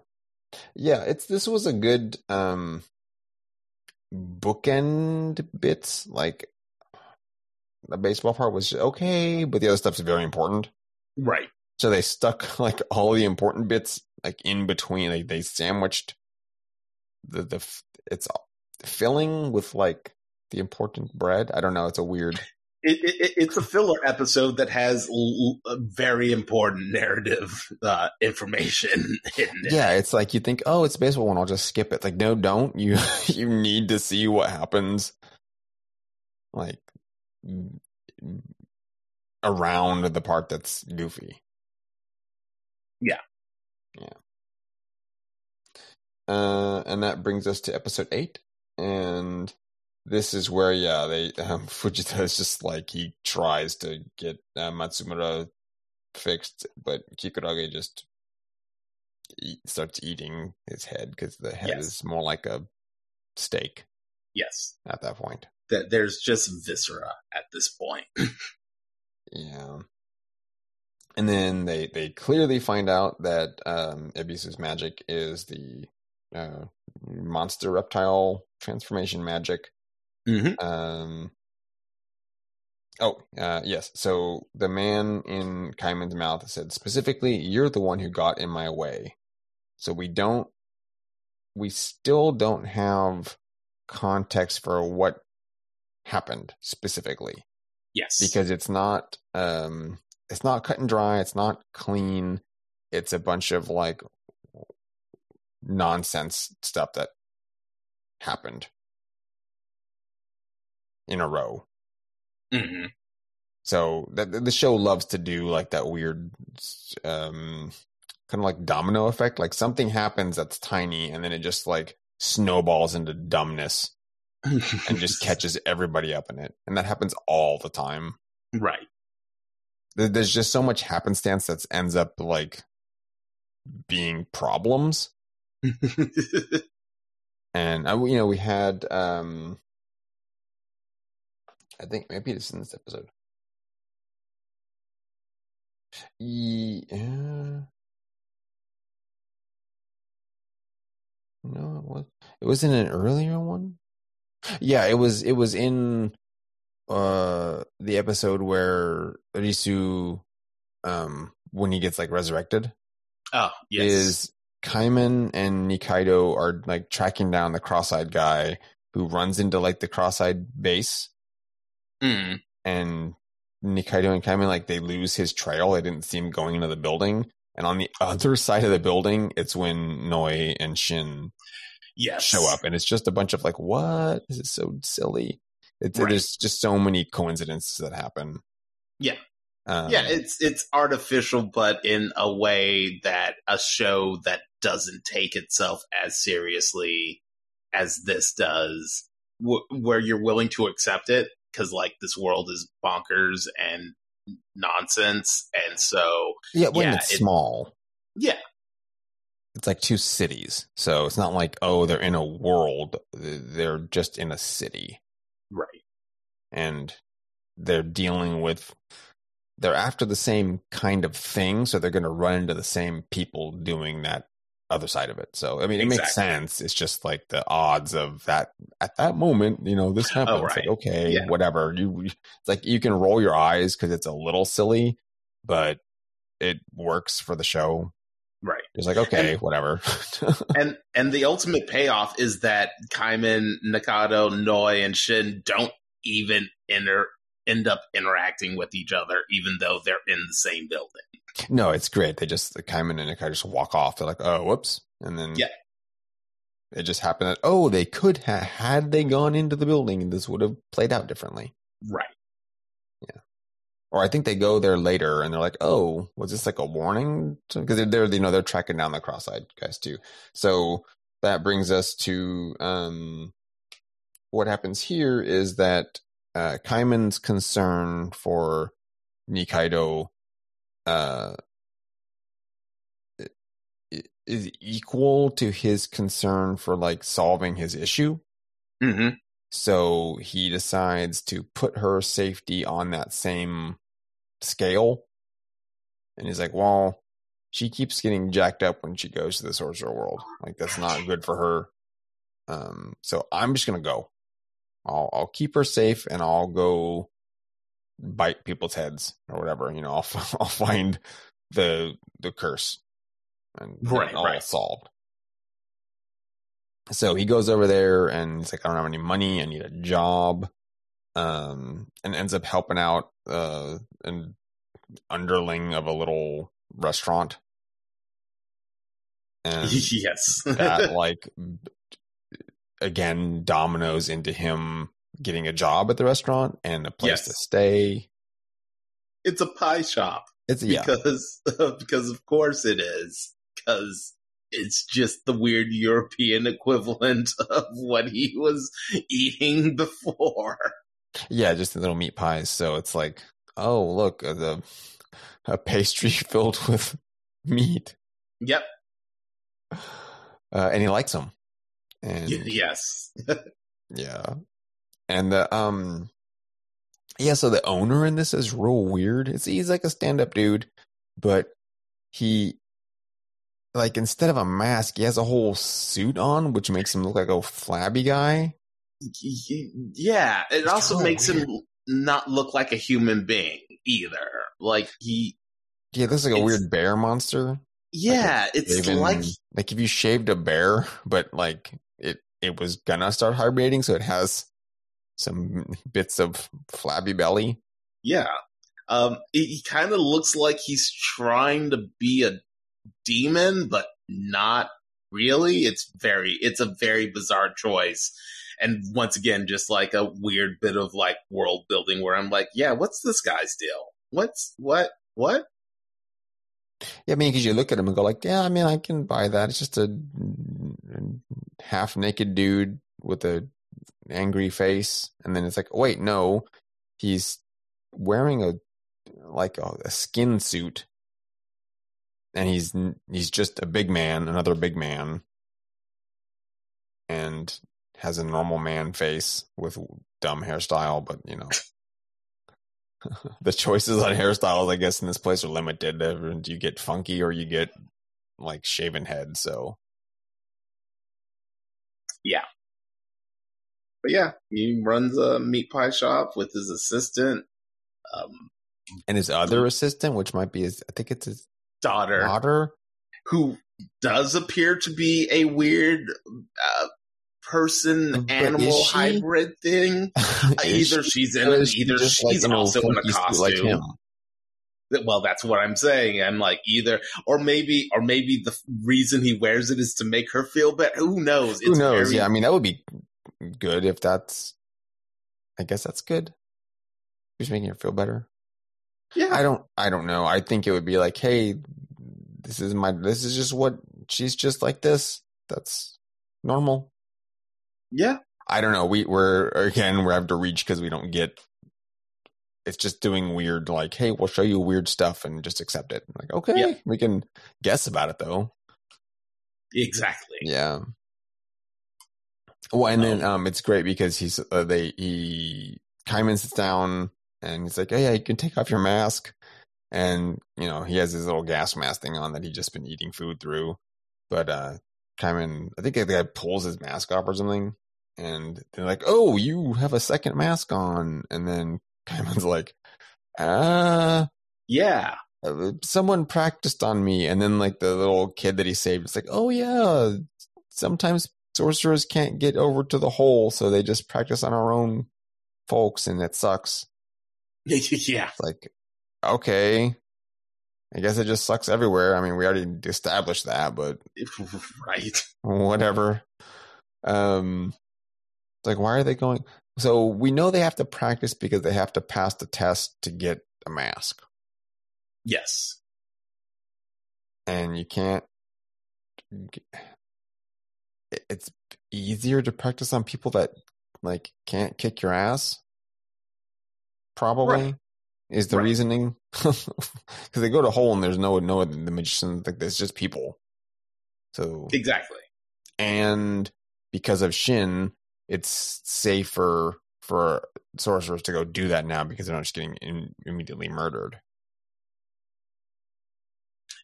yeah, it's this was a good um bookend bits. Like the baseball part was okay, but the other stuff's very important. Right. So they stuck like all the important bits like in between. They they sandwiched the the it's filling with like the important bread. I don't know. It's a weird. It, it, it's a filler episode that has l- very important narrative uh, information. It. Yeah, it's like you think, oh, it's a baseball one. I'll just skip it. Like, no, don't. You you need to see what happens. Like around the part that's goofy. Yeah. Yeah. Uh, and that brings us to episode eight. And this is where, yeah, they, um, Fujita is just like, he tries to get uh, Matsumura fixed, but Kikurage just eat, starts eating his head because the head Yes. is more like a steak Yes. at that point. That there's just viscera at this point. Yeah. And then they they clearly find out that um Ibisu's magic is the uh monster reptile transformation magic. Mm-hmm. Um Oh, uh yes. So the man in Kaiman's mouth said specifically, you're the one who got in my way. So we don't we still don't have context for what happened specifically Yes. because it's not um it's not cut and dry it's not clean it's a bunch of like nonsense stuff that happened in a row. Hmm so the, the show loves to do like that weird um kind of like domino effect. Like something happens that's tiny and then it just like snowballs into dumbness and just catches everybody up in it. And that happens all the time. Right. there's just so much happenstance that ends up like being problems. And I, you know we had um i think maybe it's in this episode. Yeah no it was it was in an earlier one? Yeah it was it was in uh the episode where risu um when he gets like resurrected oh yes. is Kaiman and Nikaido are like tracking down the cross-eyed guy who runs into like the cross-eyed base Mm. and Nikaido and Kaiman like they lose his trail. They didn't see him going into the building. And on the other side of the building, it's when Noi and Shin Yes. show up and it's just a bunch of like, what? This is so silly. It's Right. there's just so many coincidences that happen. Yeah. Um, yeah, it's it's artificial, but in a way that a show that doesn't take itself as seriously as this does, w- where you're willing to accept it because like this world is bonkers and nonsense, and so yeah, when yeah, it's it- small. yeah, it's like two cities. So it's not like, oh, they're in a world. They're just in a city. right, And they're dealing with, they're after the same kind of thing. So they're going to run into the same people doing that other side of it. So, I mean, it makes sense. It's just like the odds of that at that moment, you know, this oh, happens. Oh, right. okay, Yeah. whatever. You, it's like you can roll your eyes because it's a little silly, but it works for the show. right. It's like, okay, whatever. and and the ultimate payoff is that Kaiman, Nikaido, Noi, and Shin don't even inter- end up interacting with each other, even though they're in the same building. No, it's great. They just the Kaiman and Nikai just walk off. They're like, "Oh, whoops," and then Yeah. it just happened that oh, they could have had they gone into the building, and this would have played out differently. Right. Yeah. Or I think they go there later and they're like, "Oh, was this like a warning?" Because they're, they're you know they're tracking down the cross-eyed guys too. So that brings us to um, what happens here is that uh, Kaiman's concern for Nikaido uh, is equal to his concern for like solving his issue. Mm-hmm. So he decides to put her safety on that same scale. And he's like, well, she keeps getting jacked up when she goes to the sorcerer world. Like that's not good for her. Um, so I'm just gonna go. I'll I'll keep her safe and I'll go bite people's heads or whatever. You know, I'll I'll find the the curse and Right, all right. solved. So he goes over there and he's like, I don't have any money. I need a job. Um, and ends up helping out uh, an underling of a little restaurant. And yes. that, like, again, dominoes into him getting a job at the restaurant and a place Yes. to stay. it's a pie shop It's, yeah. because because of course it is because it's just the weird European equivalent of what he was eating before. Yeah, just the little meat pies. So it's like, oh, look, uh, the a pastry filled with meat. Yep. uh, and he likes them. And yes. yeah, and the um, yeah. So the owner in this is real weird. It's he's like a stand up dude, but he like instead of a mask, he has a whole suit on, which makes him look like a flabby guy. Yeah. It It's also kinda makes him not look like a human being either. Like he. Yeah, this is like a weird bear monster. Yeah, it's Shaven- like like if you shaved a bear, but like it it was gonna start hibernating, so it has some bits of flabby belly. Yeah. Um, he, he kind of looks like he's trying to be a demon, but not really. It's very, it's a very bizarre choice. And once again, just like a weird bit of like world building where I'm like, yeah, what's this guy's deal? What's, what, what? Yeah, I mean, because you look at him and go like, yeah, I mean, I can buy that. It's just a half naked dude with a angry face, and then it's like, wait, no, he's wearing a like a, a skin suit, and he's he's just a big man, another big man, and has a normal man face with dumb hairstyle, but you know. the choices on hairstyles, I guess, in this place are limited. Do you get funky or you get like shaven head? So But yeah, he runs a meat pie shop with his assistant, um, and his other assistant, which might be his, I think it's his daughter. daughter. who does appear to be a weird uh, person But animal hybrid thing. Either she- she's in it, either just, like, she's in also in a costume. like well, that's what I'm saying. I'm like either, or maybe, or maybe the reason he wears it is to make her feel better. Who knows? Who knows? very- yeah, I mean, that would be good if that's. I guess that's good. Just making her feel better. yeah, I don't. I don't know. I think it would be like, hey, this is my. This is just what she's just like this. That's normal. yeah. I don't know. We we're again we have to reach because we don't get. It's just doing weird. Like, hey, we'll show you weird stuff and just accept it. Like, okay, Yep. we can guess about it though. Exactly. Yeah. Well, and then um, it's great because he's uh, they he Kaiman sits down and he's like, oh yeah, you can take off your mask, and you know he has his little gas mask thing on that he just been eating food through, but uh, Kaiman, I think the guy pulls his mask off or something, and they're like, oh, you have a second mask on, and then Kaiman's like, ah. Yeah. uh, someone practiced on me and then like the little kid that he saved it's like oh yeah sometimes sorcerers can't get over to the hole so they just practice on our own folks and it sucks yeah. it's like okay i guess it just sucks everywhere i mean we already established that but Right. whatever um it's like why are they going so we know they have to practice because they have to pass the test to get a mask. Yes. And you can't. It's easier to practice on people that like can't kick your ass. Probably Right. is the Right. reasoning because they go to hole and there's no no the magician like there's just people. So Exactly. and because of Shin, it's safer for sorcerers to go do that now because they're not just getting in, immediately murdered.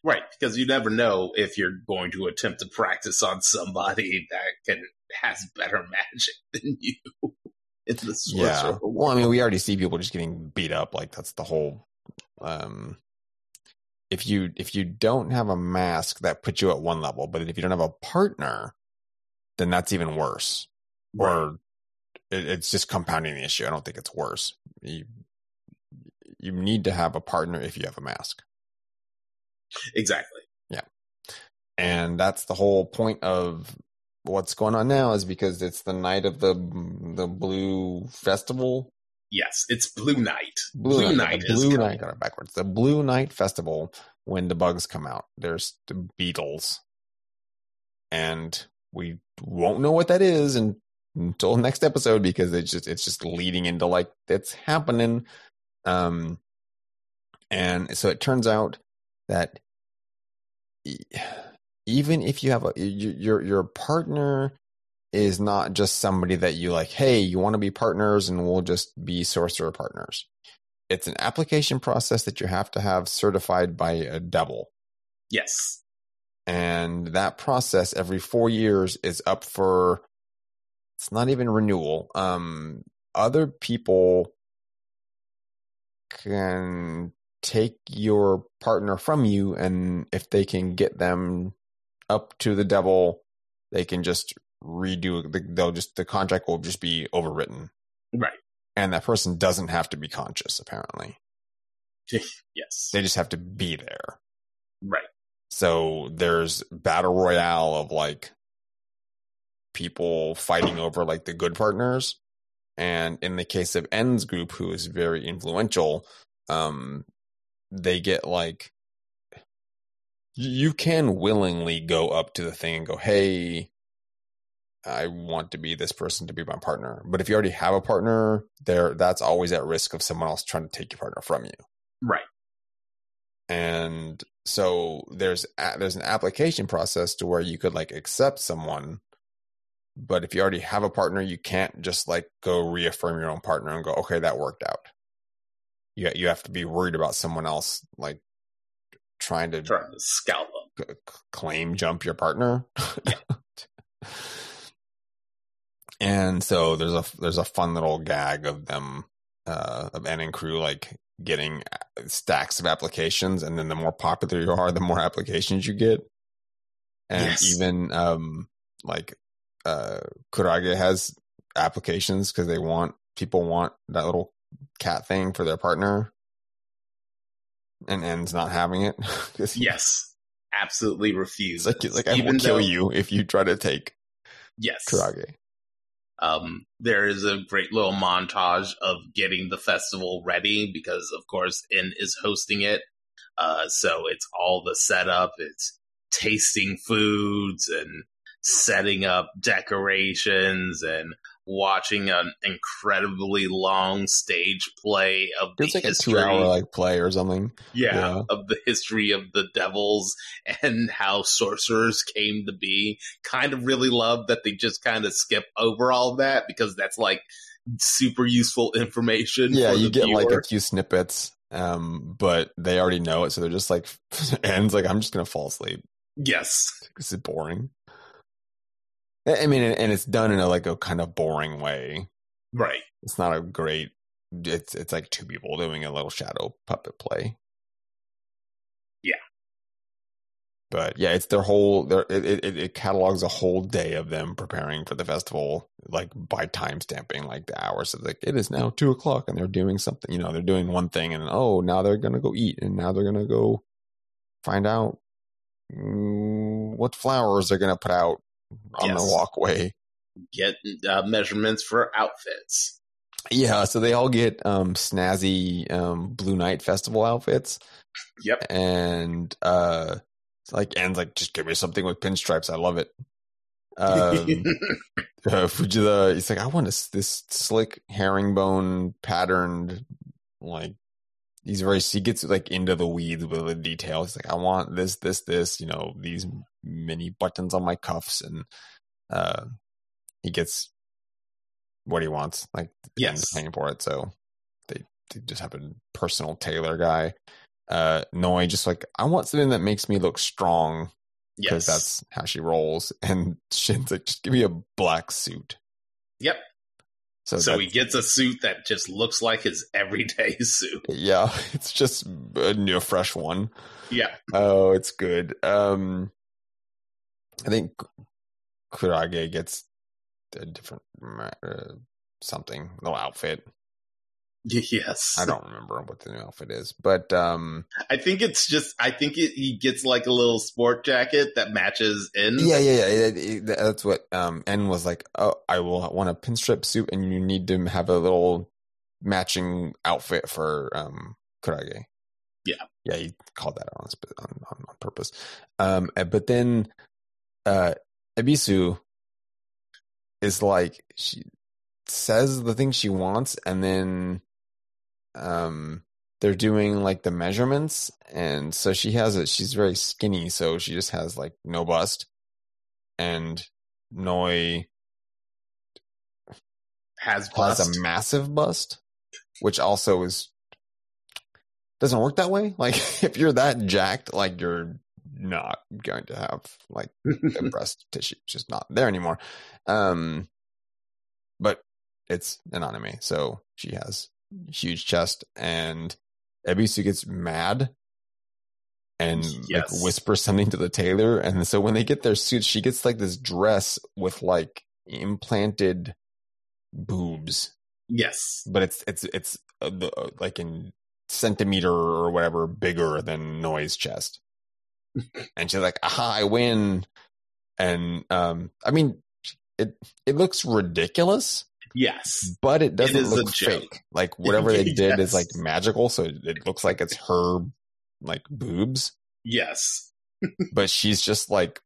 Right, because you never know if you're going to attempt to practice on somebody that can has better magic than you in the Yeah. Well, I mean, we already see people just getting beat up. Like that's the whole. Um, if you if you don't have a mask, that puts you at one level. But if you don't have a partner, then that's even worse. Or it, it's just compounding the issue. I don't think it's worse. You you need to have a partner if you have a mask. Exactly. Yeah. And that's the whole point of what's going on now is because it's the night of the the blue festival Yes, it's Blue Night. blue, Blue night, Night the blue coming. night got it backwards the blue night festival when the bugs come out there's the beetles and we won't know what that is and, until next episode because it's just it's just leading into like it's happening um and so it turns out that even if you have a your your partner is not just somebody that you like hey you want to be partners and we'll just be sorcerer partners. It's an application process that you have to have certified by a devil. Yes. and that process every four years is up for it's not even renewal. Um other people can take your partner from you and if they can get them up to the devil they can just redo the, they'll just the contract will just be overwritten Right. and that person doesn't have to be conscious apparently Yes. they just have to be there Right. so there's battle royale of like people fighting over like the good partners. And in the case of En's group, who is very influential, um, they get like you can willingly go up to the thing and go, Hey, I want to be this person to be my partner. But if you already have a partner, there that's always at risk of someone else trying to take your partner from you Right. and so there's a, there's an application process to where you could like accept someone but if you already have a partner you can't just like go reaffirm your own partner and go okay that worked out you you have to be worried about someone else like trying to Trying to scalp them. c- claim jump your partner Yeah. and so there's a there's a fun little gag of them uh of En and crew like getting stacks of applications and then the more popular you are the more applications you get and Yes. even um like uh Kurage has applications because they want people want that little cat thing for their partner and En's not having it. Yes. Absolutely refuse. like like I will kill you if you try to take Yes. Kurage Um, there is a great little montage of getting the festival ready because, of course, N is hosting it. Uh, so it's all the setup. It's tasting foods and setting up decorations and watching an incredibly long stage play of the it's like a history. two hour like play or something yeah, Yeah. of the history of the devils and how sorcerers came to be. Kind of really love that they just kind of skip over all that because that's like super useful information. yeah you the get like a few snippets um but they already know it so they're just like En's like i'm just gonna fall asleep yes, this is boring i mean and and it's done in a like a kind of boring way. Right, it's not a great it's it's like two people doing a little shadow puppet play. Yeah. but yeah it's their whole their it, it, it catalogs a whole day of them preparing for the festival like by time stamping like the hours. Of like it is now two o'clock and they're doing something you know they're doing one thing and oh now they're gonna go eat and now they're gonna go find out mm, what flowers they're gonna put out on Yes. the walkway get uh, measurements for outfits. Yeah, so they all get um snazzy um Blue Night Festival outfits. Yep. And uh it's like and like just give me something with pinstripes. I love it. Um uh, Fujita he's like, I want this this slick herringbone patterned like he's very he gets like into the weeds with the details. He's like, I want this, this, this, you know, these mini buttons on my cuffs and uh he gets what he wants. Like Yes. paying for it. So they, they just have a personal tailor guy. Uh Noi just like, I want something that makes me look strong because yes. that's how she rolls. And Shin's like, just give me a black suit. Yep. So, So he gets a suit that just looks like his everyday suit. yeah, it's just a new fresh one. Yeah. Oh, it's good. Um, I think Kurage gets a different uh, something, little outfit. Yes. I don't remember what the new outfit is, but um, I think it's just. I think it, he gets like a little sport jacket that matches in. yeah, yeah, yeah. It, it, that's what um En was like. Oh, I will want a pinstripe suit, and you need to have a little matching outfit for um Kurage. Yeah. yeah, he called that on on, on, on purpose. Um, uh, but then uh is like she says the thing she wants, and then um they're doing like the measurements, and so she has it. She's very skinny, so she just has like no bust, and Noi Has has a massive bust, which also is doesn't work that way. Like if you're that jacked, like you're not going to have like the breast tissue it's just not there anymore. Um, but it's an anime, so she has huge chest, and Ebisu gets mad and Yes. like whispers something to the tailor, and so when they get their suits, she gets like this dress with like implanted boobs, yes. but it's it's it's uh, the, uh, like in centimeter or whatever bigger than Noi's chest. And she's like, "Aha, I win!" And um, I mean, it it looks ridiculous, Yes. but it doesn't a look fake. Like whatever they did is like magical, so it, it looks like it's her like boobs, Yes. but she's just like.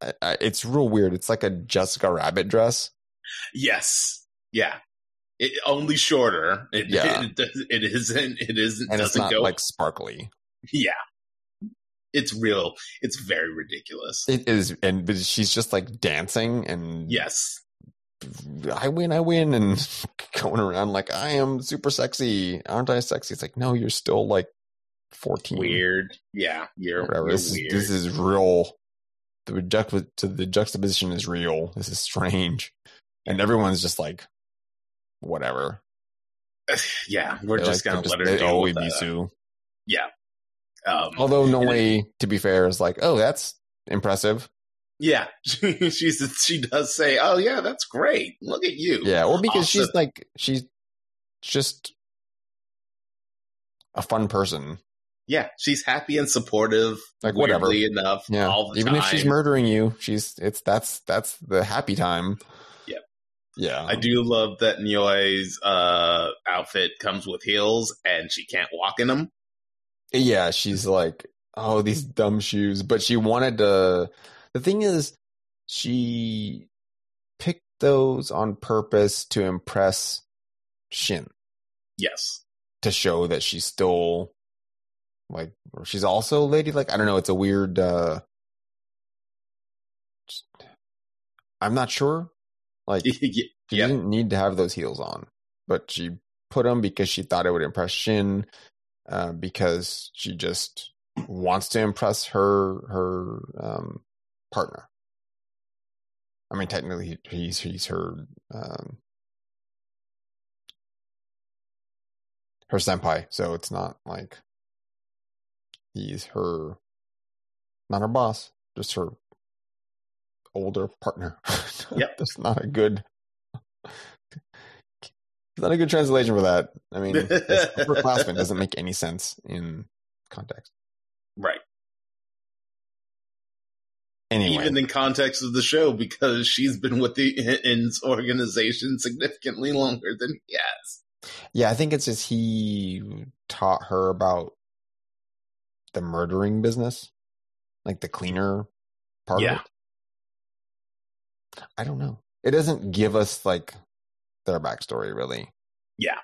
I- I- It's real weird. It's like a Jessica Rabbit dress. Yes. Yeah. It only shorter. It, Yeah. It, does- it isn't. It isn't. and it's doesn't not go. like sparkly. yeah. It's real. It's very ridiculous. It is, and but she's just like dancing and yes. I win, I win, and going around like I am super sexy, aren't I sexy? It's like no, you're still like fourteen, Weird. Yeah. You're, whatever. you're This is, weird. this is real. The the juxtaposition is real. This is strange, and everyone's just like, whatever. yeah. We're They just like- gonna they're let her they deal with. Ebisu. Yeah. Um, Although no and- to be fair, is like, oh, that's impressive. Yeah, she's she does say, "Oh yeah, that's great. Look at you." Yeah, well, because Also- she's like she's just a fun person. yeah, she's happy and supportive. Like whatever. enough, Yeah, even time. if she's murdering you, she's it's that's that's the happy time. Yeah, I do love that Noi's uh, outfit comes with heels, and she can't walk in them. Yeah, she's like, oh, these dumb shoes, but she wanted to. The thing is, she picked those on purpose to impress Shin Yes, to show that she's still like or she's also ladylike. I don't know. It's a weird. uh I'm not sure. Like she didn't need to have those heels on, but she put them because she thought it would impress Shin, uh, because she just wants to impress her her um, partner. I mean, technically, he's he's her um, her senpai, so it's not like he's her, not her boss, just her older partner. Yep. that's not a good. It's not a good translation for that. I mean, upperclassman doesn't make any sense in context. right. Anyway, even in context of the show, because she's been with the En's organization significantly longer than he has. yeah, I think it's just he taught her about the murdering business, like the cleaner part Yeah. I don't know. It doesn't give us like their backstory really. Yeah.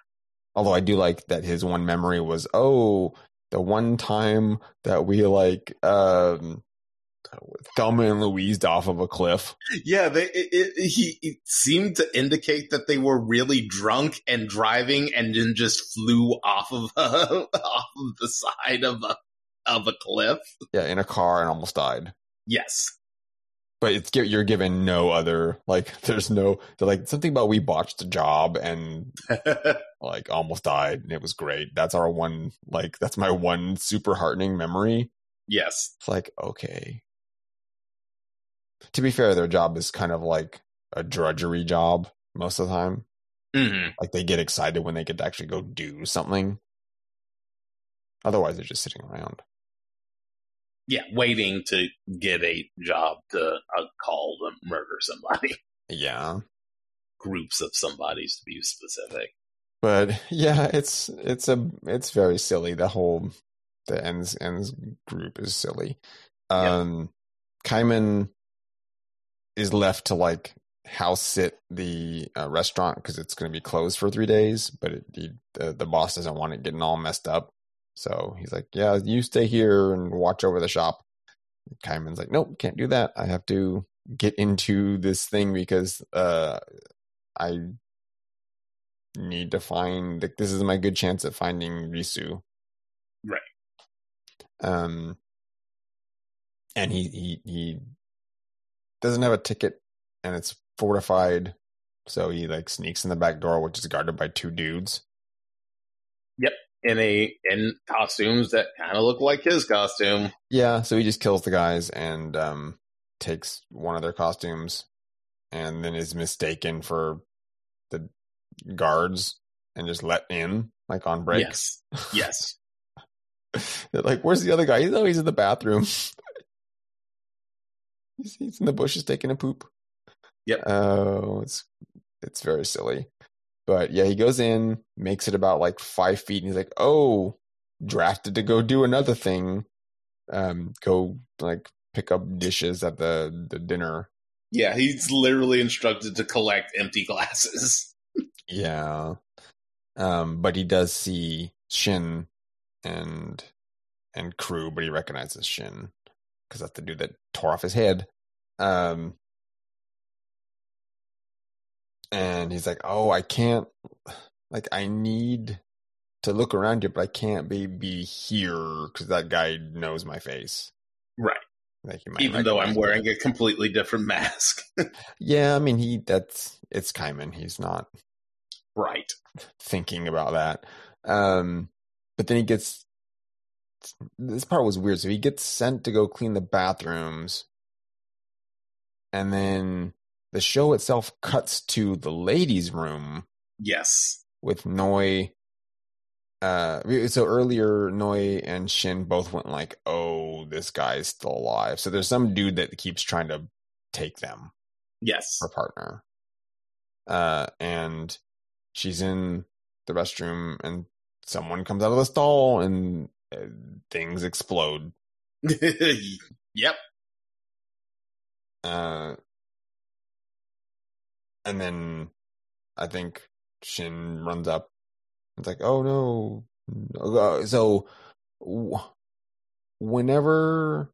Although I do like that his one memory was, oh, the one time that we like um Thelma and Louise off of a cliff. Yeah, they, it, it, he it seemed to indicate that they were really drunk and driving, and then just flew off of off of the side of a of a cliff. Yeah, in a car and almost died. Yes, But it's you're given no other like there's no like something about we botched the job and like almost died and it was great. That's our one like that's my one super heartening memory. yes, It's like okay. To be fair, their job is kind of like a drudgery job most of the time. hmm Like they get excited when they get to actually go do something. Otherwise, they're just sitting around. Yeah, waiting to get a job to uh, call to murder somebody. Yeah, Groups of somebodies to be specific. but yeah, it's it's a it's very silly. The whole the En's En's group is silly. Um, Kaiman is left to like house sit the uh, restaurant because it's going to be closed for three days. But it, he, the the boss doesn't want it getting all messed up, so he's like, "Yeah, you stay here and watch over the shop." Kaiman's like, "Nope, can't do that. I have to get into this thing because uh, I need to find like this is my good chance at finding Risu." Right. Um, and he he he doesn't have a ticket, and it's fortified, so he like sneaks in the back door, which is guarded by two dudes. In a in costumes that kind of look like his costume. Yeah, so he just kills the guys and um takes one of their costumes, and then is mistaken for the guards and just let in like on break. Yes, yes. Like, "Where's the other guy?" He's he's in the bathroom. he's, he's in the bushes taking a poop. Yep. Oh, it's it's very silly, but yeah, he goes in, makes it about like five feet, and he's like, "Oh, drafted to go do another thing, um, go like pick up dishes at the the dinner." Yeah, he's literally instructed to collect empty glasses. Yeah, um, but he does see Shin and and crew, but he recognizes Shin because that's the dude that tore off his head. Um, and he's like, "Oh, I can't. Like, I need to look around here, but I can't be be here because that guy knows my face. Right. Like, might Even though I'm wearing a completely different mask. Yeah, I mean, he that's it's Kaiman. He's not right. thinking about that. Um, but then he gets this part was weird. So he gets sent to go clean the bathrooms, and then the show itself cuts to the ladies' room Yes. with Noi. Uh, so earlier, Noi and Shin both went like, "Oh, this guy's still alive." So there's some dude that keeps trying to take them Yes. her partner. Uh, and she's in the restroom, and someone comes out of the stall, and uh, things explode. yep. Uh, and then I think Shin runs up. It's like, oh no. Uh, So, whenever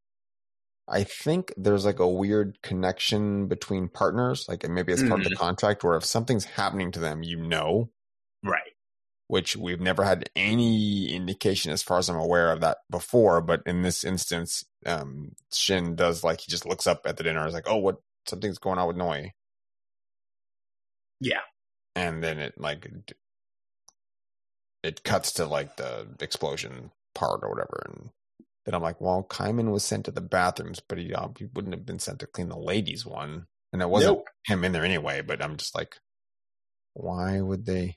I think there's like a weird connection between partners, like maybe it's part of the contract where if something's happening to them, you know, Right. which we've never had any indication as far as I'm aware of that before. But in this instance, um, Shin does like he just looks up at the dinner, and is like, oh, what something's going on with Noi. Yeah. and then it like it cuts to like the explosion part or whatever and then i'm like well Kaiman was sent to the bathrooms but he, uh, he wouldn't have been sent to clean the ladies one and it wasn't Nope. him in there anyway but i'm just like why would they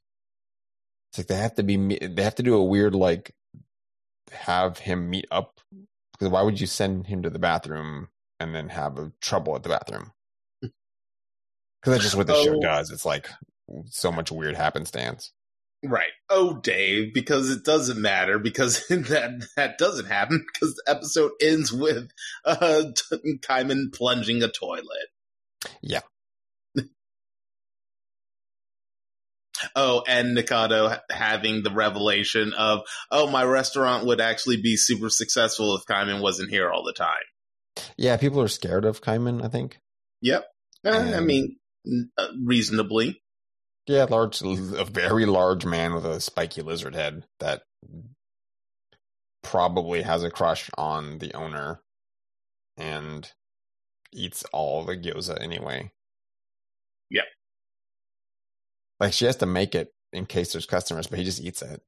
it's like they have to be me- they have to do a weird like have him meet up because why would you send him to the bathroom and then have a trouble at the bathroom. Because that's just what the oh. show does. It's like so much weird happenstance. Right. Oh, Dave, because it doesn't matter because that that doesn't happen because the episode ends with uh Kaiman plunging a toilet. Yeah. oh, and Nikaido having the revelation of, oh, my restaurant would actually be super successful if Kaiman wasn't here all the time. Yeah, people are scared of Kaiman, I think. Yep. Uh, I mean, reasonably. Yeah, large, a very large man with a spiky lizard head that probably has a crush on the owner and eats all the gyoza anyway. Yep. Like she has to make it in case there's customers, but he just eats it.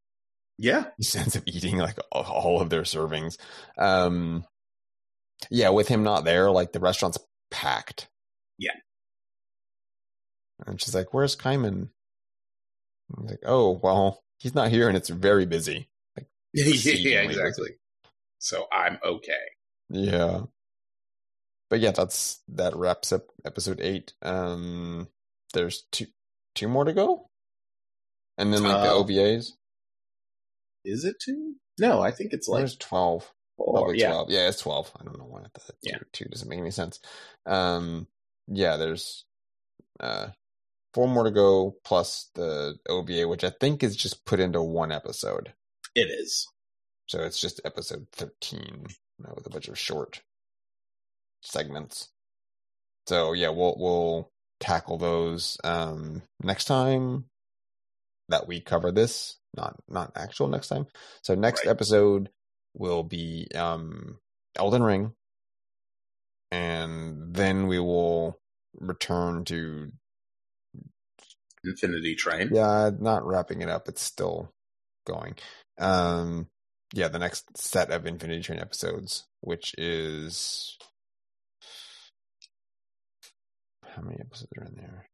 Yeah. He ends up eating like all of their servings. Um, yeah, with him not there, like the restaurant's packed. Yeah. And she's like, "Where's Kaiman?" I'm like, "Oh, well, he's not here, and it's very busy." Like, yeah, exactly. Busy. So I'm okay. Yeah, but yeah, that's that wraps up episode eight. Um, there's two two more to go, and then like uh, the OVAs. Is it two? No, I think it's like there's twelve. Or, yeah. 12. Yeah, it's 12. I don't know why yeah. two, two doesn't make any sense. Um, yeah, there's uh, four more to go plus the OVA, which I think is just put into one episode. It is. So it's just episode 13 you know, with a bunch of short segments. So yeah, we'll we'll tackle those um, next time that we cover this. Not not actual next time. So next right. episode will be um, Elden Ring, and then we will return to Infinity Train. Yeah, not wrapping it up. It's still going. Um, yeah, the next set of Infinity Train episodes, which is how many episodes are in there?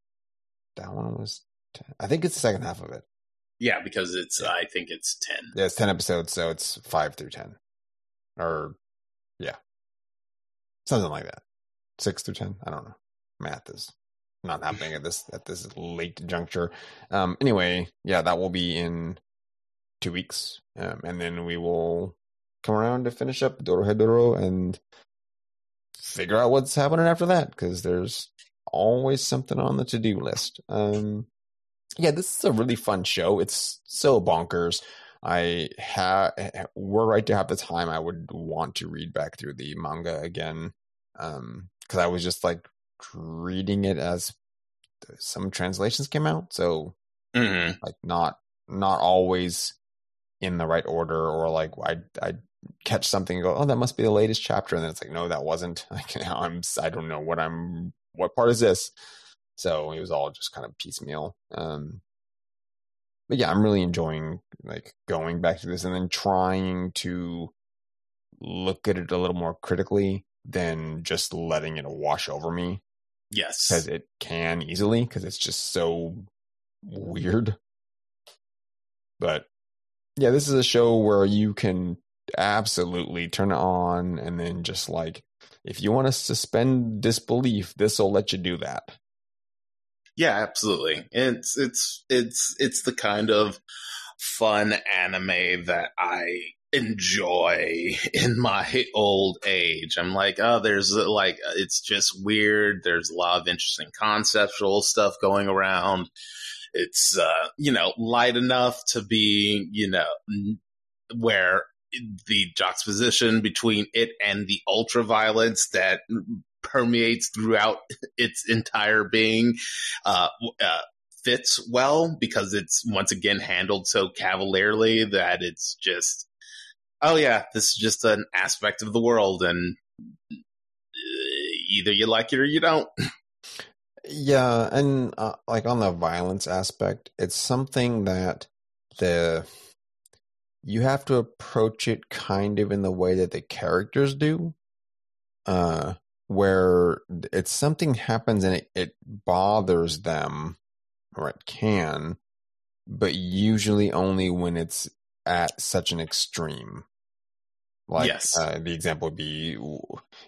That one was, 10. I think it's the second half of it. Yeah, because it's, yeah. I think it's 10. Yeah, it's 10 episodes, so it's 5 through 10. Or, yeah. Something like that. 6 through 10. I don't know. Math is not happening at this at this late juncture. Um, anyway, yeah, that will be in two weeks, um, and then we will come around to finish up Dorohedoro and figure out what's happening after that because there's always something on the to do list. Um, yeah, this is a really fun show. It's so bonkers. I have were right to have the time, I would want to read back through the manga again. Um, because I was just like reading it as some translations came out, so mm-hmm. like not not always in the right order, or like I I catch something and go, oh, that must be the latest chapter, and then it's like, no, that wasn't. Like now I'm I don't know what I'm what part is this? So it was all just kind of piecemeal. Um, but yeah, I'm really enjoying like going back to this and then trying to look at it a little more critically than just letting it wash over me. Yes. Because it can easily, because it's just so weird. But yeah, this is a show where you can absolutely turn it on and then just like if you want to suspend disbelief, this will let you do that. Yeah, absolutely. It's it's it's it's the kind of fun anime that I enjoy in my old age. I'm like, oh, there's like, it's just weird. There's a lot of interesting conceptual stuff going around. It's, uh, you know, light enough to be, you know, where the juxtaposition between it and the ultra violence that permeates throughout its entire being, uh, uh, fits well because it's once again handled so cavalierly that it's just oh yeah, this is just an aspect of the world, and uh, either you like it or you don't. Yeah, and uh, like on the violence aspect, it's something that the you have to approach it kind of in the way that the characters do. Uh where it's something happens and it, it bothers them or it can, but usually only when it's at such an extreme. Like, Yes. uh, the example would be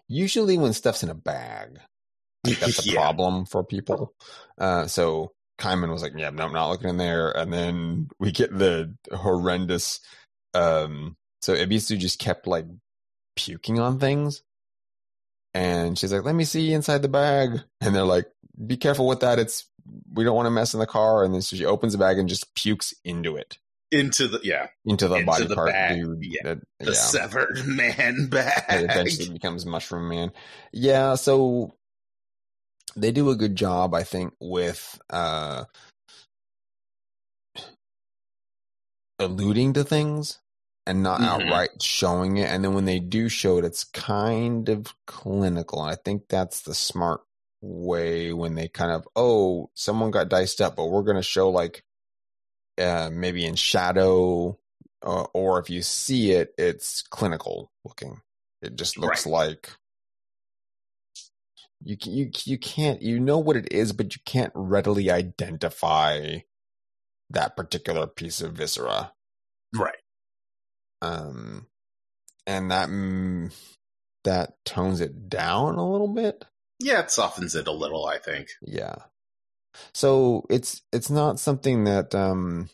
usually when stuff's in a bag, like that's a Yeah. problem for people. Uh, so Kaiman was like, "Yeah, no, I'm not looking in there." And then we get the horrendous. Um, so Ebisu just kept like puking on things, and she's like, "Let me see inside the bag," and they're like, "Be careful with that. It's we don't want to mess in the car." And then so she opens the bag and just pukes into it, Into the yeah, into the Into body the part. bag, dude. yeah. That- the yeah. severed man it bag. eventually becomes Mushroom Man. Yeah, so they do a good job, I think, with uh alluding to things and not Mhm. outright showing it. And then when they do show it, it's kind of clinical. And I think that's the smart way when they kind of, oh, someone got diced up, but we're going to show like uh, maybe in shadow, uh, or if you see it, it's clinical looking. It just looks like you you you can't you know what it is, but you can't readily identify that particular piece of viscera. right. Um, and that mm, that tones it down a little bit. Yeah, it softens it a little. I think. Yeah. So it's it's not something that um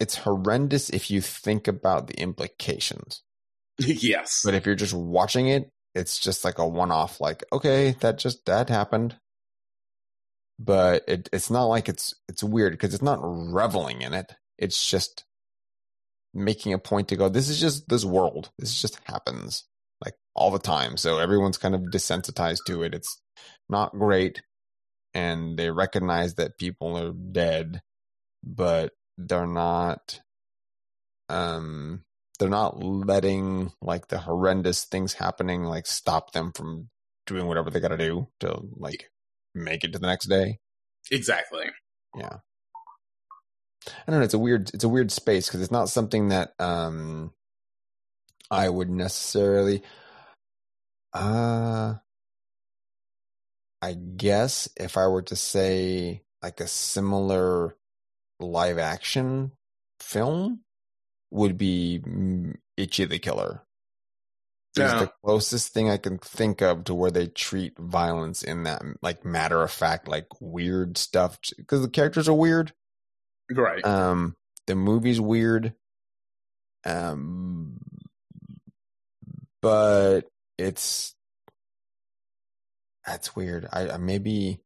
it's horrendous if you think about the implications. yes. But if you're just watching it, it's just like a one off like okay, that just that happened. But it it's not like it's it's weird because it's not reveling in it. It's just making a point to go this is just this world. This just happens like all the time. So everyone's kind of desensitized to it. It's not great and they recognize that people are dead, but they're not um they're not letting like the horrendous things happening like stop them from doing whatever they got to do to like make it to the next day. exactly. Yeah. I don't know. It's a weird. It's a weird space because it's not something that um I would necessarily. Uh I guess if I were to say like a similar live action film would be mm, Ichi the Killer. It's the closest thing I can think of to where they treat violence in that like matter of fact, like weird stuff because the characters are weird. Right. Um, the movie's weird. Um, but it's that's weird. I, I maybe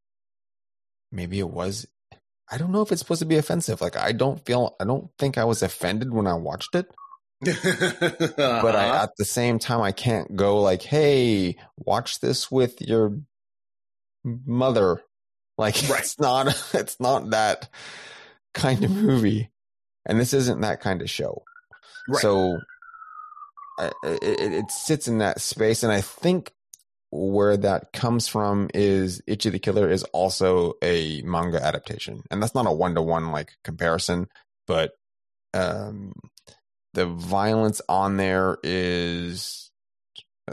maybe it was. I don't know if it's supposed to be offensive. Like I don't feel. I don't think I was offended when I watched it. But Uh-huh. I at the same time I can't go like, hey, watch this with your mother. Like Right. it's not. It's not that kind of movie, and this isn't that kind of show. Right. So I- it, it sits in that space, and I think where that comes from is Ichi the Killer is also a manga adaptation, and that's not a one to one like comparison, but um, the violence on there is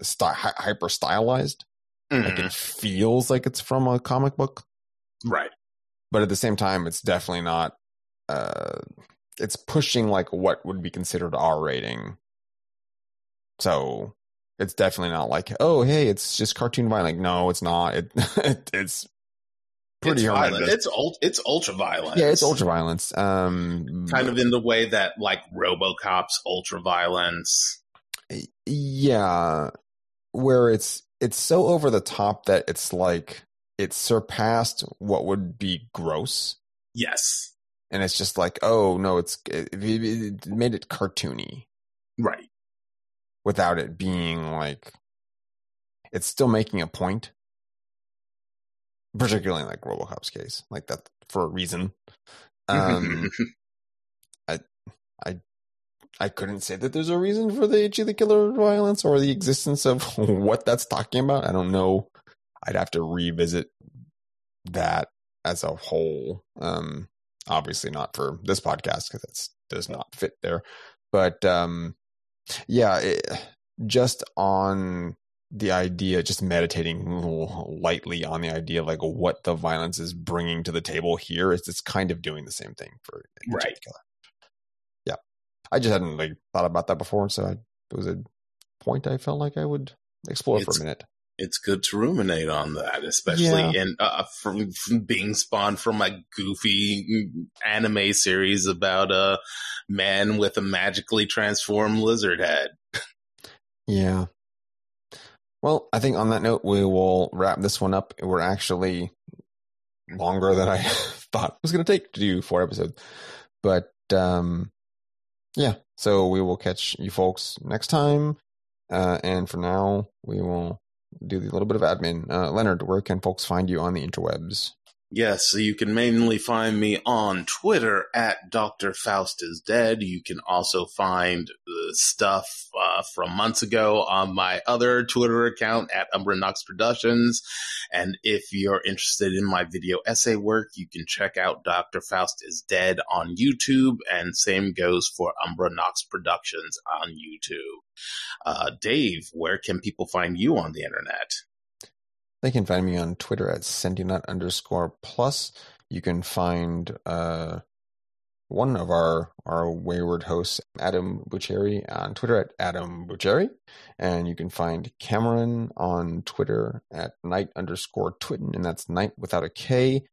sty- hyper stylized. Like Mhm. it feels like it's from a comic book right. but at the same time it's definitely not uh it's pushing like what would be considered r rating so it's definitely not like oh hey it's just cartoon violent no it's not it, it it's pretty it's violent. horrendous It's ult- it's ultra violent. yeah it's ultra violence um kind of in the way that like RoboCop's ultra violence. yeah where it's it's so over the top that it's like it surpassed what would be gross Yes. and it's just like oh no it's it, it, it made it cartoony Right. Without it being like it's still making a point. Particularly in like robocop's case like that for a reason. Um i I couldn't say that there's a reason for the Ichi the Killer violence or the existence of what that's talking about. I don't know. I'd have to revisit that as a whole. Um obviously not for this podcast because that does not fit there. But um yeah it, just on the idea just meditating lightly on the idea of like what the violence is bringing to the table here is it's kind of doing the same thing for Right. Yeah i just hadn't like thought about that before so I, it was a point I felt like I would explore It's- for a minute. It's good to ruminate on that, especially Yeah. in uh, from, from being spawned from a goofy anime series about a man with a magically transformed lizard head. Yeah. Well, I think on that note, we will wrap this one up. We're actually longer than I thought it was going to take to do four episodes. But um, yeah, so we will catch you folks next time. Uh, and for now, we will do a little bit of admin. Uh, Leonard, where can folks find you on the interwebs? Yes, so you can mainly find me on Twitter at Dr. Faust is Dead. You can also find the stuff uh, from months ago on my other Twitter account at Umbra Knox Productions. And if you're interested in my video essay work, you can check out Dr. Faust is Dead on YouTube. And same goes for Umbra Knox Productions on YouTube. Uh, Dave, where can people find you on the internet? They can find me on Twitter at Sentinut underscore plus. You can find uh, one of our, our wayward hosts, Adam Bucheri, on Twitter at Adam Bucheri. And you can find Cameron on Twitter at night underscore twitten, and that's night without a K.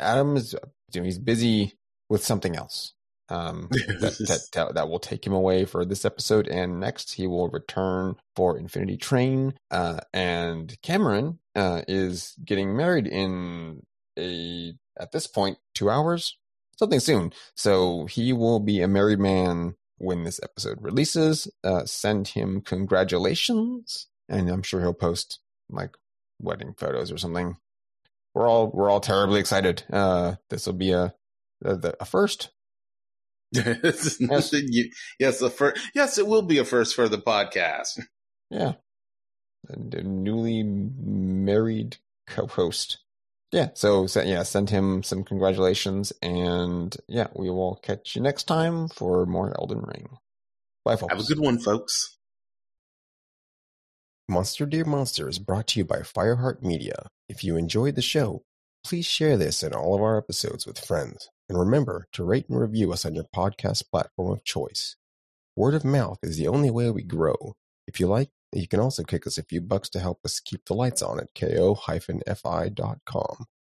Adam is you know, he's busy with something else. Um, that, that, that that will take him away for this episode, and next he will return for Infinity Train. Uh, and Cameron uh, is getting married in a at this point two hours, something soon. So he will be a married man when this episode releases. Uh, send him congratulations, and I'm sure he'll post like wedding photos or something. We're all we're all terribly excited. Uh, this will be a a, a first yes, yes, a fir- yes, it will be a first for the podcast. Yeah. And a newly married co-host. Yeah. So, so yeah, send him some congratulations, and yeah, we will catch you next time for more Elden Ring. Bye, folks. Have a good one, folks. Monster Dear Monster is brought to you by Fireheart Media. If you enjoyed the show, please share this and all of our episodes with friends. And remember to rate and review us on your podcast platform of choice. Word of mouth is the only way we grow. If you like, you can also kick us a few bucks to help us keep the lights on at ko-fi.com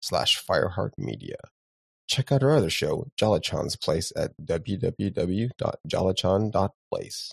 slash fireheart media. Check out our other show, Jolachan's Place at www.jolachan.place.